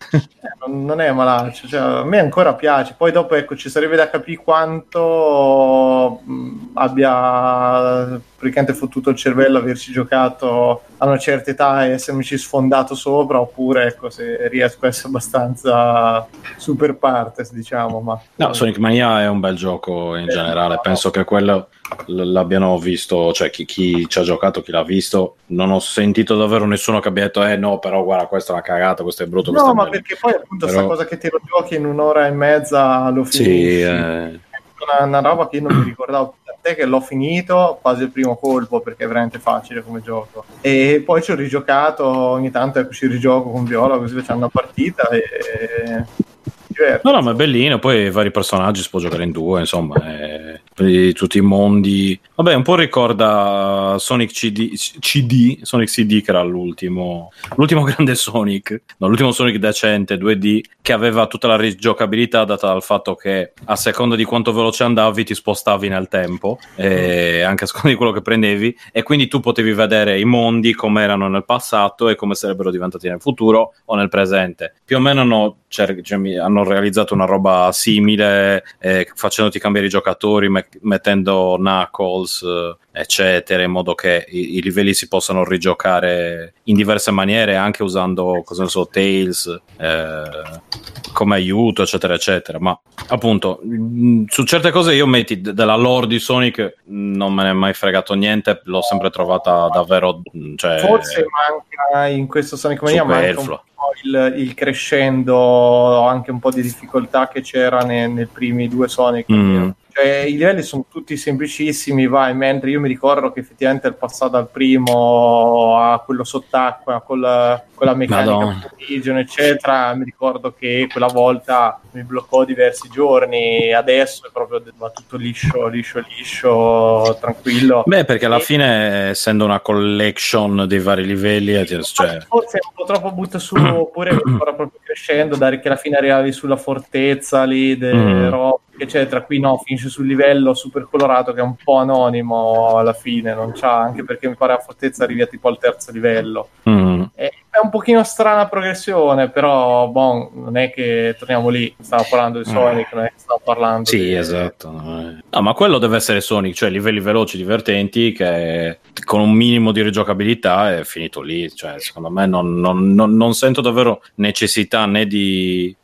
non, non è malaccio, cioè, a me ancora piace. Poi dopo ecco, ci sarebbe da capire quanto mh, abbia praticamente fottuto il cervello averci giocato a una certa età e essermici sfondato sopra, oppure ecco, se riesco a essere abbastanza super partes, diciamo. Ma No, Sonic Mania è un bel gioco in generale. Penso che quello l'abbiano visto, cioè chi, chi ci ha giocato, chi l'ha visto. Non ho sentito davvero nessuno che abbia detto: Eh no, però guarda, questa è una cagata, questo è brutto. questo No, ma bello." perché poi appunto Però- sta cosa che te lo giochi in un'ora e mezza lo finisci. Sì, eh, una, una roba che io non mi ricordavo da te che l'ho finito quasi il primo colpo perché è veramente facile come gioco e poi ci ho rigiocato ogni tanto ecco ci rigioco con Viola così facciamo una partita e. No, no, ma è bellino. Poi vari personaggi si può giocare in due, insomma. È, per i- tutti i mondi. Vabbè, un po' ricorda Sonic CD, CD, Sonic CD che era l'ultimo, l'ultimo *laughs* grande Sonic, no, l'ultimo Sonic decente 2D che aveva tutta la rigiocabilità data dal fatto che a seconda di quanto veloce andavi ti spostavi nel tempo, anche a seconda di quello che prendevi, e quindi tu potevi vedere i mondi come erano nel passato e come sarebbero diventati nel futuro o nel presente. Più o meno hanno, cioè, hanno realizzato una roba simile, eh, facendoti cambiare i giocatori, me- mettendo Knuckles, eh, eccetera, in modo che i-, i livelli si possano rigiocare in diverse maniere, anche usando, cosa ne so, Tails eh, come aiuto, eccetera, eccetera. Ma appunto, mh, su certe cose io metti d- della lore di Sonic non me ne è mai fregato niente, l'ho sempre trovata davvero, mh, cioè, Forse manca in questo Sonic Mania manca un il, il crescendo, anche un po' di difficoltà che c'era ne- nei primi due Sonic. Mm. Cioè, I livelli sono tutti semplicissimi, vai, mentre io mi ricordo che effettivamente il passato dal primo a quello sott'acqua con la, con la meccanica eccetera, mi ricordo che quella volta mi bloccò diversi giorni, adesso è proprio va tutto liscio, liscio, liscio, tranquillo. Beh, perché alla E- fine, essendo una collection dei vari livelli, eh, cioè, Forse un po' troppo butta su, oppure ancora proprio crescendo, dare che alla fine arrivavi sulla fortezza lì, delle Mm. robe, eccetera. Qui no, finisce sul livello super colorato che è un po' anonimo alla fine, non c'ha, anche perché mi pare la fortezza arrivi a tipo al terzo livello. mm. È, è un pochino strana progressione, però bon, non è che torniamo lì, stavo parlando di Sonic, non è che stavo parlando Sì, di... esatto. No, eh. No, ma quello deve essere Sonic, cioè livelli veloci, divertenti, che con un minimo di rigiocabilità è finito lì. Cioè, secondo me non, non- non- non sento davvero necessità né di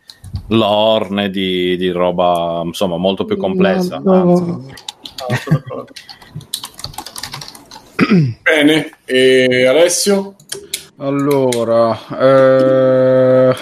lore né di, di roba insomma molto più complessa. No, no. anzi. No, sono d'accordo. Bene, e Alessio? Allora, eh,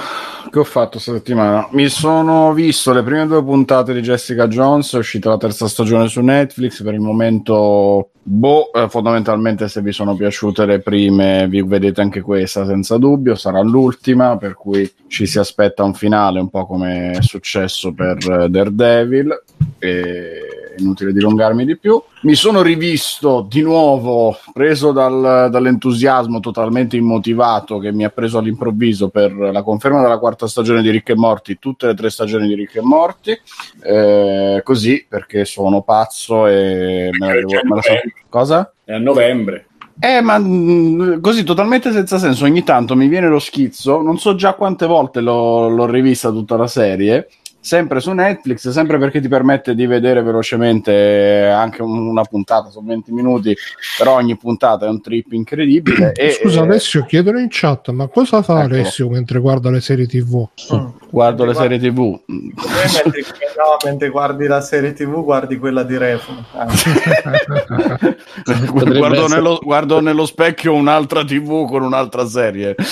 che ho fatto questa settimana? Mi sono visto le prime due puntate di Jessica Jones, è uscita la terza stagione su Netflix, per il momento, boh, eh, fondamentalmente se vi sono piaciute le prime vi vedete anche questa senza dubbio, sarà l'ultima, per cui ci si aspetta un finale un po' come è successo per eh, Daredevil, e inutile dilungarmi di più. Mi sono rivisto di nuovo, preso dal- dall'entusiasmo totalmente immotivato che mi ha preso all'improvviso per la conferma della quarta stagione di Rick e Morty, tutte le tre stagioni di Rick e Morty, eh, così perché sono pazzo e me la devo... me la so- Cosa? È a novembre. Eh, ma mh, così totalmente senza senso. Ogni tanto mi viene lo schizzo. Non so già quante volte l'ho, l'ho rivista tutta la serie. Sempre su Netflix, sempre perché ti permette di vedere velocemente anche un- una puntata, sono 20 minuti, però ogni puntata è un trip incredibile. *clears throat* E, Scusa Alessio, chiedono in chat, ma cosa fa Eccolo. Alessio mentre guarda le serie tv? Mm. guardo le Guarda- serie tv. Mentre, *laughs* no, mentre guardi la serie tv guardi quella di Refn. *laughs* Guardo, essere. nello, guardo nello specchio un'altra tv con un'altra serie. *laughs*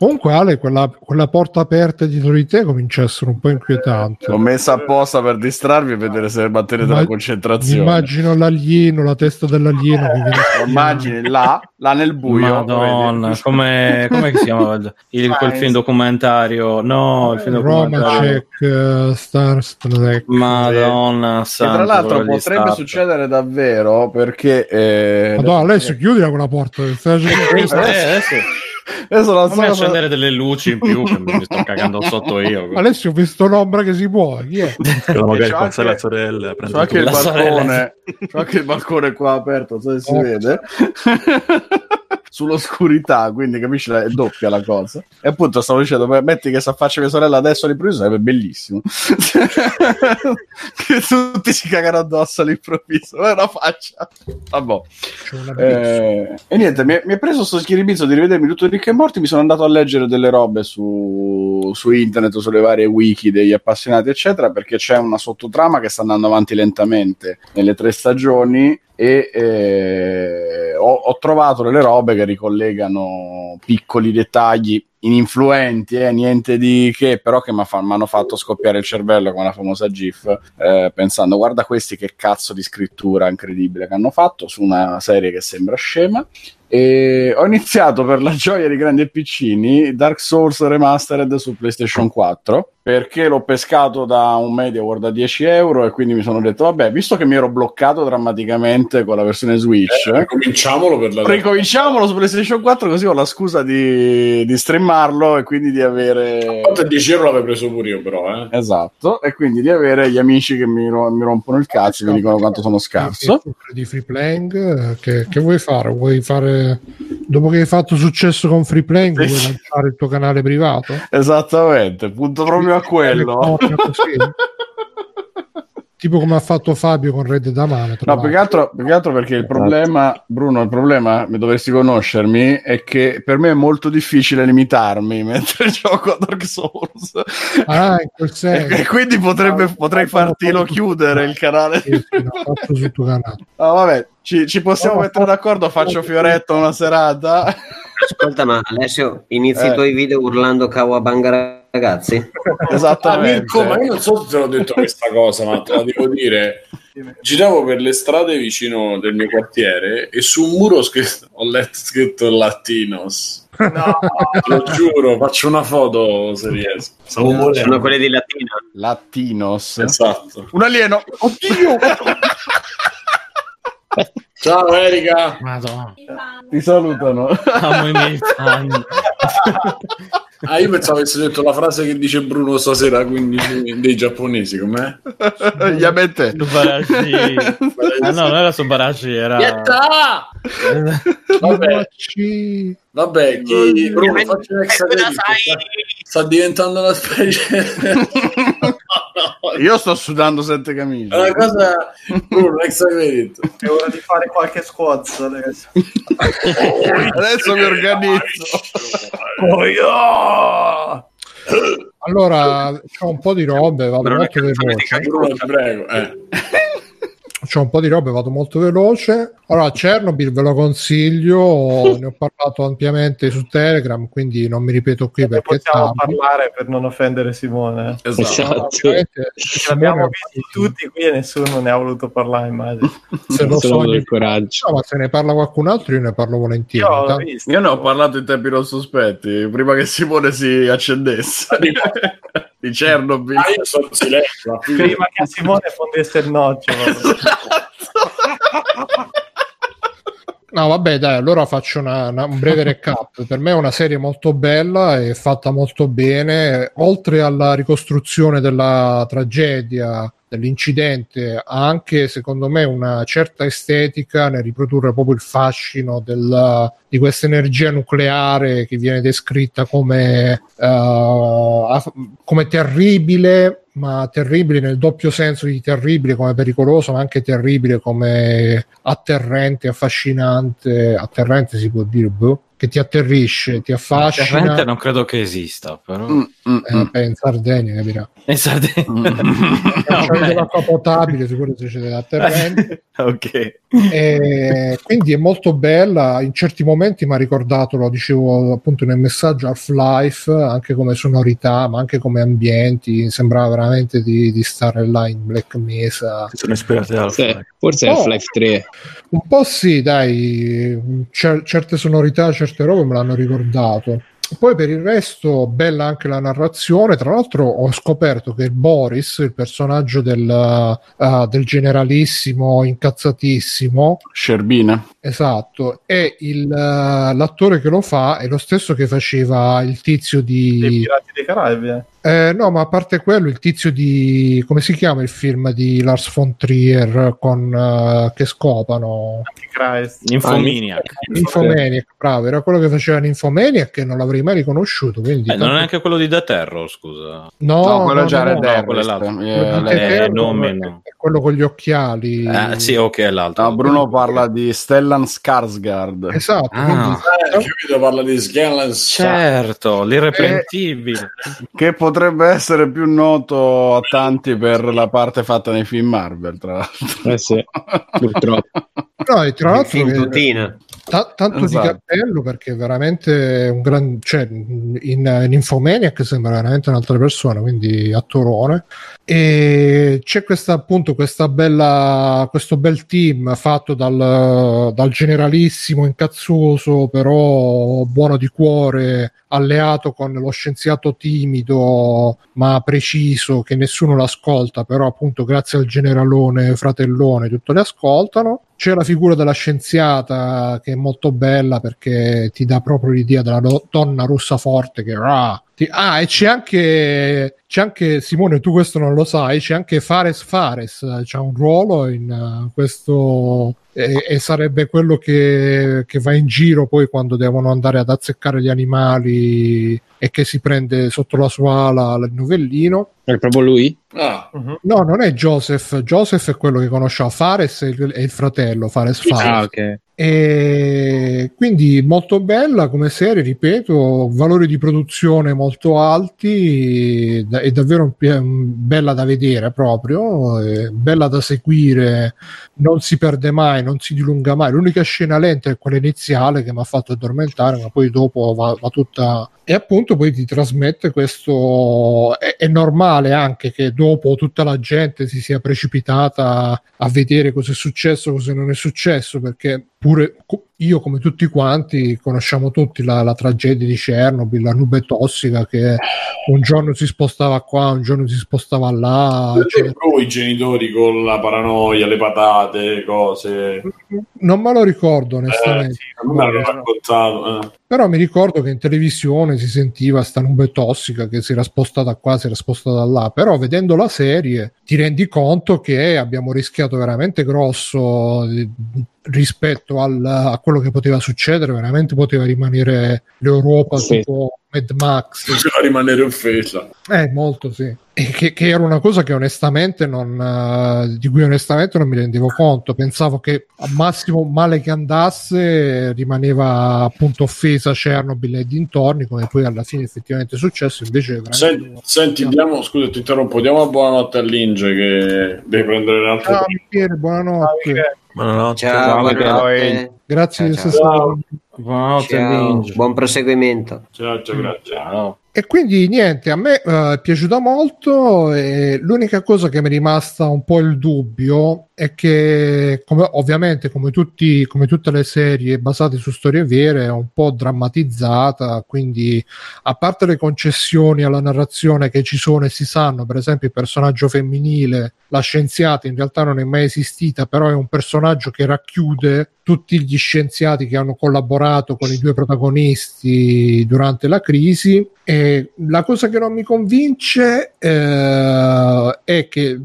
Comunque Ale, quella, quella porta aperta dietro di te comincia a essere un po' inquietante. L'ho messa apposta per distrarvi e vedere se mantenete la Ma- concentrazione. Immagino l'alieno, la testa dell'alieno che immagini là, là nel buio. Madonna, come come si chiama il, il- quel film documentario? No, il film documentario. Romacek, eh, Star Trek. Madonna, Che santa, tra l'altro potrebbe Star- succedere davvero perché eh, Madonna, Alessio, chiudila quella porta. Eh, adesso adesso non fammi so cosa- accendere delle luci in più che mi sto cagando sotto io. Alessio, ho visto l'ombra che si può. Chi è? Quello magari passa anche- la sorella. prende C'ho anche, il La balcone, c'ho anche il balcone qua aperto, se si Oh. vede. *laughs* Sull'oscurità, quindi capisci, è doppia la cosa. E appunto stavo dicendo, metti che si affaccia mia sorella adesso all'improvviso, sarebbe bellissimo. *laughs* che tutti si cagano addosso all'improvviso, è una faccia. Vabbè. Eh, e niente, mi, mi è preso sto schiribizzo di rivedermi tutto Rick e Morty. Mi sono andato a leggere delle robe su, su internet, sulle varie wiki degli appassionati, eccetera, perché c'è una sottotrama che sta andando avanti lentamente nelle tre stagioni. E eh, ho, ho trovato delle robe che ricollegano piccoli dettagli ininfluenti, eh, niente di che, però che mi hanno fatto scoppiare il cervello con la famosa GIF, eh, pensando guarda questi che cazzo di scrittura incredibile che hanno fatto su una serie che sembra scema. E ho iniziato per la gioia di grandi e piccini Dark Souls Remastered su PlayStation 4 perché l'ho pescato da un Media World a 10 euro e quindi mi sono detto vabbè visto che mi ero bloccato drammaticamente con la versione Switch Eh, ricominciamolo per la ricominciamolo su PlayStation 4 così ho la scusa di, di streamarlo e quindi di avere a 10 euro l'avevo preso pure io però eh. esatto e quindi di avere gli amici che mi, ro- mi rompono il cazzo e mi dicono quanto sono scarso di free playing eh, che, che vuoi fare? Vuoi fare dopo che hai fatto successo con free playing Sì. vuoi lanciare il tuo canale privato? esattamente punto proprio a quello. Tipo come ha fatto Fabio con Red da mano tra No, più che, altro, più che altro perché il problema, Bruno, il problema, mi dovresti conoscermi, è che per me è molto difficile limitarmi *laughs* mentre gioco a Dark Souls. Ah, in quel E, senso. e quindi potrebbe, Ah, potrei fartilo chiudere il canale. Sì, sì, no, fatto sul tuo canale. Ah, vabbè, ci, ci possiamo No, mettere no. d'accordo, faccio fioretto una serata. Ascolta, ma Alessio, inizi Eh. i tuoi video urlando Kawabanga ragazzi? *laughs* Esattamente. Mirko, ma io non so se te l'ho detto questa cosa, ma te la devo dire. Giravo per le strade vicino del mio quartiere e su un muro ho, scritto- ho letto scritto Latinos. No, lo giuro, faccio una foto se riesco. Sono morendo. quelli di Latina. Latinos. Esatto. Un alieno. Oddio! Ciao Erika. Madonna, Ti salutano. amo i miei fan. *laughs* Ah, io pensavo avessi detto la frase che dice Bruno stasera, quindi dei giapponesi, com'è? Yamete. Subarashi. Ah no, non era Subarashi, era... Yatta! Vabbè, Ci- vabbè, chi Bruno faccio un extra sta, diventando una specie *laughs* *laughs* Io sto sudando sette camicie. È una cosa Bruno, un extra credit. è ora di fare qualche squaz adesso. *laughs* Adesso mi organizzo. Oh, yeah! Allora, c'ho un po' di robe. Bruno, ti prego. Eh. C'ho un po' di robe, vado molto veloce. Allora, Chernobyl ve lo consiglio, *laughs* ne ho parlato ampiamente su Telegram, quindi non mi ripeto qui perché possiamo parlare per non offendere Simone. Esatto. Esatto. Ovviamente, L'abbiamo Simone, visti tutti qui e nessuno ne ha voluto parlare, immagino. se lo so, del coraggio. No, ma se ne parla qualcun altro, io ne parlo volentieri. Io visto. Io ne ho parlato in tempi non sospetti, prima che Simone si accendesse. *laughs* di Chernobyl. Ah, io sono silenzio. Prima che Simone fondesse il nocciolo. *laughs* No, vabbè, dai, allora faccio una- una- un breve recap. Per me è una serie molto bella e fatta molto bene. Oltre alla ricostruzione della tragedia, dell'incidente, ha anche, secondo me, una certa estetica nel riprodurre proprio il fascino del- di questa energia nucleare che viene descritta come, aff- come terribile, ma terribile nel doppio senso di terribile come pericoloso, ma anche terribile come atterrente, affascinante. Atterrente si può dire, boh, che ti atterrisce, ti affascina. Terrente non credo che esista, però... Mm, mm, Eh, mm. beh, in Sardegna capirà. In Sardegna. *laughs* Non c'è dell'acqua potabile, sicuro se c'è dell'atterrente. *laughs* ok. E quindi è molto bella. In certi momenti mi ha ricordato, lo dicevo appunto nel messaggio, Half-Life, anche come sonorità, ma anche come ambienti. Sembrava veramente di, di stare là in Black Mesa. Sono ispirati al Forse, forse è Oh. Half-Life 3. Un po' sì, dai, cer- certe sonorità, certe robe me l'hanno ricordato. Poi per il resto, bella anche la narrazione. Tra l'altro, ho scoperto che Boris, il personaggio del, uh, del generalissimo incazzatissimo, Sherbina. Esatto, e il, uh, l'attore che lo fa è lo stesso che faceva il tizio Dei di. Pirati dei Caraibi. eh. Eh, no, ma a parte quello, il tizio di. come si chiama il film di Lars von Trier con, uh, che scopano? Infomaniac. Infomaniac, bravo, era quello che faceva l'Infomaniac e non l'avrei mai riconosciuto. Quindi Eh, non è neanche quello di The Terror, scusa. No, No, quello no, è Jared no, quello è l'altro. Eh, eh, Terror nome no. è quello con gli occhiali. Eh, sì, ok, è l'altro. No, Bruno parla di Stellan Skarsgård. Esatto, Ah. quindi- Eh, capito, parla di Scanlans. Certo, l'irreprensibile. Che potrebbe essere più noto a tanti per la parte fatta nei film Marvel, tra l'altro. Eh sì, purtroppo. *laughs* no, e tra l'altro Ta- tanto Esatto. di cappello perché veramente un gran cioè in, in Infomaniac sembra veramente un'altra persona quindi attorone e c'è questa appunto questa bella questo bel team fatto dal, dal generalissimo incazzoso però buono di cuore alleato con lo scienziato timido ma preciso che nessuno l'ascolta però appunto grazie al generalone fratellone tutti le ascoltano c'è la figura della scienziata che è molto bella perché ti dà proprio l'idea della do- donna rossa forte che ah, ti- ah, e c'è anche c'è anche Simone tu questo non lo sai c'è anche Fares Fares c'ha un ruolo in eh, questo e, e sarebbe quello che, che va in giro poi quando devono andare ad azzeccare gli animali e che si prende sotto la sua ala il novellino. È proprio lui? Ah, no non è Joseph. Joseph è quello che conoscieva Fares è il, è il fratello Fares Fares. Ah, ok. e quindi molto bella come serie, ripeto, valori di produzione molto alti, è davvero bella da vedere proprio, è bella da seguire, non si perde mai, non si dilunga mai. L'unica scena lenta è quella iniziale che mi ha fatto addormentare, ma poi dopo va, va tutta... E appunto poi ti trasmette questo... È, è normale anche che dopo tutta la gente si sia precipitata a vedere cosa è successo, cosa non è successo, perché pure io come tutti quanti conosciamo tutti la, la tragedia di Chernobyl, la nube tossica che un giorno si spostava qua, un giorno si spostava là. cioè- proprio i genitori con la paranoia, le patate, cose. non me lo ricordo Eh, onestamente. sì, a me l'hanno raccontato. eh. Però mi ricordo che in televisione si sentiva sta nube tossica che si era spostata qua, si era spostata là. Però vedendo la serie ti rendi conto che abbiamo rischiato veramente grosso eh, rispetto al- a quello che poteva succedere. Veramente poteva rimanere l'Europa Sì. tipo Mad Max. *laughs* Poteva rimanere offesa. Eh, molto sì. E che, che era una cosa che onestamente non, eh, di cui onestamente non mi rendevo conto. Pensavo che al massimo male che andasse rimaneva appunto offesa Chernobyl e dintorni, come poi alla fine effettivamente è successo. Invece veramente- Senti, senti, diamo, scusa, ti interrompo. Diamo buonanotte all'Inge che deve prendere l'altro. Ciao Michele, buonanotte. Buonanotte. Ciao, Ciao, buonanotte. Grazie di essere stato Linge. Buon proseguimento. Ciao, ciao, grazie. Ciao. E quindi niente, a me eh, è piaciuta molto. E l'unica cosa che mi è rimasta un po' il dubbio è che, come- ovviamente, come, tutti, come tutte le serie basate su storie vere, è un po' drammatizzata. Quindi, a parte le concessioni alla narrazione che ci sono e si sanno, per esempio, il personaggio femminile, la scienziata, in realtà non è mai esistita, però è un personaggio che racchiude tutti gli scienziati che hanno collaborato con i due protagonisti durante la crisi. E la cosa che non mi convince eh, è che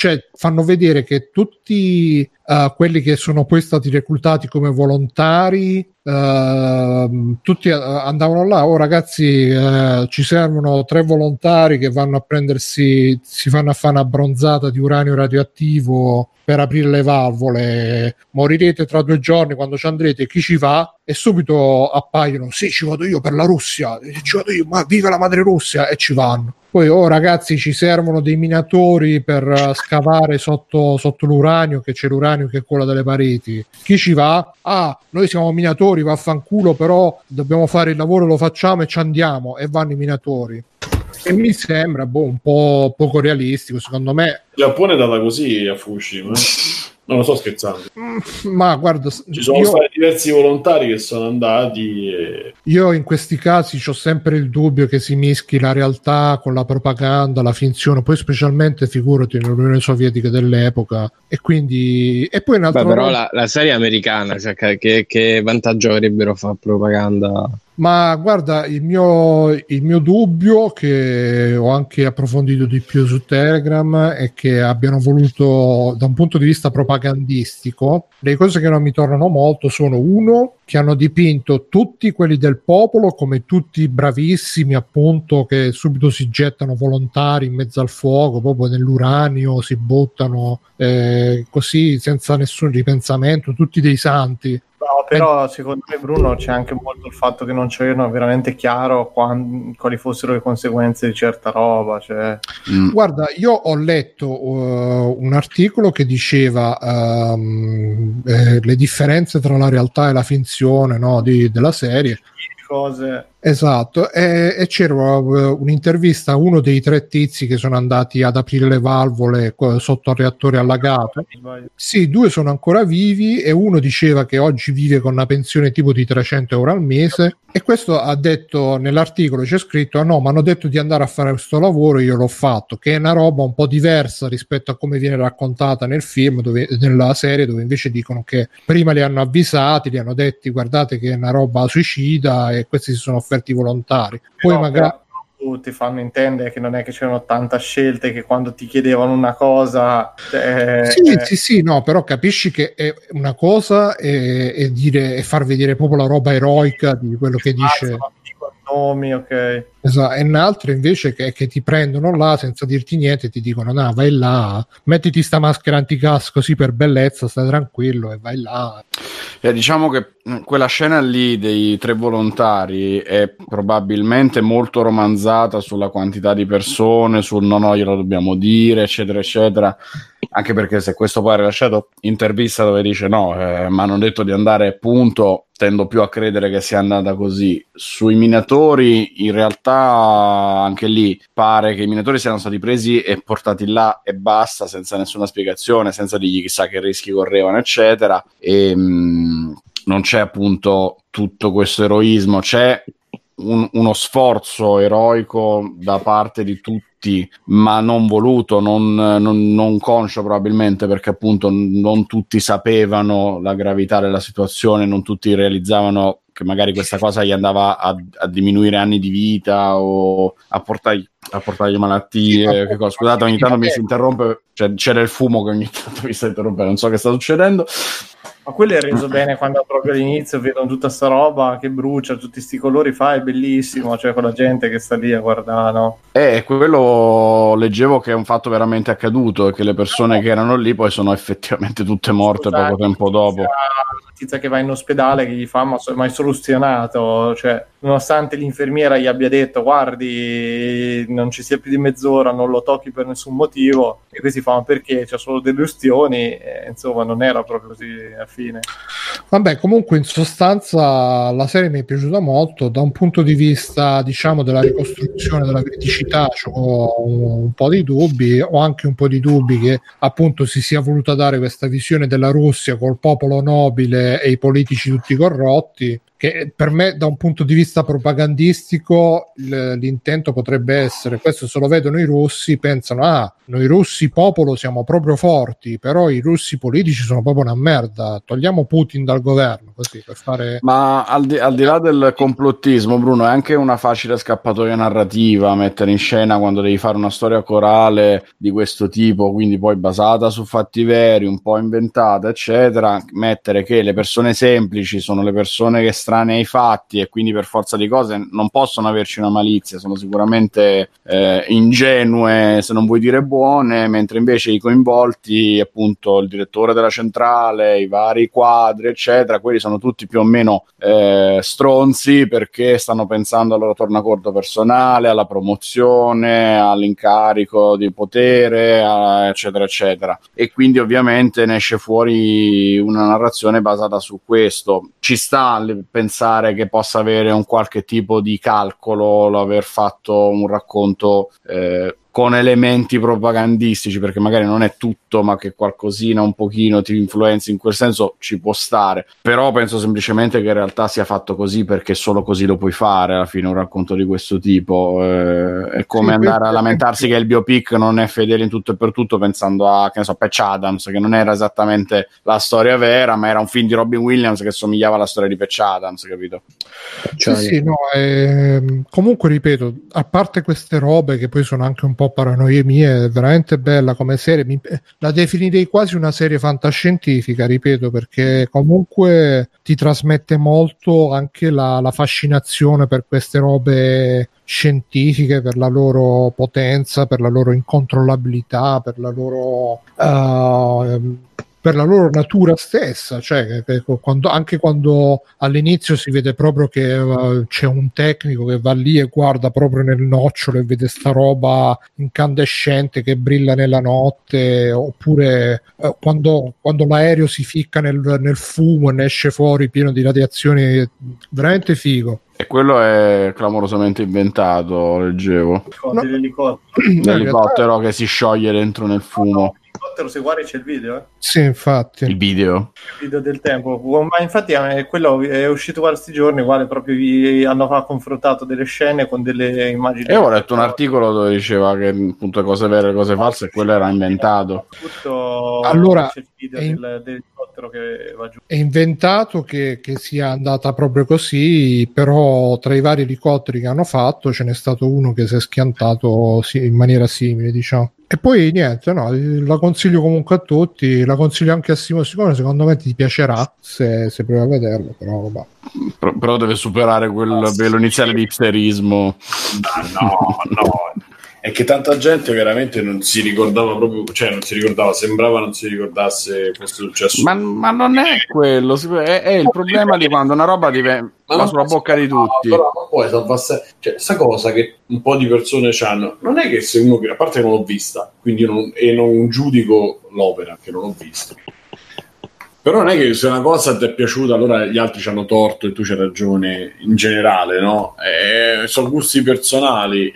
cioè, fanno vedere che tutti eh, quelli che sono poi stati reclutati come volontari ehm, tutti eh, andavano là oh ragazzi eh, ci servono tre volontari che vanno a prendersi si fanno a fare una bronzata di uranio radioattivo per aprire le valvole. Morirete tra due giorni quando ci andrete. Chi ci va? E subito appaiono sì ci vado io per la Russia. Ci vado io ma viva la madre Russia. E ci vanno poi, oh ragazzi, ci servono dei minatori per eh, scavare sotto, sotto l'uranio, che c'è l'uranio che cola dalle pareti. Chi ci va? Ah, noi siamo minatori, vaffanculo, però dobbiamo fare il lavoro, lo facciamo e ci andiamo. E vanno i minatori. E mi sembra boh, un po' poco realistico, secondo me. Il Giappone è data così a Fukushima. *laughs* Non lo sto scherzando. Ma guarda, Ci sono io, stati diversi volontari che sono andati e io in questi casi ho sempre il dubbio che si mischi la realtà con la propaganda, la finzione, poi specialmente figurati nell'Unione Sovietica dell'epoca. E quindi... E poi un altro... Beh, però la, la serie americana, cioè, che, che- vantaggio avrebbero fare propaganda? Ma guarda, il mio, il mio dubbio, che ho anche approfondito di più su Telegram, è che abbiano voluto, da un punto di vista propagandistico, le cose che non mi tornano molto sono uno, che hanno dipinto tutti quelli del popolo come tutti bravissimi, appunto, che subito si gettano volontari in mezzo al fuoco, proprio nell'uranio, si buttano eh, così senza nessun ripensamento, tutti dei santi. No, però secondo me Bruno c'è anche molto il fatto che non c'erano veramente chiaro quan- quali fossero le conseguenze di certa roba. Cioè... Mm. Guarda, io ho letto uh, un articolo che diceva um, eh, le differenze tra la realtà e la finzione no, di, della serie. Cose Esatto, e, e, c'era uh, un'intervista a uno dei tre tizi che sono andati ad aprire le valvole sotto il reattore allagato. Sì, due sono ancora vivi e uno diceva che oggi vive con una pensione tipo di 300 euro al mese e questo ha detto nell'articolo c'è scritto ah no, ma hanno detto di andare a fare questo lavoro, io l'ho fatto, che è una roba un po' diversa rispetto a come viene raccontata nel film, dove, nella serie dove invece dicono che prima li hanno avvisati, li hanno detti guardate che è una roba suicida e questi si sono offerti volontari. Poi no, magari ti fanno intendere che non è che c'erano tanta scelte che quando ti chiedevano una cosa eh, sì eh... sì sì no però capisci che è una cosa è dire e far vedere proprio la roba eroica di quello che dice nomi ok Esatto, e un'altra invece che, che, ti prendono là senza dirti niente e ti dicono no vai là, mettiti sta maschera anticas così per bellezza, stai tranquillo e vai là. Eh, diciamo che mm, quella scena lì dei tre volontari è probabilmente molto romanzata sulla quantità di persone, sul no no glielo dobbiamo dire, eccetera, eccetera. Anche perché se questo poi ha rilasciato intervista dove dice no, eh, ma hanno detto di andare punto, tendo più a credere che sia andata così. Sui minatori in realtà anche lì pare che i minatori siano stati presi e portati là e basta, senza nessuna spiegazione, senza dirgli chissà che rischi correvano, eccetera. E mh, mm, non c'è appunto tutto questo eroismo, c'è un, uno sforzo eroico da parte di tutti, ma non voluto, non, non, non, conscio probabilmente, perché appunto non tutti sapevano la gravità della situazione, non tutti realizzavano che magari questa cosa gli andava a, a diminuire anni di vita o a portargli, a portargli malattie. Sì, Scusate, ogni tanto mi si interrompe, cioè, c'era il fumo che ogni tanto mi sta interrompendo, non so che sta succedendo. Ma quello è reso bene quando proprio all'inizio vedono tutta sta roba che brucia, tutti questi colori fa, è bellissimo, cioè con la gente che sta lì a guardare, no? Eh, quello leggevo che è un fatto veramente accaduto e che le persone che erano lì poi sono effettivamente tutte morte Scusate, poco tempo dopo. La tizia che va in ospedale che gli fa ma, ma è soluzionato, cioè nonostante l'infermiera gli abbia detto guardi non ci sia più di mezz'ora, non lo tocchi per nessun motivo e questi fanno perché? C'è solo delle ustioni, e, insomma non era proprio così a fine. Vabbè, comunque in sostanza la serie mi è piaciuta molto, da un punto di vista diciamo della ricostruzione della criticità ho un, po' di dubbi, ho anche un po' di dubbi che appunto si sia voluta dare questa visione della Russia col popolo nobile e i politici tutti corrotti, che per me da un punto di vista propagandistico l'intento potrebbe essere questo se lo vedono i russi pensano ah noi russi popolo siamo proprio forti però i russi politici sono proprio una merda togliamo Putin dal governo così per fare ma al di, al di là del complottismo Bruno è anche una facile scappatoia narrativa mettere in scena quando devi fare una storia corale di questo tipo quindi poi basata su fatti veri un po' inventata eccetera mettere che le persone semplici sono le persone che stanno estranei ai fatti e quindi per forza di cose non possono averci una malizia, sono sicuramente eh, ingenue, se non vuoi dire buone, mentre invece i coinvolti, appunto il direttore della centrale, i vari quadri, eccetera, quelli sono tutti più o meno eh, stronzi perché stanno pensando al loro tornaconto personale, alla promozione, all'incarico di potere, a, eccetera, eccetera. E quindi ovviamente ne esce fuori una narrazione basata su questo. Ci sta pensare che possa avere un qualche tipo di calcolo l'aver fatto un racconto eh, con elementi propagandistici, perché magari non è tutto, ma che qualcosina un pochino ti influenzi in quel senso, ci può stare. Però penso semplicemente che in realtà sia fatto così perché solo così lo puoi fare alla fine un racconto di questo tipo. Eh, è come sì, andare a lamentarsi che il biopic non è fedele in tutto e per tutto, pensando a, che ne so, Patch Adams, che non era esattamente la storia vera, ma era un film di Robin Williams che somigliava alla storia di Patch Adams, capito? Sì, sì, no, eh, comunque ripeto, a parte queste robe che poi sono anche un po' paranoie mie, è veramente bella come serie. Mi, la definirei quasi una serie fantascientifica, ripeto, perché comunque ti trasmette molto anche la, la fascinazione per queste robe scientifiche, per la loro potenza, per la loro incontrollabilità, per la loro. Uh, per la loro natura stessa, cioè quando, anche quando all'inizio si vede proprio che uh, c'è un tecnico che va lì e guarda proprio nel nocciolo e vede sta roba incandescente che brilla nella notte, oppure uh, quando, quando, l'aereo si ficca nel, nel fumo e ne esce fuori pieno di radiazioni, veramente figo. E quello è clamorosamente inventato, leggevo. No. L'elicottero. L'elicottero che si scioglie dentro nel fumo l'elicottero, se guardi c'è il video. Eh? Sì, infatti. Il video. Il video del tempo. Ma infatti eh, quello è uscito questi giorni, uguale proprio vi hanno confrontato delle scene con delle immagini. E ho letto un articolo dove diceva che appunto cose vere e cose false e quello era inventato. Tutto allora, c'è il video in... del, dell'elicottero che va giù. È inventato che, che sia andata proprio così, però tra i vari elicotteri che hanno fatto ce n'è stato uno che si è schiantato in maniera simile, diciamo. E poi niente, no, la consiglio comunque a tutti, la consiglio anche a Simo Simone, secondo me ti piacerà se, se provi a vederlo, però vabbè. Però, però deve superare quel ah, velo iniziale di ipsterismo. No, no, *laughs* è che tanta gente veramente non si ricordava proprio, cioè non si ricordava, sembrava non si ricordasse fosse successo. Ma, ma non è quello, è, è, il problema di quando una roba diventa va sulla bocca di tutti. Però poi salvasse, cioè, sta cosa che un po' di persone hanno, non è che se uno, a parte che non l'ho vista, quindi non, e non giudico l'opera, che non l'ho vista. Però non è che se una cosa ti è piaciuta, allora gli altri ci hanno torto e tu c'hai ragione in generale, no? Eh, sono gusti personali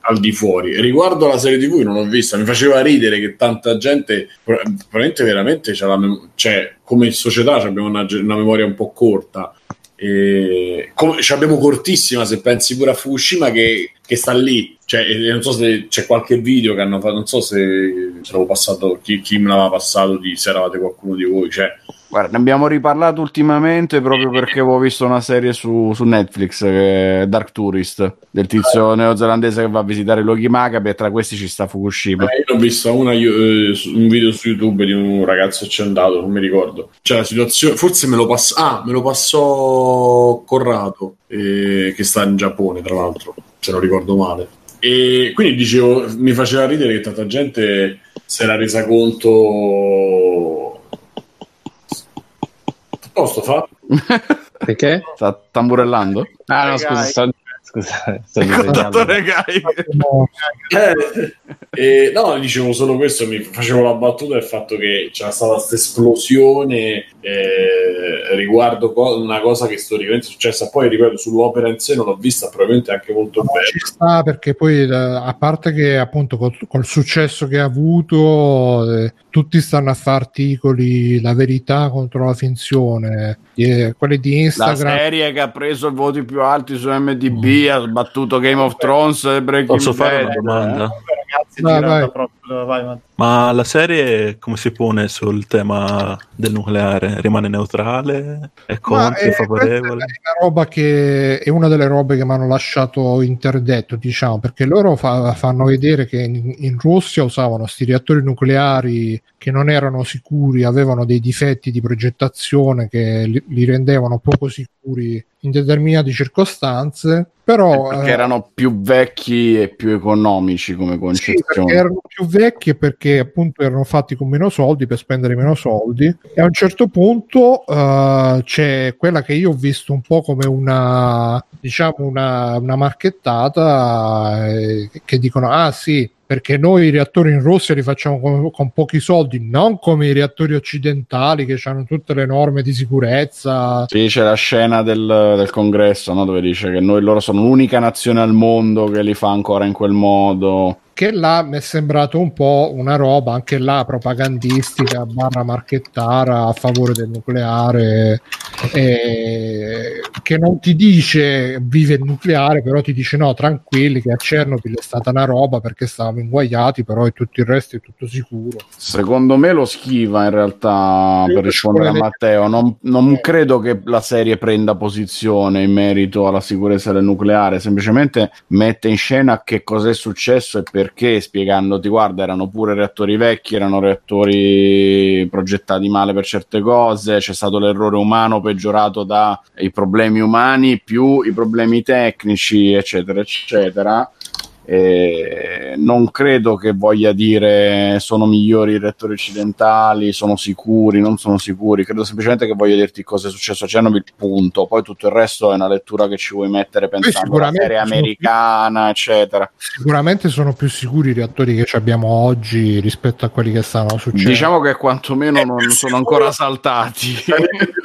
al di fuori. Riguardo la serie TV non ho vista, mi faceva ridere che tanta gente probabilmente veramente c'è la mem- cioè, come società abbiamo una, una, memoria un po' corta. E come, abbiamo cortissima se pensi pure a Fukushima che, che sta lì. Cioè, non so se c'è qualche video che hanno fatto, non so se, se l'avevo passato, chi, chi me l'aveva passato, di, se eravate qualcuno di voi. Cioè, Guarda, ne abbiamo riparlato ultimamente proprio perché avevo visto una serie su, su Netflix, è Dark Tourist, del tizio neozelandese che va a visitare luoghi macabri e tra questi ci sta Fukushima. Eh, io ho visto una, eh, un video su YouTube di un ragazzo andato, non mi ricordo. Cioè la situazione, forse me lo, pass- ah, me lo passò Corrado, eh, che sta in Giappone tra l'altro, se non ricordo male. E quindi dicevo, mi faceva ridere che tanta gente si era resa conto posto fa? *laughs* Perché? Sta tamburellando? Ah, no, scusa, sto, scusa, *laughs* sto eh, eh, no, dicevo solo questo, mi facevo la battuta del fatto che c'era stata questa esplosione eh, riguardo co- una cosa che storicamente è successa. Poi, ripeto, sull'opera in sé non l'ho vista, probabilmente anche molto bene. Ci sta perché poi, eh, a parte che appunto col, col successo che ha avuto, eh, tutti stanno a fare articoli, la verità contro la finzione, eh, quelli di Instagram. La serie che ha preso i voti più alti su MDB, mm. ha sbattuto Game of Thrones e Breaking Posso fare una domanda? Eh? Ragazzi, vai, vai. Proprio, vai, Ma la serie come si pone sul tema del nucleare? Rimane neutrale? È contro? È favorevole? È una roba che è una delle robe che mi hanno lasciato interdetto, diciamo, perché loro fa, fanno vedere che in, in Russia usavano questi reattori nucleari che non erano sicuri, avevano dei difetti di progettazione che li, li rendevano poco sicuri in determinate circostanze, però... Perché eh, erano più vecchi e più economici come concezione. Sì, erano più vecchi perché appunto erano fatti con meno soldi per spendere meno soldi e a un certo punto uh, c'è quella che io ho visto un po' come una diciamo una, una marchettata eh, che dicono ah sì perché noi i reattori in Russia li facciamo con, con, pochi soldi, non come i reattori occidentali che hanno tutte le norme di sicurezza. Sì, c'è la scena del, del congresso no? dove dice che noi loro sono l'unica nazione al mondo che li fa ancora in quel modo che là mi è sembrato un po' una roba anche là propagandistica barra marchettara a favore del nucleare eh, che non ti dice vive il nucleare però ti dice no tranquilli che a Chernobyl è stata una roba perché stavamo inguaiati però e tutto il resto è tutto sicuro. Secondo me lo schiva in realtà per rispondere a Matteo. Non, non eh. credo che la serie prenda posizione in merito alla sicurezza del nucleare semplicemente mette in scena che cos'è successo e per perché spiegandoti guarda erano pure reattori vecchi erano reattori progettati male per certe cose c'è stato l'errore umano peggiorato dai problemi umani più i problemi tecnici eccetera eccetera Non credo che voglia dire sono migliori i rettori occidentali, sono sicuri, non sono sicuri, credo semplicemente che voglia dirti cosa è successo a Chernobyl, punto. Poi tutto il resto è una lettura che ci vuoi mettere pensando alla serie americana, più, eccetera. Sicuramente sono più sicuri i reattori che abbiamo oggi rispetto a quelli che stanno succedendo. Diciamo che quantomeno non sono ancora saltati.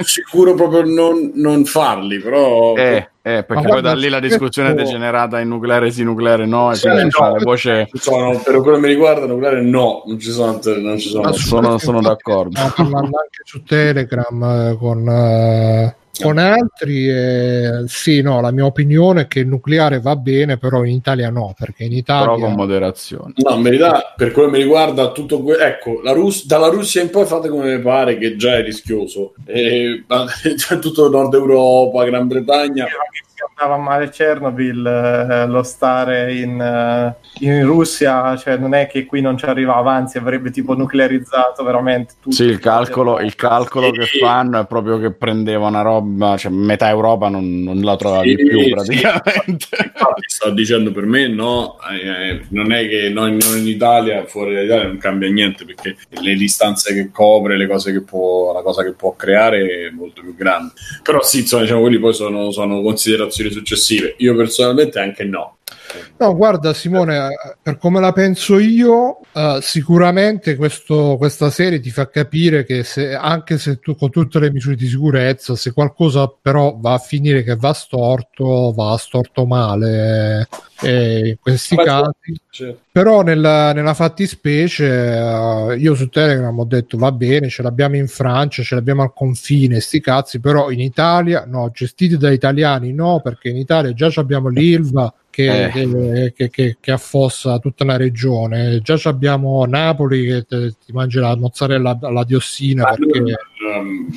sicuro proprio non, non farli, però... Eh eh, perché poi da lì la discussione è degenerata in nucleare sì, nucleare no, e quindi no, le voce... Sono, per quello che mi riguarda, nucleare no, non ci sono. Non ci sono. sono, sono d'accordo. Stiamo parlando anche su Telegram eh, con... Uh con altri, eh, sì, no, la mia opinione è che il nucleare va bene, però in Italia no, perché in Italia... Però con moderazione. No, in verità, per quello che mi riguarda, tutto que- ecco, la Rus- dalla Russia in poi fate come vi pare, che già è rischioso. E, *laughs* tutto Nord Europa, Gran Bretagna andava male Chernobyl, eh, lo stare in, eh, in, Russia, cioè non è che qui non ci arrivava, anzi avrebbe tipo nuclearizzato veramente tutto. Sì, il calcolo, il calcolo sì. che fanno è proprio che prendeva una roba, cioè metà Europa non, non la trovavi sì, più praticamente. Sì. sto dicendo per me no, eh, eh, non è che noi, in Italia, fuori dall'Italia non cambia niente perché le distanze che copre, le cose che può, la cosa che può creare è molto più grande. Però sì, insomma, diciamo, quelli poi sono, sono considerazioni successive. Io personalmente anche no. No, guarda Simone, per come la penso io, uh, sicuramente questo, questa serie ti fa capire che se, anche se tu con tutte le misure di sicurezza, se qualcosa però va a finire che va storto, va storto male. Eh, in questi casi, certo. però nella, nella fattispecie, uh, io su Telegram ho detto va bene, ce l'abbiamo in Francia, ce l'abbiamo al confine, sti cazzi, però in Italia no, gestiti da italiani no, perché in Italia già abbiamo l'ILVA che, eh. che, che, che, affossa tutta una regione. Già abbiamo Napoli che te, ti mangia la mozzarella alla diossina. Ma, perché... um,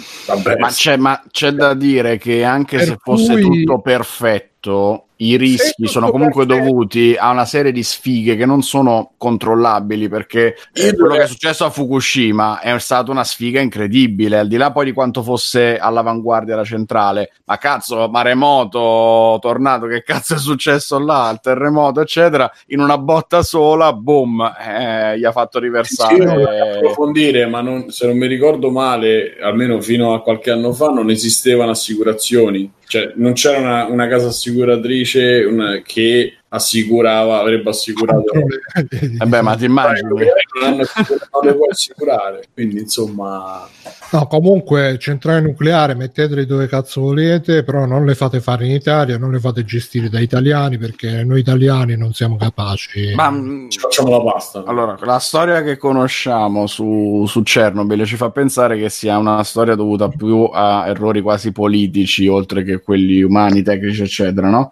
ma, c'è, ma, c'è, da dire che anche per se fosse cui... tutto perfetto, i rischi sono comunque dovuti a una serie di sfighe che non sono controllabili perché eh, quello che è successo a Fukushima è stata una sfiga incredibile al di là poi di quanto fosse all'avanguardia la centrale. Ma cazzo maremoto tornato che cazzo è successo là? Il terremoto eccetera. In una botta sola boom eh, gli ha fatto riversare. sì, approfondire ma non, se non mi ricordo male almeno fino a qualche anno fa non esistevano assicurazioni cioè non c'era una, una casa assicuratrice una, che assicurava, avrebbe assicurato. *laughs* Vabbè, ma ti immagini? Non, hanno, non le puoi assicurare, quindi insomma. No, comunque centrale nucleare mettetele dove cazzo volete, però non le fate fare in Italia, non le fate gestire da italiani perché noi italiani non siamo capaci. Ma mm, ci facciamo la pasta. Allora, la storia che conosciamo su, su Chernobyl ci fa pensare che sia una storia dovuta più a errori quasi politici, oltre che quelli umani, tecnici, eccetera, no?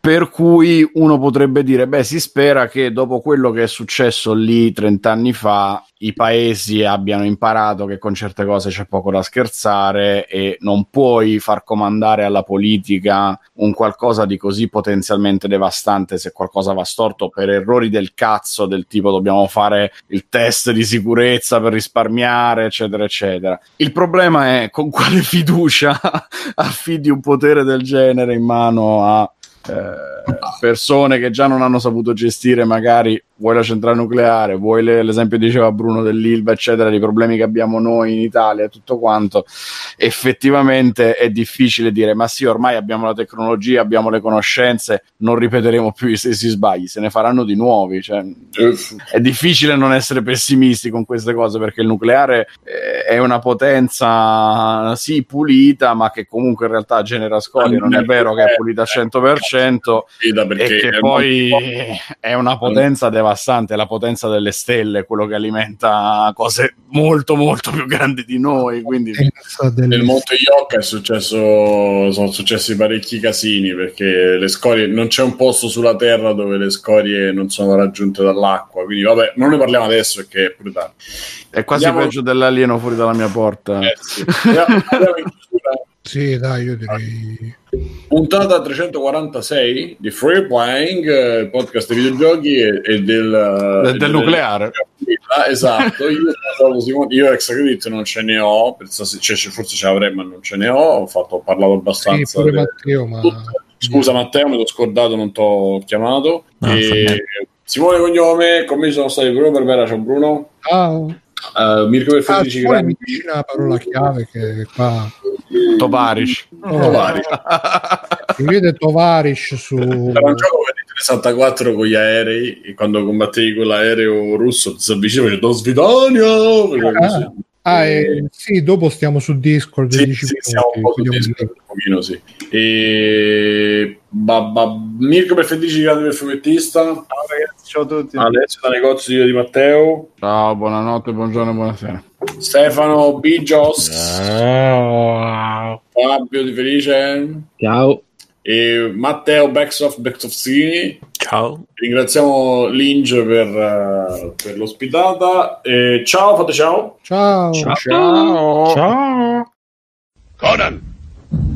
Per cui uno potrebbe dire, beh, si spera che dopo quello che è successo lì 30 anni fa, i paesi abbiano imparato che con certe cose c'è poco da scherzare e non puoi far comandare alla politica un qualcosa di così potenzialmente devastante se qualcosa va storto per errori del cazzo del tipo dobbiamo fare il test di sicurezza per risparmiare, eccetera, eccetera. Il problema è con quale *laughs* fiducia affidi un potere del genere in mano a eh, persone che già non hanno saputo gestire magari vuoi la centrale nucleare, vuoi le, l'esempio diceva Bruno dell'Ilva, eccetera, i problemi che abbiamo noi in Italia e tutto quanto, effettivamente è difficile dire ma sì, ormai abbiamo la tecnologia, abbiamo le conoscenze, non ripeteremo più i stessi sbagli, se ne faranno di nuovi. Cioè, è difficile non essere pessimisti con queste cose perché il nucleare eh, è una potenza sì pulita, ma che comunque in realtà genera scorie, non è vero che è pulita al 100% e che poi è una potenza devastante devastante, la potenza delle stelle, quello che alimenta cose molto molto più grandi di noi. Quindi... Nel Monte Iocca è successo, sono successi parecchi casini perché le scorie, non c'è un posto sulla Terra dove le scorie non sono raggiunte dall'acqua. Quindi vabbè, non ne parliamo adesso perché è brutale. È quasi Andiamo... peggio dell'alieno fuori dalla mia porta. Eh, sì. Andiamo, sì, dai, io direi. Puntata 346 di Free Playing, il podcast dei videogiochi e, e del, del, del nucleare. Esatto, io, io ex credit non ce ne ho, cioè, forse ce l'avrei, ma non ce ne ho. Ho, fatto, ho parlato abbastanza. Sì, Matteo, ma... Scusa Matteo, me l'ho scordato, non ti ho chiamato. No, E- fa niente. Simone Cognome, con me sono stati Bruno Barbera, ciao Bruno. Ciao. Uh, Mirko per Ah, Grandi. mi dici una parola chiave che qua Tovarish. Tovari. si vede Tovarish su Era un gioco per il 64 con gli aerei e quando combattevi con l'aereo russo ti si avvicinava e dice. Ah, ah, eh, sì, dopo stiamo su Discord Sì, 10 sì, siamo un po' su Discord, un pochino sì. E... Babba... Mirko per Federici Grandi per fumettista. Ciao ragazzi, ciao a tutti. Alessio da negozio di Matteo. Ciao, buonanotte, buongiorno, buonasera. Stefano B. Jost. Fabio di Felice. Ciao. E Matteo Backsoft Backsoftini. Ciao. Ringraziamo Linge per, eh, per l'ospitata. E ciao, fate ciao. Ciao. Ciao. Ciao. Conan,